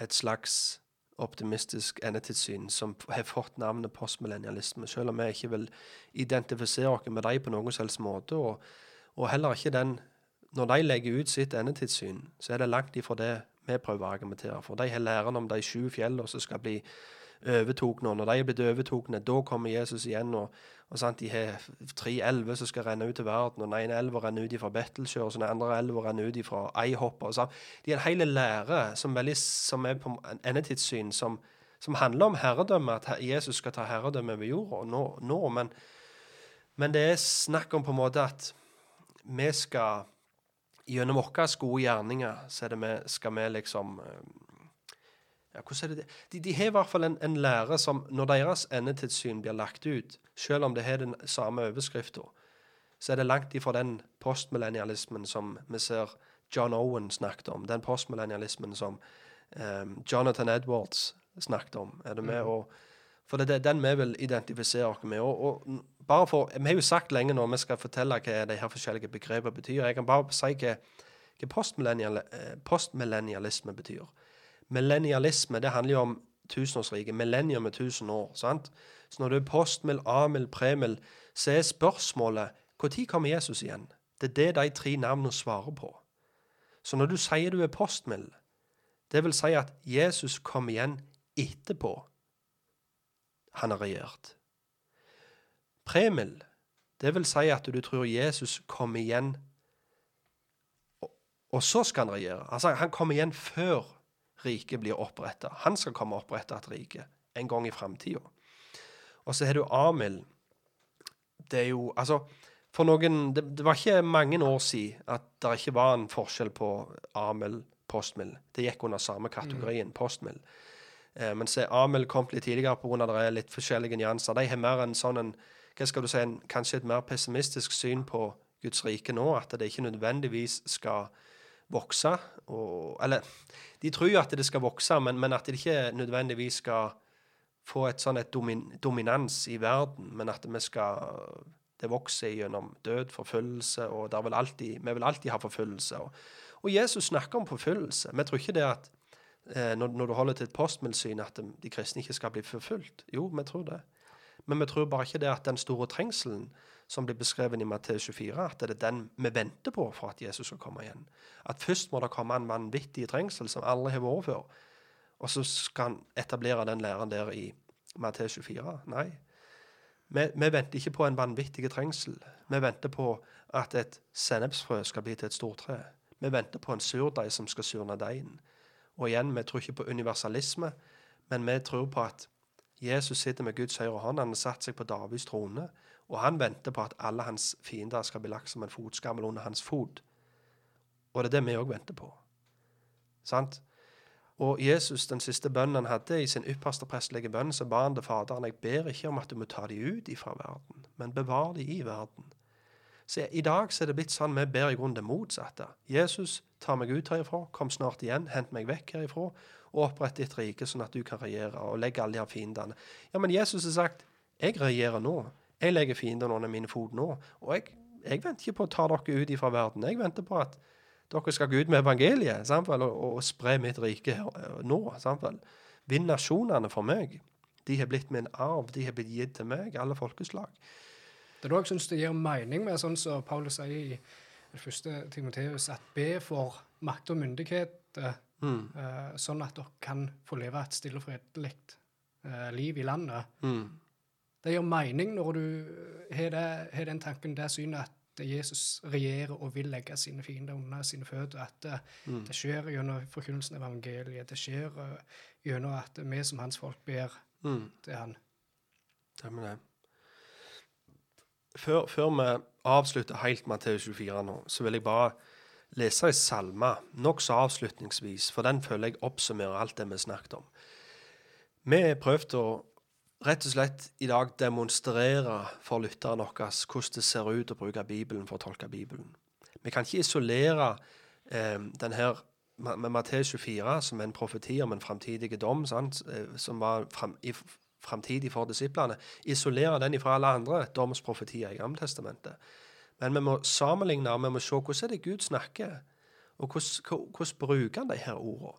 et slags optimistisk endetidssyn som har fått navnet postmillennialisme, selv om vi ikke vil identifisere oss med dem på noen selvs måte. Og, og heller ikke den Når de legger ut sitt endetidssyn, så er det langt ifra det vi prøver å argumentere for. De har læren om de sju fjellene som skal bli overtokne, og når de er blitt overtokne, da kommer Jesus igjen. og, og sant, De har tre elver som skal renne ut til verden, og den ene elva renner ut fra Betleskjør, og den andre elva renner ut fra Eihoppa. De har en hel lære som, veldig, som er på en endetidssyn som, som handler om herredømme, at Jesus skal ta herredømme over jorda nå, nå men, men det er snakk om på en måte at vi skal Gjennom våre gode gjerninger så er det vi, skal vi liksom eh, ja, hvordan er det? De, de har i hvert fall en, en lære som, når deres endetidssyn blir lagt ut, selv om det har den samme overskriften, så er det langt ifra den postmillennialismen som vi ser John Owen snakket om, den postmillennialismen som um, Jonathan Edwards snakket om. Er det med å For det er den vi vil identifisere oss med. Og, og bare for, Vi har jo sagt lenge nå vi skal fortelle hva de her forskjellige begrepene betyr. Jeg kan bare si hva, hva eh, postmillennialisme betyr. Millennialisme det handler jo om tusenårsriket. Millennium er tusen år. sant? Så når du er postmil, amil, premil, så er spørsmålet når kommer Jesus igjen? Det er det de tre navnene svarer på. Så når du sier du er postmil, det vil si at Jesus kom igjen etterpå han har regjert. Premil, det vil si at du tror Jesus kommer igjen, og, så skal han regjere. Altså, han kommer igjen før riket blir oppretta. Han skal komme og opprette et rike en gang i framtida. Og så har du Amil. Det er jo Altså, for noen det, det var ikke mange år siden at det ikke var en forskjell på Amil postmill. Det gikk under samme kategorien, postmill. Eh, men se, Amil kom litt tidligere pga. det er litt forskjellige nyanser. De har mer en sånn en, hva skal du si, en, kanskje et mer pessimistisk syn på Guds rike nå. At det ikke nødvendigvis skal vokse. Og, eller de tror jo at det skal vokse, men, men at det ikke nødvendigvis skal få et sånn et domin, dominans i verden, men at vi skal det vokser gjennom død, forfølgelse, og vil alltid, vi vil alltid ha forfølgelse. Og, og, Jesus snakker om forfølgelse. Vi tror ikke det at eh, når, når, du holder til et postmilsyn, at de, de, kristne ikke skal bli forfulgt. Jo, vi tror det. Men vi tror bare ikke det at den store trengselen som blir beskrevet i Matteus 24, at det er den vi venter på for at Jesus skal komme igjen. At først må det komme en vanvittig trengsel som alle har vært før. Og så skal han etablere den læren der i Matteus 24. Nei. Vi, vi, venter ikke på en vanvittig trengsel. Vi venter på at et sennepsfrø skal bli til et stortre. Vi venter på en surdeig som skal surne deigen. Og igjen, vi tror ikke på universalisme, men vi tror på at Jesus sitter med Guds høyre hånd. Han har satt seg på Davids trone. Og han venter på at alle hans fiender skal bli lagt som en fotskammel under hans fot. Og det er det vi òg venter på. Sant? Og Jesus, den siste bønnen han hadde i sin ypperste prestelige bønn, så ba han til Faderen jeg ber ikke om at du må ta dem ut ifra verden, men bevar dem i verden. Så I dag så er det blitt sånn vi ber i grunnen det motsatte. Jesus, ta meg ut herifra, kom snart igjen, hent meg vekk herifra, og opprett ditt rike, sånn at du kan regjere, og legge alle de her fiendene. Ja, men Jesus har sagt jeg regjerer nå. Jeg legger fiendene under mine fot nå. Og jeg, jeg, venter ikke på å ta dere ut ifra verden. Jeg venter på at dere skal gå ut med evangeliet samtidig, og, og, spre mitt rike nå. Samtidig. Vinn nasjonene for meg. De har blitt min arv. De har blitt gitt til meg, alle folkeslag. Det er da jeg syns det gir mening med sånn som Paulus sier i det første Timoteus, at be for makt og myndighet, mm. uh, sånn at dere kan få leve et stille og fredelig liv i landet. Mm. Det gir mening når du har, det, har den tanken, det synet, at Jesus regjerer og vil legge sine fiender under sine føtter. At uh, mm. det skjer gjennom forkynnelsen av evangeliet. Det skjer uh, gjennom at vi som hans folk ber mm. til han. Stemmer det. Før, før, vi avslutter helt Matteus 24 nå, så vil jeg bare lese ei salme nokså avslutningsvis, for den føler jeg oppsummerer alt det vi snakket om. Vi har prøvd å rett og slett i dag demonstrere for lytterne våre hvordan det ser ut å bruke Bibelen for å tolke Bibelen. Vi kan ikke isolere eh, denne med Matteus 24 som er en profeti om en framtidig dom, sant? Eh, som var fram, i, framtidig for disiplene. Isolere den fra alle andre domsprofetier i Gammeltestamentet. Men vi må sammenligne og vi må se hvordan det Gud snakker, og hvordan, hvordan bruker han de her ordene.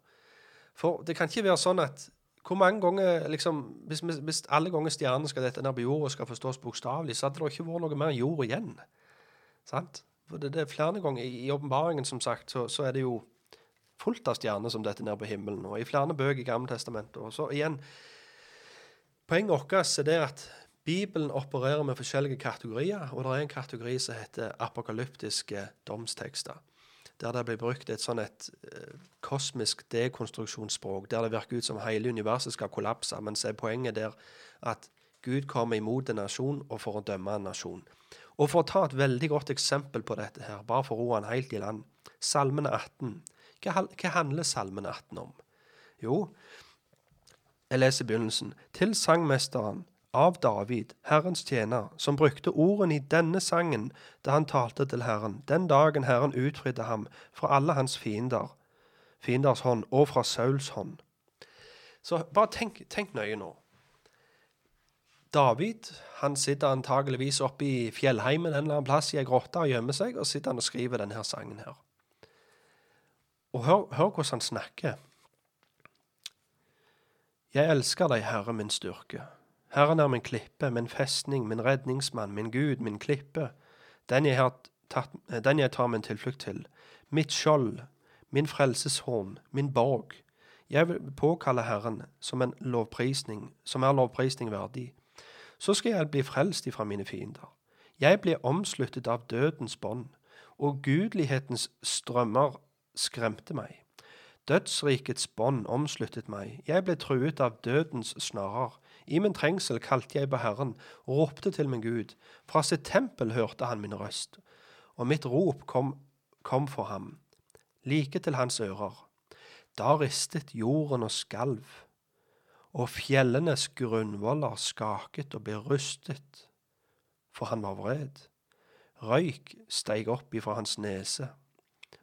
For det kan ikke være sånn at hvor mange ganger, liksom, hvis, hvis alle ganger stjernene skal dette ned på jorda skal forstås bokstavelig, så hadde det ikke vært noe mer jord igjen. Sant? For det, det er flere ganger I åpenbaringen som sagt, så, så, er det jo fullt av stjerner som detter ned på himmelen. Og i flere bøker i Gammeltestamentet. Og så igjen Poenget vårt er det at Bibelen opererer med forskjellige kategorier, og det er en kategori som heter apokalyptiske domstekster der det blir brukt et sånn et uh, kosmisk dekonstruksjonsspråk, der det virker ut som hele universet skal kollapse, men så er poenget der at Gud kommer imot en nasjon og for å dømme en nasjon. Og For å ta et veldig godt eksempel på dette, her, bare for å roe han helt i land Salmen 18. Hva, hva handler Salmen 18 om? Jo, jeg leser begynnelsen. Til sangmesteren av David, Herrens tjener, som brukte ordene i denne sangen da han talte til Herren, den dagen Herren utfridde ham fra alle hans fiender, fienders hånd, og fra Sauls hånd. Så bare tenk, tenk nøye nå. David han sitter antageligvis oppe i fjellheimen en eller annen plass i ei grotte og gjemmer seg, og sitter han og skriver denne sangen her. Og hør, hør hvordan han snakker. Jeg elsker deg, Herre min styrke. Herren er min klippe, min festning, min redningsmann, min Gud, min klippe, den jeg, tatt, den jeg tar min tilflukt til, mitt skjold, min frelseshorn, min borg. Jeg vil påkalle Herren som en lovprisning, som er lovprisning verdig. Så skal jeg bli frelst ifra mine fiender. Jeg blir omsluttet av dødens bånd, og gudelighetens strømmer skremte meg. Dødsrikets bånd omsluttet meg, jeg ble truet av dødens snarer. I min trengsel kalte jeg på Herren og ropte til min Gud. Fra sitt tempel hørte han min røst, og mitt rop kom, kom for ham, like til hans ører. Da ristet jorden og skalv, og fjellenes grunnvoller skaket og ble rustet, for han var vred. Røyk steig opp ifra hans nese,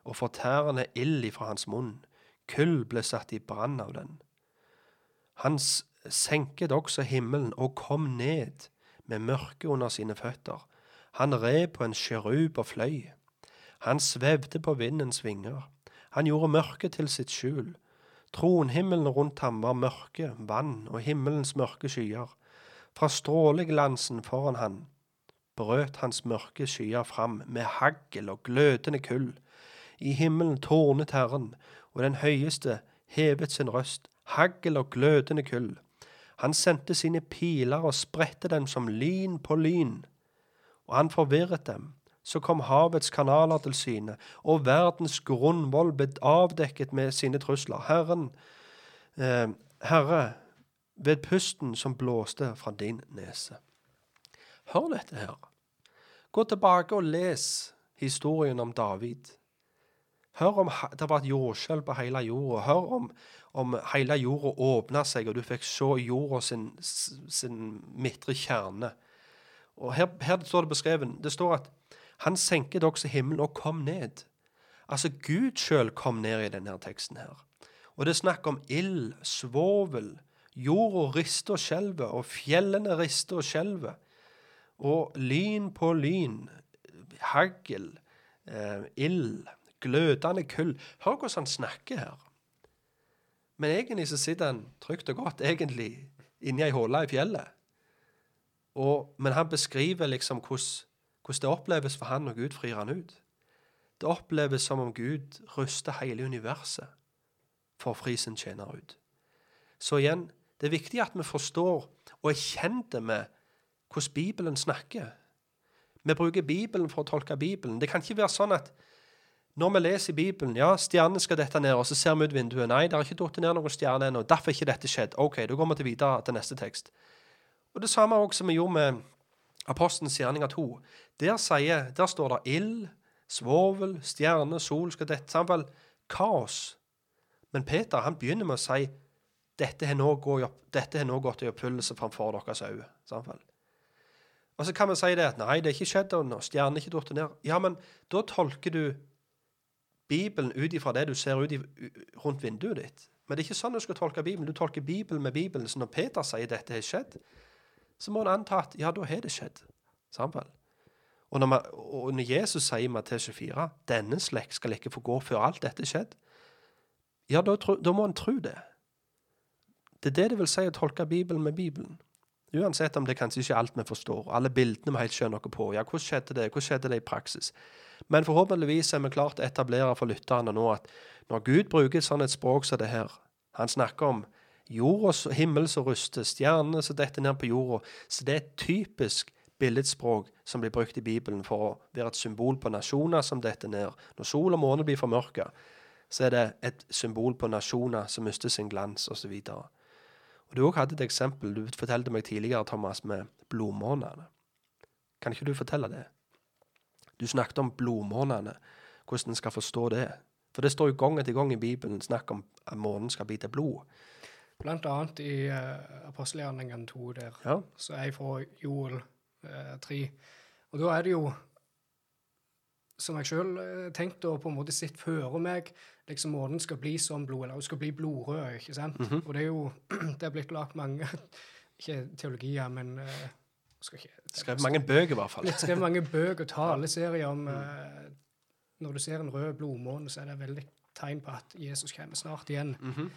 og fortærende ild ifra hans munn. Kull ble satt i brann av den. Hans senket også himmelen og kom ned med mørke under sine føtter. Han red på en sjerub og fløy. Han svevde på vindens vinger. Han gjorde mørket til sitt skjul. Tronhimmelen rundt ham var mørke, vann og himmelens mørke skyer. Fra stråleglansen foran han brøt hans mørke skyer fram med hagl og glødende kull. I himmelen tårnet Herren, og den høyeste hevet sin røst, hagl og glødende kull. Han sendte sine piler og spredte dem som lyn på lyn, og han forvirret dem. Så kom havets kanaler til syne, og verdens grunnvoll ble avdekket med sine trusler. Herren, eh, Herre, ved pusten som blåste fra din nese. Hør dette her. Gå tilbake og les historien om David. Hør om det var et jordskjelv på hele jorda. Hør om, om hele jorda åpna seg, og du fikk se jorda sin, sin midtre kjerne. Og her, her står det beskrevet Det står at han senket også himmelen og kom ned. Altså Gud sjøl kom ned i denne teksten her. Og det er snakk om ild, svovel, jorda rister og skjelver, og fjellene rister og skjelver. Og lyn på lyn, hagl, eh, ild, glødende kull. Hør hvordan han snakker her. Men egentlig så sitter han trygt og godt egentlig inni ei hule i fjellet. Og, men han beskriver liksom hvordan, det oppleves for han når Gud frir han ut. Det oppleves som om Gud ruster hele universet for å fri sin tjener ut. Så igjen, det er viktig at vi forstår og er kjent med hvordan Bibelen snakker. Vi bruker Bibelen for å tolke Bibelen. Det kan ikke være sånn at når vi leser i Bibelen ja, stjernene skal dette ned, og så ser vi ut vinduet. Nei, det har ikke datt ned noen stjerne ennå. Derfor er ikke dette skjedd. OK, da går vi til videre til neste tekst. Og Det samme også som vi gjorde med Apostelens gjerninger 2. Der, sier, der står det ild, svovel, stjerne, sol skal dette sammen. Kaos. Men Peter han begynner med å si dette har nå, gått nå gått i oppfyllelse framfor deres øyne. Og så kan vi si det at nei, det er ikke skjedd ennå. Stjernen er ikke datt ned. Ja, men da tolker du Bibelen ut ifra det du ser ut i, rundt vinduet ditt. Men det er ikke sånn du skal tolke Bibelen. Du tolker Bibelen med Bibelen. Så når Peter sier dette har skjedd, så må en anta at ja, da har det skjedd. Samtidig. Og når, man, og når Jesus sier i Matteus 24 denne slekt skal ikke få gå før alt dette er skjedd, ja, da, da må en tro det. Det er det det vil si å tolke Bibelen med Bibelen. Uansett om det kanskje ikke er alt vi forstår. Alle bildene vi helt skjønner noe på. Ja, hvordan skjedde det? Hvordan skjedde det i praksis? Men forhåpentligvis er vi klart å etablere for lytterne nå at når Gud bruker sånn et språk som det her Han snakker om jord og himmel som ruster, stjernene som detter ned på jorda. Så det er et typisk billedspråk som blir brukt i Bibelen for å være et symbol på nasjoner som detter ned. Når sol og måne blir formørka, så er det et symbol på nasjoner som mister sin glans, osv. Og Du også hadde et eksempel du fortalte meg tidligere, Thomas, med blodmånene. Kan ikke du fortelle det? Du snakket om blodmånene, hvordan en skal forstå det. For det står jo gang etter gang i Bibelen snakk om at månen skal bite blod. Blant annet i uh, apostelgjerningen 2 der, Ja. så er jeg fra Joel uh, 3. Og da er det jo, som jeg sjøl uh, tenkte og på en måte sett føre meg, liksom månen skal bli som blod, eller hun skal bli blodrød, ikke sant? Mhm. Og det er jo Det er blitt lagt mange Ikke teologier, men uh, skal ikke, Skrevet mange bøker, i hvert fall. Skrevet mange bøker, taleserier om uh, Når du ser en rød blodmåne, så er det veldig tegn på at Jesus kommer snart igjen. Mhm.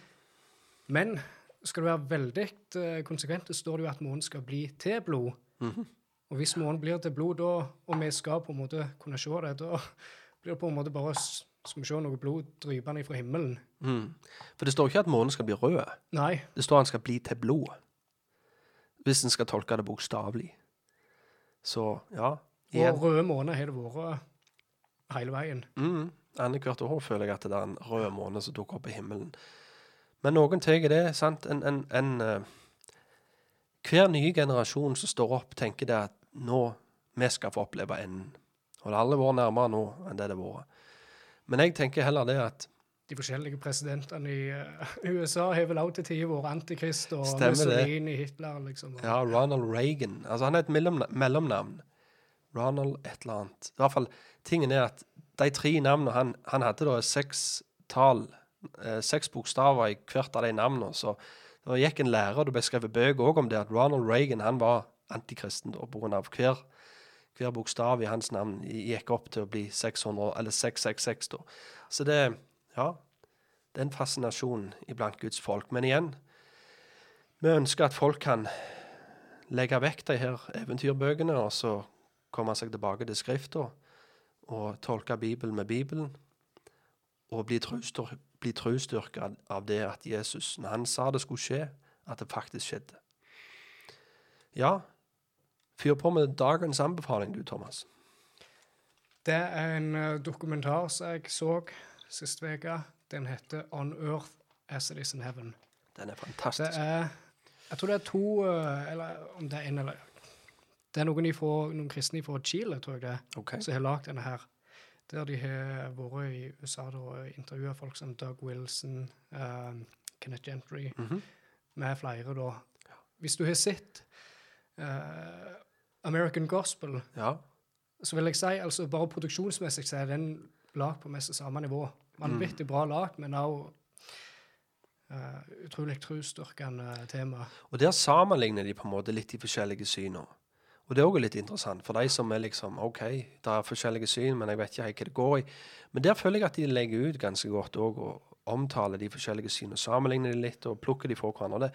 Men skal du være veldig eh, konsekvent, så står det jo at månen skal bli til blod. Mhm. Og hvis månen blir til blod, da, og vi skal på en måte kunne se det, da blir det på en måte bare skal vi se noe blod drypende fra himmelen. Mm. For det står ikke at månen skal bli rød. Nei. Det står at den skal bli til blod. Hvis en skal tolke det bokstavelig. Så ja. igjen. Og røde måne har det vært hele veien. Mm. Annethvert år føler jeg at det er en rød måne som dukker opp i himmelen. Men noen tar det, sant. En, en, en, eh, hver nye generasjon som står opp, tenker det at nå vi skal få oppleve enden. Og det har aldri vært nærmere nå enn det det har vært. Men jeg tenker heller det at De forskjellige presidentene i eh, USA har vel også til tider vært antikrist, og. Mussolini, Hitler, liksom. Ja, Ronald Reagan. Altså, han er et mellomnavn. Ronald et eller annet. I hvert fall, tingen er at de tre navnene han, han hadde da seks tall, eh, seks bokstaver i hvert av de navnene. Så det gikk en lærer, og det ble skrevet bøker òg om det, at Ronald Reagan han var antikristen av hver, hver bokstav i hans navn gikk opp til å bli 600, eller 666 da. Så det, ja, det er en fascinasjon iblant Guds folk. Men igjen, vi ønsker at folk kan legge vekk de her eventyrbøkene, og så komme seg tilbake til Skrifta og tolke Bibelen med Bibelen, og bli trosstyr- av det at Jesus, når han sa det skulle skje, at det faktisk skjedde. Ja, fyr på med dagens anbefaling, du, Thomas. Det er en eh, dokumentar som jeg så sist uke. Den heter 'On Earth As It Is In Heaven'. Den er Det fantastisk. er Jeg tror det er to eh, Eller om det er en eller Det er noen, ifra, noen kristne fra Chile, tror jeg det okay. Som har lagd denne her. Der de har vært i USA og intervjua folk som Doug Wilson, eh, Kenneth Gentry, Mhm. med flere, da. Hvis du har sett eh, American Gospel, Ja. så vil jeg si altså bare produksjonsmessig så er den lag på mest samme nivå. Vanvittig bra lag, men også uh, utrolig trosstyrkende tema. Og der sammenligner de på en måte litt de forskjellige synene. Og det er òg litt interessant, for de som er liksom OK, det er forskjellige syn, men jeg vet ikke hva det går i. Men der føler jeg at de legger ut ganske godt òg, og omtaler de forskjellige synene. Sammenligner de litt, og plukker de fra hverandre. Det,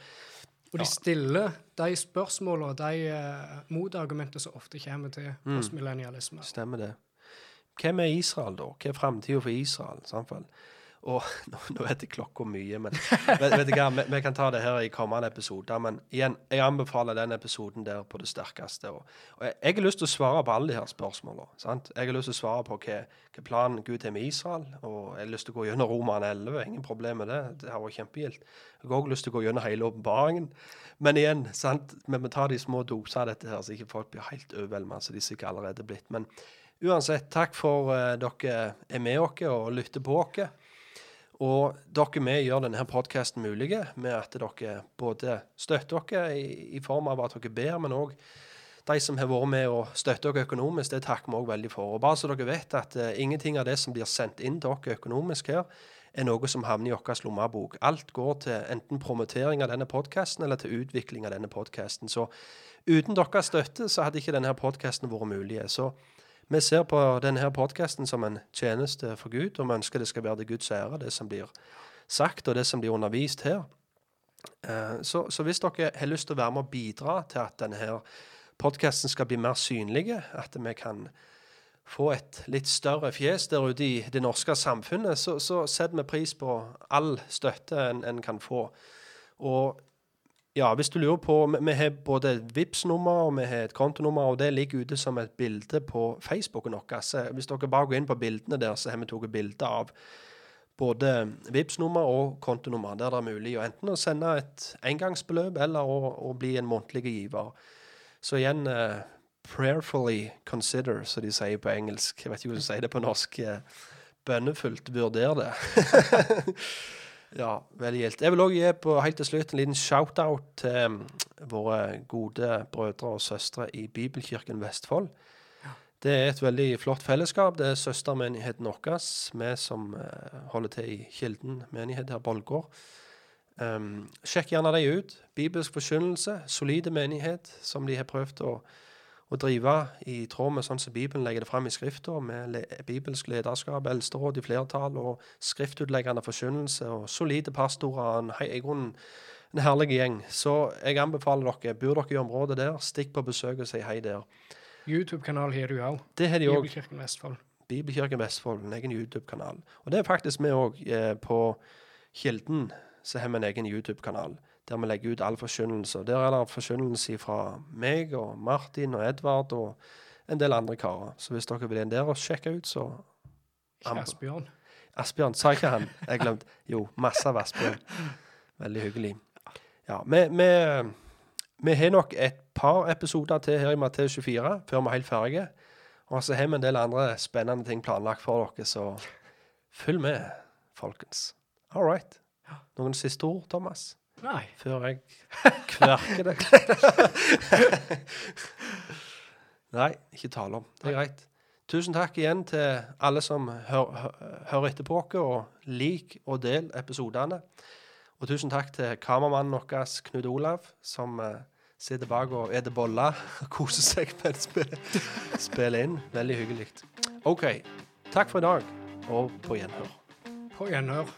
Og de stiller de spørsmålene og de uh, motargumentene som ofte kommer til postmillennialisme. stemmer det. Hvem er Israel, da? Hva er framtida for Israel? Vel? Og nå, nå vet jeg klokka mye, men vet, vet hva, vi, vi kan ta det her i kommende episoder. Men igjen, jeg anbefaler den episoden der på det sterkeste. Og, og jeg, jeg har lyst til å svare på alle de her spørsmålene. Sant? Jeg har lyst til å svare på hva, hva planen Gud har med Israel. Og jeg har lyst til å gå gjennom Roman 11. Ingen problem med det. Det har vært kjempegildt. Jeg har òg lyst til å gå gjennom hele åpenbaringen. Men igjen, sant? vi må ta de små doser av dette her, så ikke folk blir helt overveldet, som de sikkert allerede er blitt. Men uansett, takk for uh, dere er med oss og lytter på oss. Og dere med gjør denne podkasten mulig med at dere både støtter dere i, i form av at dere ber, men òg de som har vært med og støtter dere økonomisk, det takker vi òg veldig for. Og bare så dere vet at uh, ingenting av det som blir sendt inn til dere økonomisk her, er noe som havner i vår lommebok. Alt går til enten promotering av denne podkasten eller til utvikling av denne podkasten. Så uten deres støtte så hadde ikke denne podkasten vært mulig. Så vi ser på denne podkasten som en tjeneste for Gud, og vi ønsker det skal være til Guds ære, det som blir sagt og det som blir undervist her. Eh, Så, så hvis dere har lyst til å være med og bidra til at denne podkasten skal bli mer synlig, at vi kan få et litt større fjes der ute i det norske samfunnet, så, så setter vi pris på all støtte en, en kan få. Og ja, hvis du lurer på Vi, har både et Vipps-nummer og vi har et kontonummer, og det ligger ute som et bilde på Facebooken vår. Hvis dere bare går inn på bildene der, så har vi tatt bilde av både vips nummer og kontonummer, der det er mulig å enten å sende et engangsbeløp eller å, å bli en månedlig giver. Så igjen uh, prayerfully consider, som de sier på engelsk. Jeg vet ikke hvordan de sier det på norsk. eh, Bønnefullt vurder det. ja, veldig gildt. Jeg vil òg gi på helt til slutt en liten shout-out til mm, våre gode brødre og søstre i Bibelkirken Vestfold. Det er et veldig flott fellesskap. Det er søstermenigheten vår, vi som eh, holder til i Kilden menighet her, Bolgård. Um, sjekk gjerne de ut. Bibelsk forkynnelse, solide menighet som de har prøvd å, å drive i tråd med sånn som Bibelen legger det fram i Skrifta, med le bibelsk lederskap, eldsteråd i flertall og skriftutleggende forkynnelse og solide pastorer. En, hei- i grunnen en herlig gjeng. Så jeg anbefaler dere, bor dere i området der, stikk på besøk og si hei der. YouTube-kanal har du òg. Det har de òg. Bibelkirken Vestfold. Bibelkirken Vestfold, en egen YouTube-kanal. Og det er faktisk vi òg. Eh, på Kilden så har vi en egen YouTube-kanal der vi legger ut all forkynnelse. Der er det forkynnelse fra meg og Martin og Edvard og en del andre karer. Så hvis dere vil inn der og sjekke ut, så Asbjørn. Asbjørn, sa ikke han? Jeg glemte. Jo, masse av Asbjørn. Veldig hyggelig. Ja, vi, vi, vi har nok et par episoder til her i Matteus 24 før vi er helt ferdige. Og så har vi en del andre spennende ting planlagt for dere, så følg med, folkens. All right. Noen siste ord, Thomas? Nei. Før jeg kverker deg? Nei, ikke tale om. Det er greit. Tusen takk igjen til alle som hør, hø- hører etter på oss, og lik og del episodene. Og tusen takk til kameramannen vår, Knut Olav, som uh, sitter bak og spiser boller og koser seg mens vi spille inn. Veldig hyggelig. OK. Takk for i dag, og på gjenhør. På gjenhør.